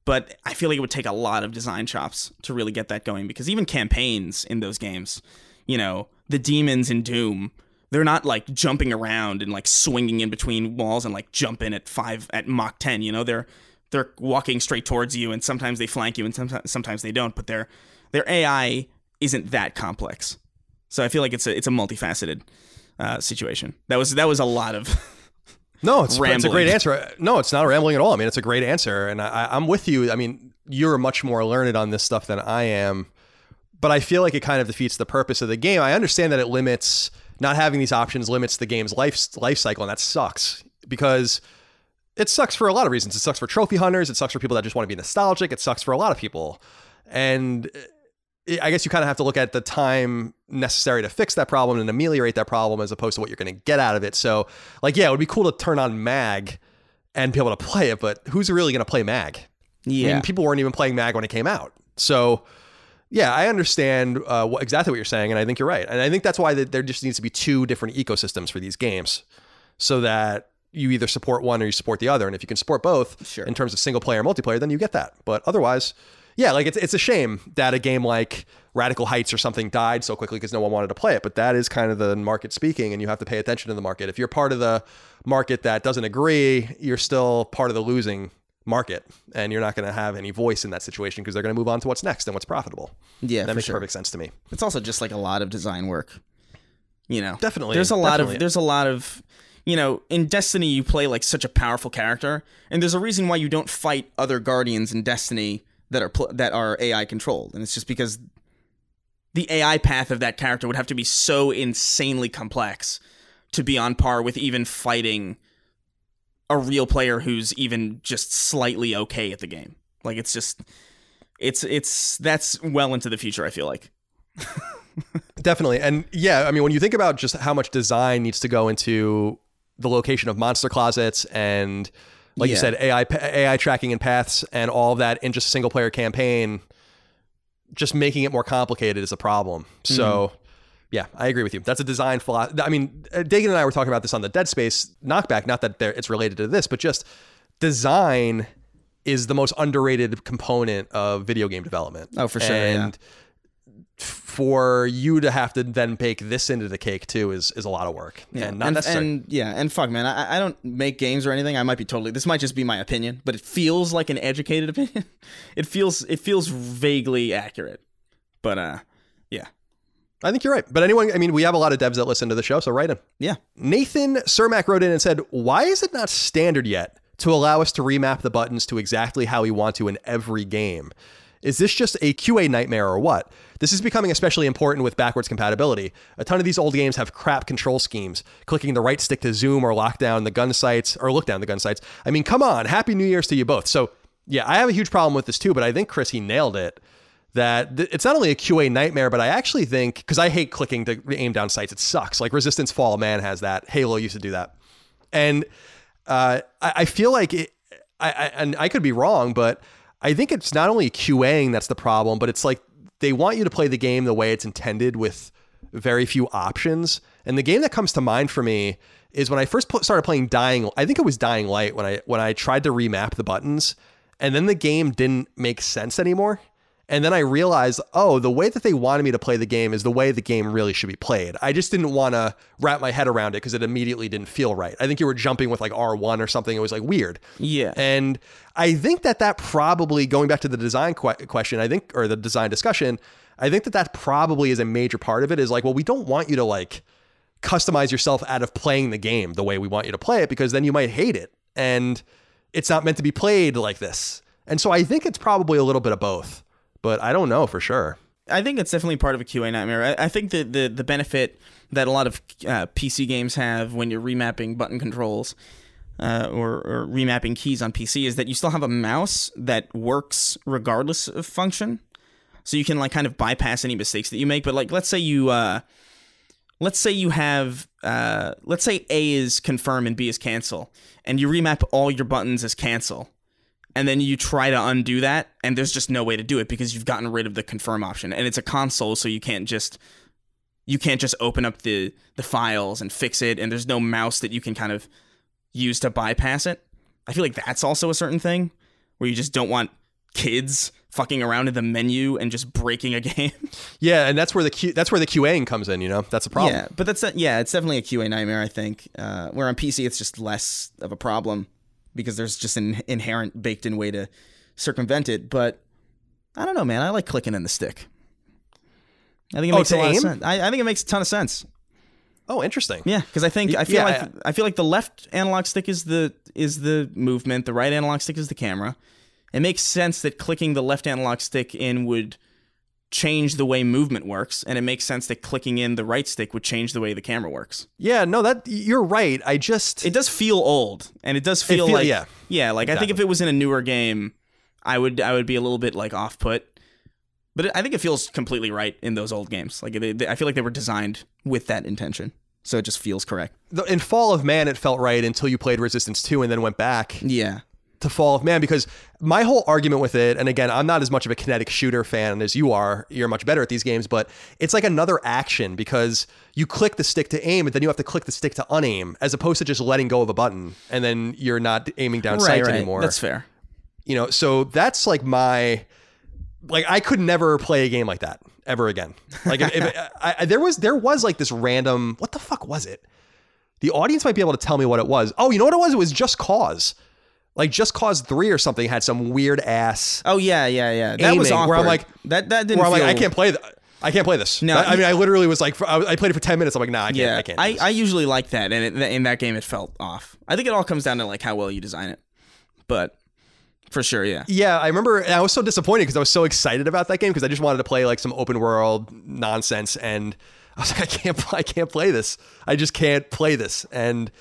but I feel like it would take a lot of design chops to really get that going because even campaigns in those games, you know, the demons in Doom, they're not like jumping around and like swinging in between walls and like jumping at 5 at Mach 10, you know, they're they're walking straight towards you and sometimes they flank you and sometimes sometimes they don't, but their their AI isn't that complex. So I feel like it's a it's a multifaceted uh, situation. That was that was a lot of No, it's, it's a great answer. No, it's not rambling at all. I mean, it's a great answer, and I, I'm with you. I mean, you're much more learned on this stuff than I am, but I feel like it kind of defeats the purpose of the game. I understand that it limits not having these options limits the game's life life cycle, and that sucks because it sucks for a lot of reasons. It sucks for trophy hunters. It sucks for people that just want to be nostalgic. It sucks for a lot of people, and I guess you kind of have to look at the time necessary to fix that problem and ameliorate that problem as opposed to what you're going to get out of it. So, like, yeah, it would be cool to turn on Mag and be able to play it, but who's really going to play Mag? yeah. I mean, people weren't even playing Mag when it came out. So, yeah, I understand uh, what, exactly what you're saying, and I think you're right. And I think that's why th- there just needs to be two different ecosystems for these games, so that you either support one or you support the other. And if you can support both Sure. in terms of single player multiplayer, then you get that. But otherwise, yeah, like it's it's a shame that a game like Radical Heights or something died so quickly because no one wanted to play it. But that is kind of the market speaking, and you have to pay attention to the market. If you're part of the market that doesn't agree, you're still part of the losing market, and you're not going to have any voice in that situation because they're going to move on to what's next and what's profitable. yeah, that makes sure. perfect sense to me. It's also just like a lot of design work. You know, Definitely, There's a lot definitely. of there's a lot of you know in Destiny you play like such a powerful character, and there's a reason why you don't fight other guardians in Destiny that are pl- that are AI controlled, and it's just because the AI path of that character would have to be so insanely complex to be on par with even fighting a real player who's even just slightly okay at the game. Like it's just it's it's that's well into the future. I feel like. Definitely. And yeah, I mean, when you think about just how much design needs to go into the location of monster closets and, like you said, AI, AI tracking and paths and all of that in just a single player campaign, just making it more complicated is a problem. So, yeah, I agree with you. That's a design flaw. I mean, uh, Dagan and I were talking about this on the Dead Space knockback. Not that it's related to this, but just design is the most underrated component of video game development. Oh, for sure, yeah. For you to have to then bake this into the cake too is is a lot of work and not and, necessary. and yeah, and fuck, man, I, I don't make games or anything. I might be totally. This might just be my opinion, but it feels like an educated opinion. it feels it feels vaguely accurate, but uh, yeah, I think you're right. But anyone, I mean, we have a lot of devs that listen to the show, so write in. yeah. Nathan Cermak wrote in and said, Why is it not standard yet to allow us to remap the buttons to exactly how we want to in every game? Is this just a QA nightmare or what? This is becoming especially important with backwards compatibility. A ton of these old games have crap control schemes, clicking the right stick to zoom or lock down the gun sights or look down the gun sights. I mean, come on, happy New Year's to you both. So, yeah, I have a huge problem with this too, but I think Chris, he nailed it that th- it's not only a QA nightmare, but I actually think because I hate clicking to aim down sights, it sucks. Like Resistance Fall Man has that. Halo used to do that, and uh, I, I feel like it. I, I and I could be wrong, but I think it's not only QAing that's the problem, but it's like they want you to play the game the way it's intended with very few options. And the game that comes to mind for me is when I first pl- started playing Dying. I think it was Dying Light when I when I tried to remap the buttons, and then the game didn't make sense anymore. And then I realized, oh, the way that they wanted me to play the game is the way the game really should be played. I just didn't want to wrap my head around it because it immediately didn't feel right. I think you were jumping with like R1 or something. It was like weird. Yeah. And I think that that probably, going back to the design que- question, I think, or the design discussion, I think that that probably is a major part of it is like, well, we don't want you to like customize yourself out of playing the game the way we want you to play it because then you might hate it. And it's not meant to be played like this. And so I think it's probably a little bit of both, but I don't know for sure. I think it's definitely part of a QA nightmare. I, I think that the the benefit that a lot of uh, PC games have when you're remapping button controls uh, or, or remapping keys on PC is that you still have a mouse that works regardless of function. So you can like kind of bypass any mistakes that you make. But like, let's say you, uh, let's say you have, uh, let's say A is confirm and B is cancel, and you remap all your buttons as cancel and then you try to undo that and there's just no way to do it because you've gotten rid of the confirm option. And it's a console so you can't just you can't just open up the the files and fix it and there's no mouse that you can kind of use to bypass it. I feel like that's also a certain thing where you just don't want kids fucking around in the menu and just breaking a game. Yeah, and that's where the Q, that's where the QAing comes in. You know, that's a problem. yeah but that's yeah it's definitely a qa nightmare i think. Uh, where on pc it's just less of a problem because there's just an inherent baked in way to circumvent it. But I don't know, man. I like clicking in the stick. I think it Oh, makes a lot aim? of sense. I, I think it makes a ton of sense. Oh, interesting. Yeah, because I think I feel yeah, like I- I feel like the left analog stick is the is the movement, the right analog stick is the camera. It makes sense that clicking the left analog stick in would change the way movement works, and it makes sense that clicking in the right stick would change the way the camera works. Yeah, no, that you're right. I just it does feel old and it does feel feel- like yeah. yeah like i think if it was in a newer game i would i would be a little bit like off put but it, i think it feels completely right in those old games like they, they- i feel like they were designed with that intention so it just feels correct in Fall of Man, it felt right until you played Resistance 2 and then went back yeah to Fall of Man because my whole argument with it, and again, I'm not as much of a kinetic shooter fan as you are. You're much better at these games, but it's like another action because you click the stick to aim, and then you have to click the stick to unaim, as opposed to just letting go of a button and then you're not aiming down sights anymore. that's fair. You know so that's like my like i could never play a game like that ever again. Like if, if I, I, there was there was like this random what the fuck was it? The audience might be able to tell me what it was. Oh you know what it was? It was just cause like just cause 3 or something had some weird ass oh yeah yeah yeah that was awkward where I'm like- that that didn't where i'm feel like i can't play that I can't play this. No, I, mean, I literally was like, I I played it for ten minutes. I'm like, nah, I can't. yeah I can't. I. I usually like that and it, in that game it felt off i think it all comes down to like how well you design it but for sure yeah Yeah, I remember and I was so disappointed because I was so excited about that game because I just wanted to play like some open world nonsense and I was like I can't I can't play this. I just can't play this. And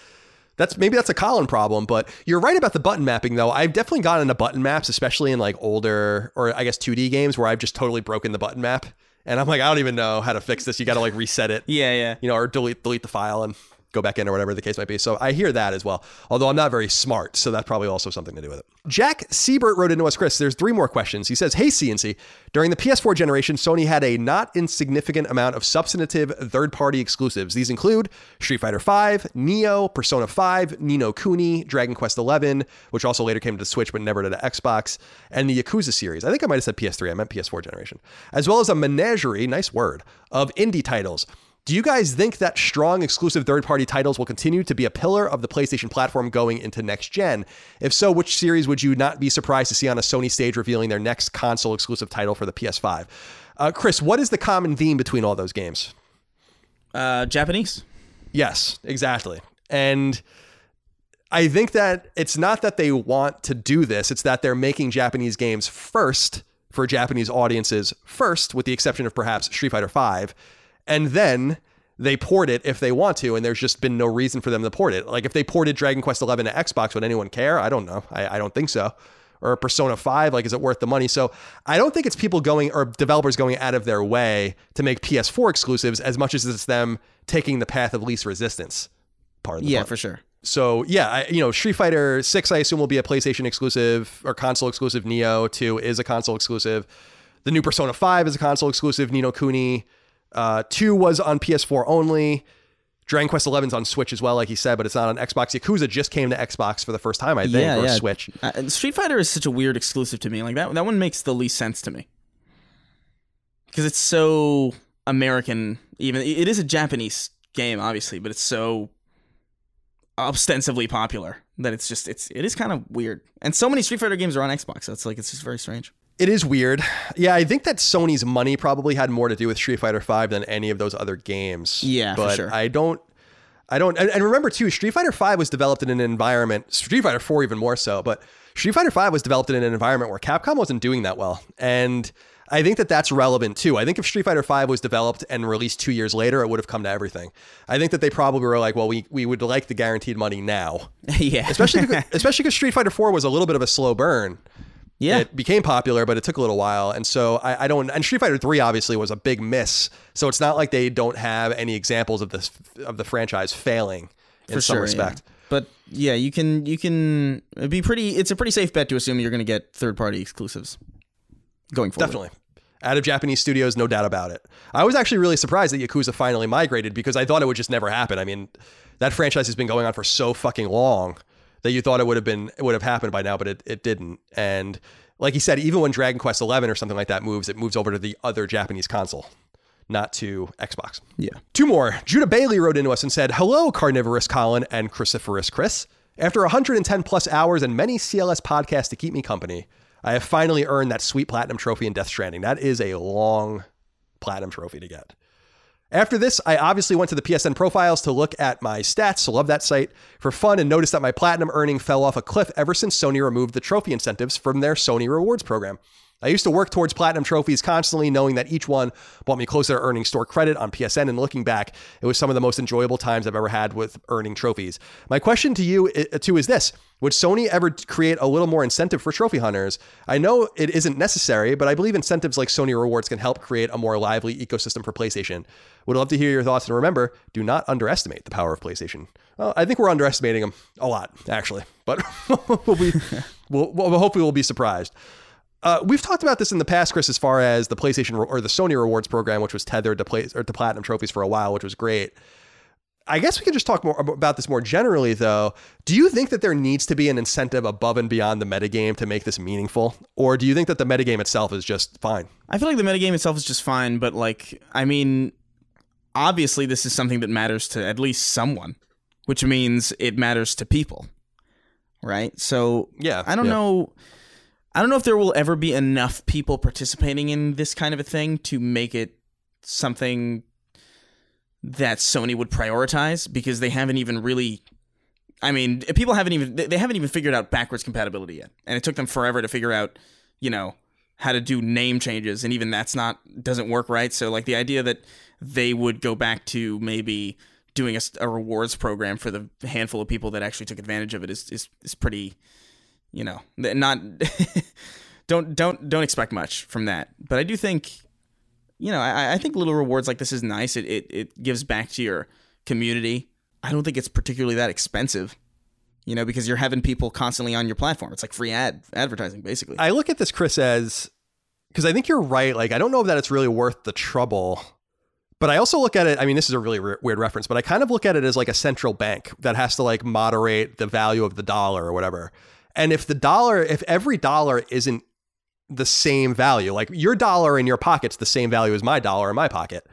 that's maybe that's a Colin problem, but you're right about the button mapping though. I've definitely gotten into button maps, especially in like older or I guess 2D games where I've just totally broken the button map. And I'm like, I don't even know how to fix this. You got to like reset it, yeah yeah you know, or delete delete the file and go back in or whatever the case might be. So I hear that as well. Although I'm not very smart, so that's probably also something to do with it. Jack Siebert wrote into us, Chris. There's three more questions. He says, "Hey CNC, during the PS4 generation, Sony had a not insignificant amount of substantive third-party exclusives. These include Street Fighter V, Nioh, Persona 5, Ni no Kuni, Dragon Quest XI, which also later came to Switch but never to the Xbox, and the Yakuza series. I think I might have said PS3. I meant PS4 generation, as well as a menagerie. Nice word of indie titles." Do you guys think that strong exclusive third party titles will continue to be a pillar of the PlayStation platform going into next gen? If so, which series would you not be surprised to see on a Sony stage revealing their next console exclusive title for the PS5? Uh, Chris, what is the common theme between all those games? Uh, Japanese. Yes, exactly. And I think that it's not that they want to do this, it's that they're making Japanese games first for Japanese audiences first, with the exception of perhaps Street Fighter V and then they port it if they want to, and there's just been no reason for them to port it. Like if they ported Dragon Quest XI to Xbox, would anyone care? I don't know. I, I don't think so. Or Persona 5, like is it worth the money? So I don't think it's people going or developers going out of their way to make PS4 exclusives as much as it's them taking the path of least resistance. Part of the yeah, for sure. So yeah, I, you know, Street Fighter Six, I assume will be a PlayStation exclusive or console exclusive. Nioh Two is a console exclusive. The new Persona Five is a console exclusive. Ni no Kuni uh, two was on PS4 only. Dragon Quest is on Switch as well, like he said, but it's not on Xbox. Yakuza just came to Xbox for the first time, I think, yeah, or yeah. Switch. Uh, Street Fighter is such a weird exclusive to me. Like that, that one makes the least sense to me because it's so American. Even it is a Japanese game, obviously, but it's so ostensibly popular that it's just it's it is kind of weird. And so many Street Fighter games are on Xbox, so it's like it's just very strange. It is weird. Yeah, I think that Sony's money probably had more to do with Street Fighter V than any of those other games. Yeah, but sure. I don't. I don't. And, and remember too, Street Fighter V was developed in an environment. Street Fighter 4 even more so, but Street Fighter V was developed in an environment where Capcom wasn't doing that well, and I think that that's relevant too. I think if Street Fighter V was developed and released two years later, it would have come to everything. I think that they probably were like, well, we, we would like the guaranteed money now. yeah. Especially because, especially because Street Fighter 4 was a little bit of a slow burn. Yeah. It became popular, but it took a little while. And so I, I, don't and Street Fighter 3 obviously was a big miss. So it's not like they don't have any examples of this of the franchise failing in For some sure, respect. Yeah. But yeah, you can you can be pretty it's a pretty safe bet to assume you're gonna get third party exclusives going forward. Definitely. Out of Japanese studios, no doubt about it. I was actually really surprised that Yakuza finally migrated because I thought it would just never happen. I mean, that franchise has been going on for so fucking long that you thought it would have been it would have happened by now, but it, it didn't. And like he said, even when Dragon Quest Eleven or something like that moves, it moves over to the other Japanese console, not to Xbox. Yeah. Two more. Judah Bailey wrote into us and said, "Hello, carnivorous Colin and cruciferous Chris. After 110 plus hours and many CLS podcasts to keep me company, I have finally earned that sweet platinum trophy in Death Stranding. That is a long platinum trophy to get." After this, I obviously went to the PSN profiles to look at my stats. So love that site for fun and noticed that my platinum earning fell off a cliff ever since Sony removed the trophy incentives from their Sony rewards program. I used to work towards platinum trophies constantly, knowing that each one brought me closer to earning store credit on PSN. And looking back, it was some of the most enjoyable times I've ever had with earning trophies. My question to you too is this: Would Sony ever create a little more incentive for trophy hunters? I know it isn't necessary, but I believe incentives like Sony Rewards can help create a more lively ecosystem for PlayStation. Would love to hear your thoughts, and remember, do not underestimate the power of PlayStation. Well, I think we're underestimating them a lot, actually, but we'll be, we'll, we'll, hopefully we'll be surprised. Uh, we've talked about this in the past, Chris, as far as the PlayStation or the Sony Rewards program, which was tethered to play or to platinum trophies for a while, which was great. I guess we can just talk more about this more generally, though. Do you think that there needs to be an incentive above and beyond the metagame to make this meaningful, or do you think that the metagame itself is just fine? I feel like the metagame itself is just fine, but like, I mean, obviously, this is something that matters to at least someone, which means it matters to people, right? So, yeah, I don't yeah. know I don't know if there will ever be enough people participating in this kind of a thing to make it something that Sony would prioritize because they haven't even really I mean, people haven't even they haven't even figured out backwards compatibility yet. And it took them forever to figure out, you know, how to do name changes and even that's not doesn't work right. So like the idea that they would go back to maybe doing a, a rewards program for the handful of people that actually took advantage of it is is, is pretty you know, not don't don't don't expect much from that. But I do think, you know, I, I think little rewards like this is nice. It, it it gives back to your community I don't think it's particularly that expensive. You know, because you're having people constantly on your platform. It's like free ad advertising, basically. I look at this, Chris, as because I think you're right. Like, I don't know that it's really worth the trouble. But I also look at it. I mean, this is a really re- weird reference, but I kind of look at it as like a central bank that has to like moderate the value of the dollar or whatever. And if the dollar, if every dollar isn't the same value, like your dollar in your pocket's the same value as my dollar in my pocket,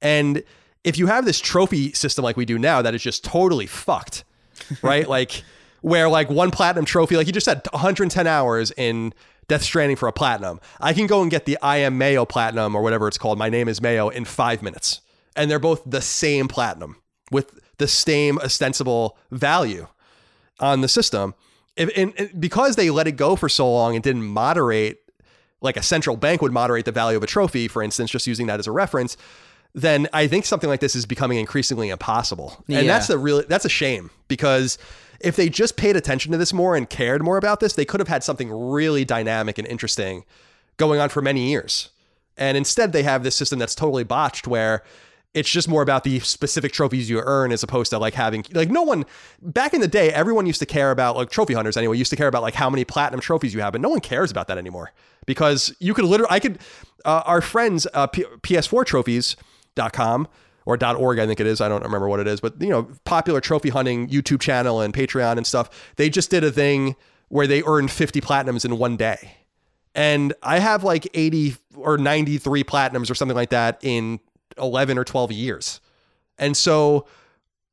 and if you have this trophy system like we do now that is just totally fucked, right? like where like one platinum trophy, like you just had 110 hours in Death Stranding for a platinum. I can go and get the I am Mayo platinum or whatever it's called. My name is Mayo in five minutes. And they're both the same platinum with the same ostensible value on the system. If, and, and because they let it go for so long and didn't moderate, like a central bank would moderate the value of a trophy, for instance, just using that as a reference, then I think something like this is becoming increasingly impossible. And Yeah. that's a really that's a shame because if they just paid attention to this more and cared more about this, they could have had something really dynamic and interesting going on for many years. And instead they have this system that's totally botched where it's just more about the specific trophies you earn as opposed to like having like no one back in the day everyone used to care about like trophy hunters anyway used to care about like how many platinum trophies you have but no one cares about that anymore. Because you could literally I could uh, our friends uh, P- ps4trophies.com or .org I think it is I don't remember what it is but you know popular trophy hunting YouTube channel and Patreon and stuff they just did a thing where they earned 50 platinums in one day. And I have like 80 or 93 platinums or something like that in 11 or 12 years. And so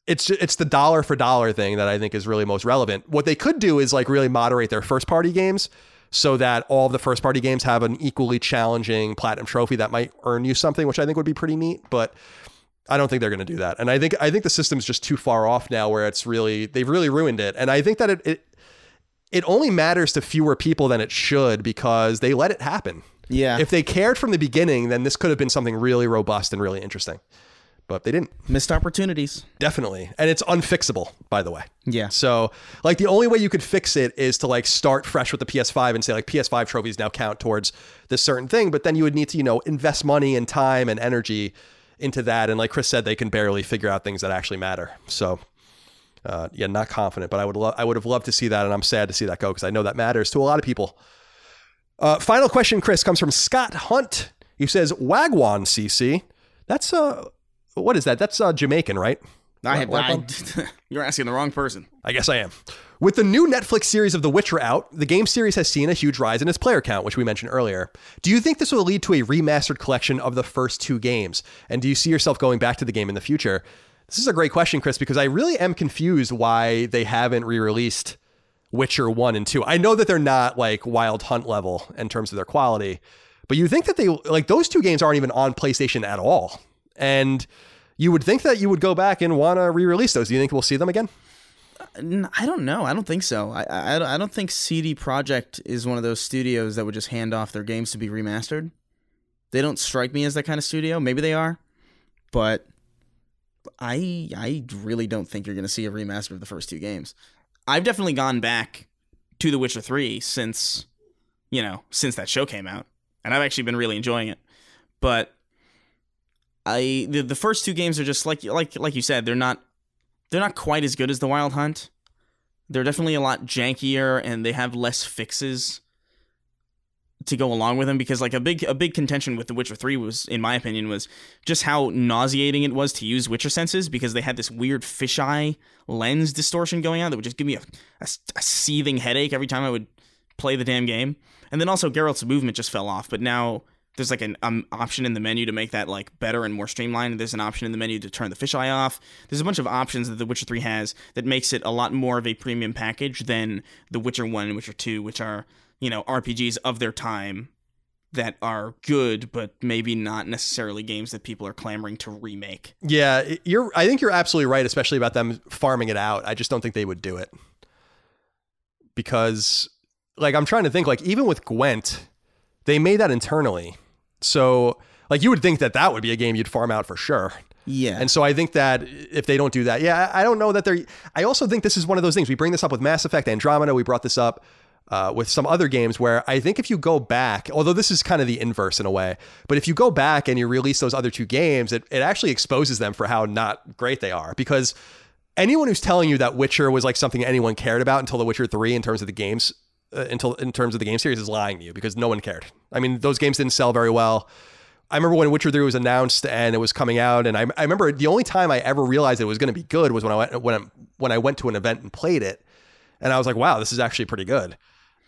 it's it's the dollar for dollar thing that I think is really most relevant. What they could do is like really moderate their first party games so that all of the first party games have an equally challenging platinum trophy that might earn you something, which I think would be pretty neat, but I don't think they're going to do that. And I think I think the system's just too far off now where it's really they've really ruined it. And I think that it, it it only matters to fewer people than it should because they let it happen. Yeah. If they cared from the beginning, then this could have been something really robust and really interesting. But they didn't. Missed opportunities. Definitely. And it's unfixable, by the way. Yeah. So, like the only way you could fix it is to like start fresh with the PS5 and say like PS5 trophies now count towards this certain thing, but then you would need to, you know, invest money and time and energy into that and like Chris said they can barely figure out things that actually matter. So, uh, yeah, not confident, but I would love I would have loved to see that and I'm sad to see that go because I know that matters to a lot of people. Uh, final question, Chris, comes from Scott Hunt. He says, Wagwan CC. That's uh what is that? That's uh Jamaican, right? I have, I, Wagwan? you're asking the wrong person. I guess I am. With the new Netflix series of The Witcher out, the game series has seen a huge rise in its player count, which we mentioned earlier. Do you think this will lead to a remastered collection of the first two games? And do you see yourself going back to the game in the future? This is a great question, Chris, because I really am confused why they haven't re released Witcher 1 and 2. I know that they're not like Wild Hunt level in terms of their quality, but you think that they, like, those two games aren't even on PlayStation at all. And you would think that you would go back and want to re release those. Do you think we'll see them again? I don't know. I don't think so. I, I, I don't think CD Projekt is one of those studios that would just hand off their games to be remastered. They don't strike me as that kind of studio. Maybe they are, but I I really don't think you're going to see a remaster of the first two games. I've definitely gone back to The Witcher 3 since you know, since that show came out, and I've actually been really enjoying it. But I the, the first two games are just like like like you said, they're not they're not quite as good as the Wild Hunt. They're definitely a lot jankier and they have less fixes to go along with them because like a big a big contention with The Witcher 3 was in my opinion was just how nauseating it was to use Witcher senses because they had this weird fisheye lens distortion going on that would just give me a, a, a seething headache every time I would play the damn game. And then also Geralt's movement just fell off, but now there's like an um, option in the menu to make that like better and more streamlined. There's an option in the menu to turn the fisheye off. There's a bunch of options that The Witcher 3 has that makes it a lot more of a premium package than The Witcher 1 and Witcher 2, which are, you know, RPGs of their time that are good, but maybe not necessarily games that people are clamoring to remake. Yeah, you're. I think you're absolutely right, especially about them farming it out. I just don't think they would do it because, like, I'm trying to think. Like, even with Gwent, they made that internally, so like you would think that that would be a game you'd farm out for sure. Yeah. And so I think that if they don't do that, yeah, I I don't know that they're. I also think this is one of those things. We bring this up with Mass Effect Andromeda. We brought this up uh, with some other games where I think if you go back, although this is kind of the inverse in a way, but if you go back and you release those other two games, it, it actually exposes them for how not great they are because anyone who's telling you that Witcher was like something anyone cared about until The Witcher 3 in terms of the games uh, until in terms of the game series is lying to you because no one cared. I mean, those games didn't sell very well. I remember when Witcher 3 was announced and it was coming out and I, I remember the only time I ever realized it was going to be good was when I went when I, when I went to an event and played it and I was like, "Wow, this is actually pretty good."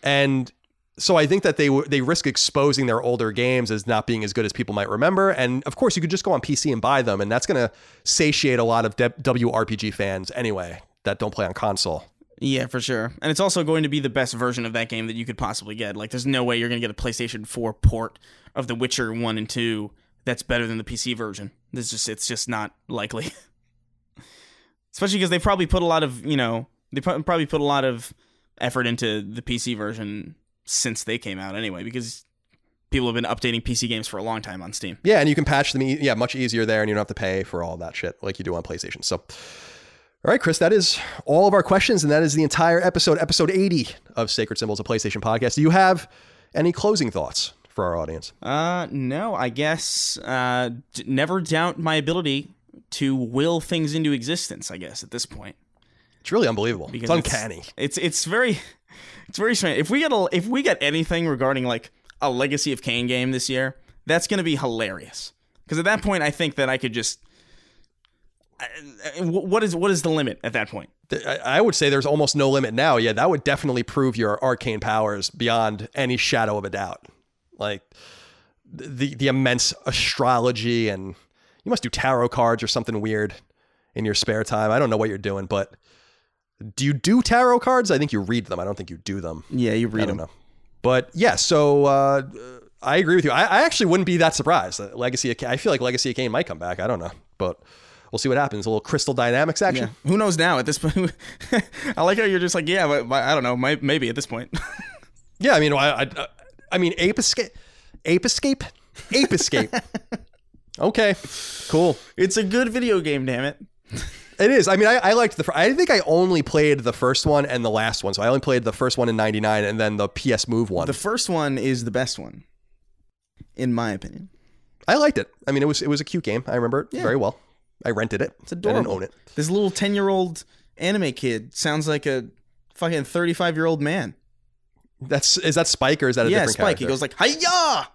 And so I think that they they risk exposing their older games as not being as good as people might remember. And of course, you could just go on PC and buy them, and that's going to satiate a lot of WRPG fans anyway that don't play on console. Yeah, for sure. And it's also going to be the best version of that game that you could possibly get. Like, there's no way you're going to get a PlayStation 4 port of The Witcher 1 and 2 that's better than the PC version. This just it's just not likely. Especially because they probably put a lot of, you know, they probably put a lot of effort into the PC version since they came out anyway, because people have been updating PC games for a long time on Steam. Yeah, and you can patch them, yeah, much easier there, and you don't have to pay for all that shit like you do on PlayStation. So, all right, Chris, that is all of our questions, and that is the entire episode, episode 80 of Sacred Symbols, a PlayStation podcast. Do you have any closing thoughts for our audience? Uh, no, I guess uh, d- never doubt my ability to will things into existence. I guess at this point, it's really unbelievable. Because it's uncanny. It's, it's it's very it's very strange. If we get a if we get anything regarding like a Legacy of Kain game this year, that's going to be hilarious. Because at that point, I think that I could just. What is what is the limit at that point? I would say there's almost no limit now. Yeah, that would definitely prove your arcane powers beyond any shadow of a doubt. Like the the immense astrology and you must do tarot cards or something weird in your spare time. I don't know what you're doing, but do you do tarot cards? I think you read them. I don't think you do them. Yeah, you read them. I don't know. But yeah, so uh, I agree with you. I, I, actually wouldn't be that surprised. Legacy, of, I feel like Legacy of Kain might come back. I don't know, but we'll see what happens. A little Crystal Dynamics action. Yeah. Who knows now? At this point, I like how you're just like, yeah, but, but I don't know, maybe at this point. yeah, I mean, I, I, I mean, Ape Escape, Ape Escape, Ape Escape. okay, cool. It's a good video game, damn it. It is. I mean, I, I liked the. I think I only played the first one and the last one. So I only played the first one in '99 and then the PS Move one. The first one is the best one, in my opinion. I liked it. I mean, it was it was a cute game. I remember it yeah. very well. I rented it. It's adorable. I didn't own it. This little ten year old anime kid sounds like a fucking thirty five year old man. That's is that Spike or is that a yeah, different Spike. Character? He goes like hiya,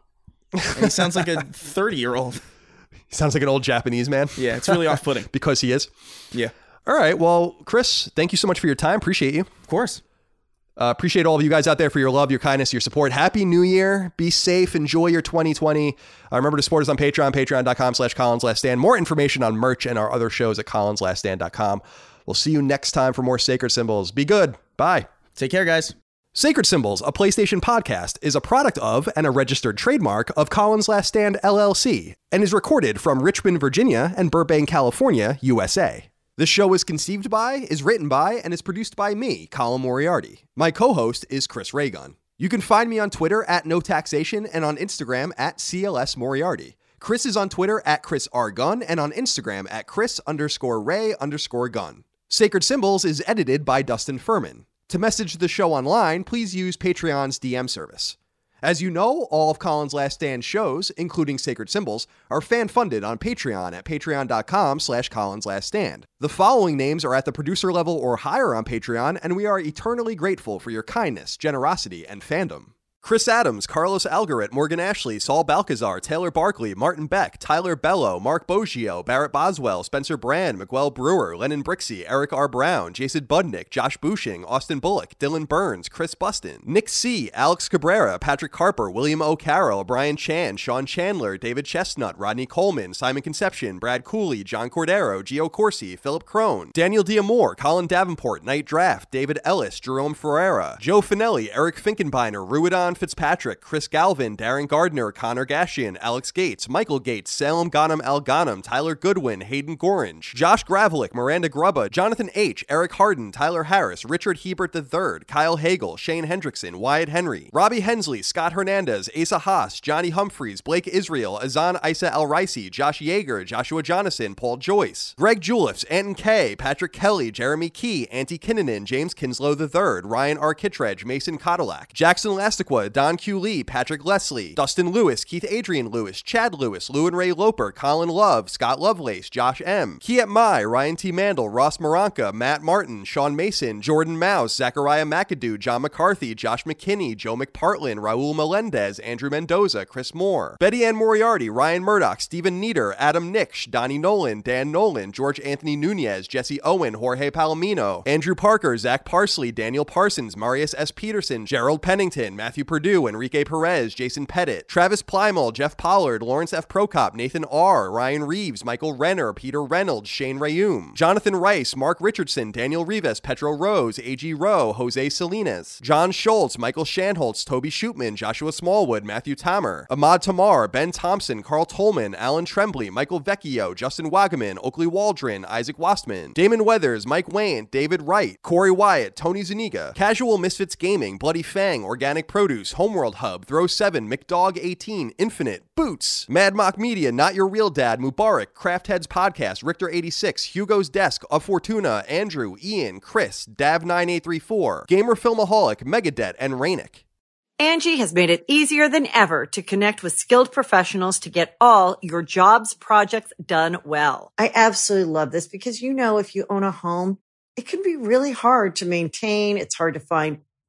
and he sounds like a thirty year old. Sounds like an old Japanese man. Yeah, it's really off putting. because he is. Yeah. All right. Well, Chris, thank you so much for your time. Appreciate you. Of course. Uh, appreciate all of you guys out there for your love, your kindness, your support. Happy New Year. Be safe. Enjoy your 2020. Uh, remember to support us on Patreon, patreon.com slash Colin's Last Stand. More information on merch and our other shows at colinslaststand.com. We'll see you next time for more Sacred Symbols. Be good. Bye. Take care, guys. Sacred Symbols, a PlayStation podcast, is a product of and a registered trademark of Colin's Last Stand LLC and is recorded from Richmond, Virginia and Burbank, California, USA. The show is conceived by, is written by, and is produced by me, Colin Moriarty. My co host is Chris Ray Gun. You can find me on Twitter at No Taxation and on Instagram at CLS Moriarty. Chris is on Twitter at Chris R. Gun and on Instagram at Chris underscore Ray underscore Gun. Sacred Symbols is edited by Dustin Furman. To message the show online, please use Patreon's DM service. As you know, all of Colin's Last Stand shows, including Sacred Symbols, are fan-funded on Patreon at patreon.com slash Colin's Last Stand. The following names are at the producer level or higher on Patreon, and we are eternally grateful for your kindness, generosity, and fandom. Chris Adams, Carlos Algarit, Morgan Ashley, Saul Balcazar, Taylor Barkley, Martin Beck, Tyler Bello, Mark Boggio, Barrett Boswell, Spencer Brand, Miguel Brewer, Lennon Brixey, Eric R. Brown, Jason Budnick, Josh Bushing, Austin Bullock, Dylan Burns, Chris Buston, Nick C., Alex Cabrera, Patrick Harper, William O. Carroll, Brian Chan, Sean Chandler, David Chestnut, Rodney Coleman, Simon Conception, Brad Cooley, John Cordero, Gio Corsi, Philip Crone, Daniel Diamore, Colin Davenport, Night Draft, David Ellis, Jerome Ferreira, Joe Finelli, Eric Finkenbeiner, Ruidon Fitzpatrick, Chris Galvin, Darren Gardner, Connor Gashian, Alex Gates, Michael Gates, Salem Ghanem Al Ghanem, Tyler Goodwin, Hayden Gorange, Josh Gravelick, Miranda Grubba, Jonathan H., Eric Harden, Tyler Harris, Richard Hebert III, Kyle Hagel, Shane Hendrickson, Wyatt Henry, Robbie Hensley, Scott Hernandez, Asa Haas, Johnny Humphreys, Blake Israel, Azan Isa El Ricey, Josh Yeager, Joshua Jonathan, Paul Joyce, Greg Juliffs, Anton K., Patrick Kelly, Jeremy Key, Auntie Kinnanen, James Kinslow III, Ryan R. Kittredge, Mason Cadillac, Jackson Lastiqua, Don Q. Lee, Patrick Leslie, Dustin Lewis, Keith Adrian Lewis, Chad Lewis, Lou and Ray Loper, Colin Love, Scott Lovelace, Josh M., Kiet Mai, Ryan T. Mandel, Ross Maranka, Matt Martin, Sean Mason, Jordan Mouse, Zachariah McAdoo, John McCarthy, Josh McKinney, Joe McPartlin, Raul Melendez, Andrew Mendoza, Chris Moore, Betty Ann Moriarty, Ryan Murdoch, Stephen Nieder, Adam Nix, Donnie Nolan, Dan Nolan, George Anthony Nunez, Jesse Owen, Jorge Palomino, Andrew Parker, Zach Parsley, Daniel Parsons, Marius S. Peterson, Gerald Pennington, Matthew Purdue, Enrique Perez, Jason Pettit, Travis Plymall, Jeff Pollard, Lawrence F. Prokop, Nathan R., Ryan Reeves, Michael Renner, Peter Reynolds, Shane Rayum, Jonathan Rice, Mark Richardson, Daniel Rivas, Petro Rose, A.G. Rowe, Jose Salinas, John Schultz, Michael Shanholtz, Toby Shootman, Joshua Smallwood, Matthew Tamer, Ahmad Tamar, Ben Thompson, Carl Tolman, Alan Trembley, Michael Vecchio, Justin Wagaman, Oakley Waldron, Isaac Wastman, Damon Weathers, Mike Wayne, David Wright, Corey Wyatt, Tony Zuniga, Casual Misfits Gaming, Bloody Fang, Organic Produce, Homeworld Hub, Throw 7, McDog 18, Infinite, Boots, Mad Mock Media, Not Your Real Dad, Mubarak, Craft Heads Podcast, Richter 86, Hugo's Desk, Of Fortuna, Andrew, Ian, Chris, Dav9834, Gamer Filmaholic, Megadeth, and Rainick. Angi has made it easier than ever to connect with skilled professionals to get all your jobs projects done well. I absolutely love this because, you know, if you own a home, it can be really hard to maintain. It's hard to find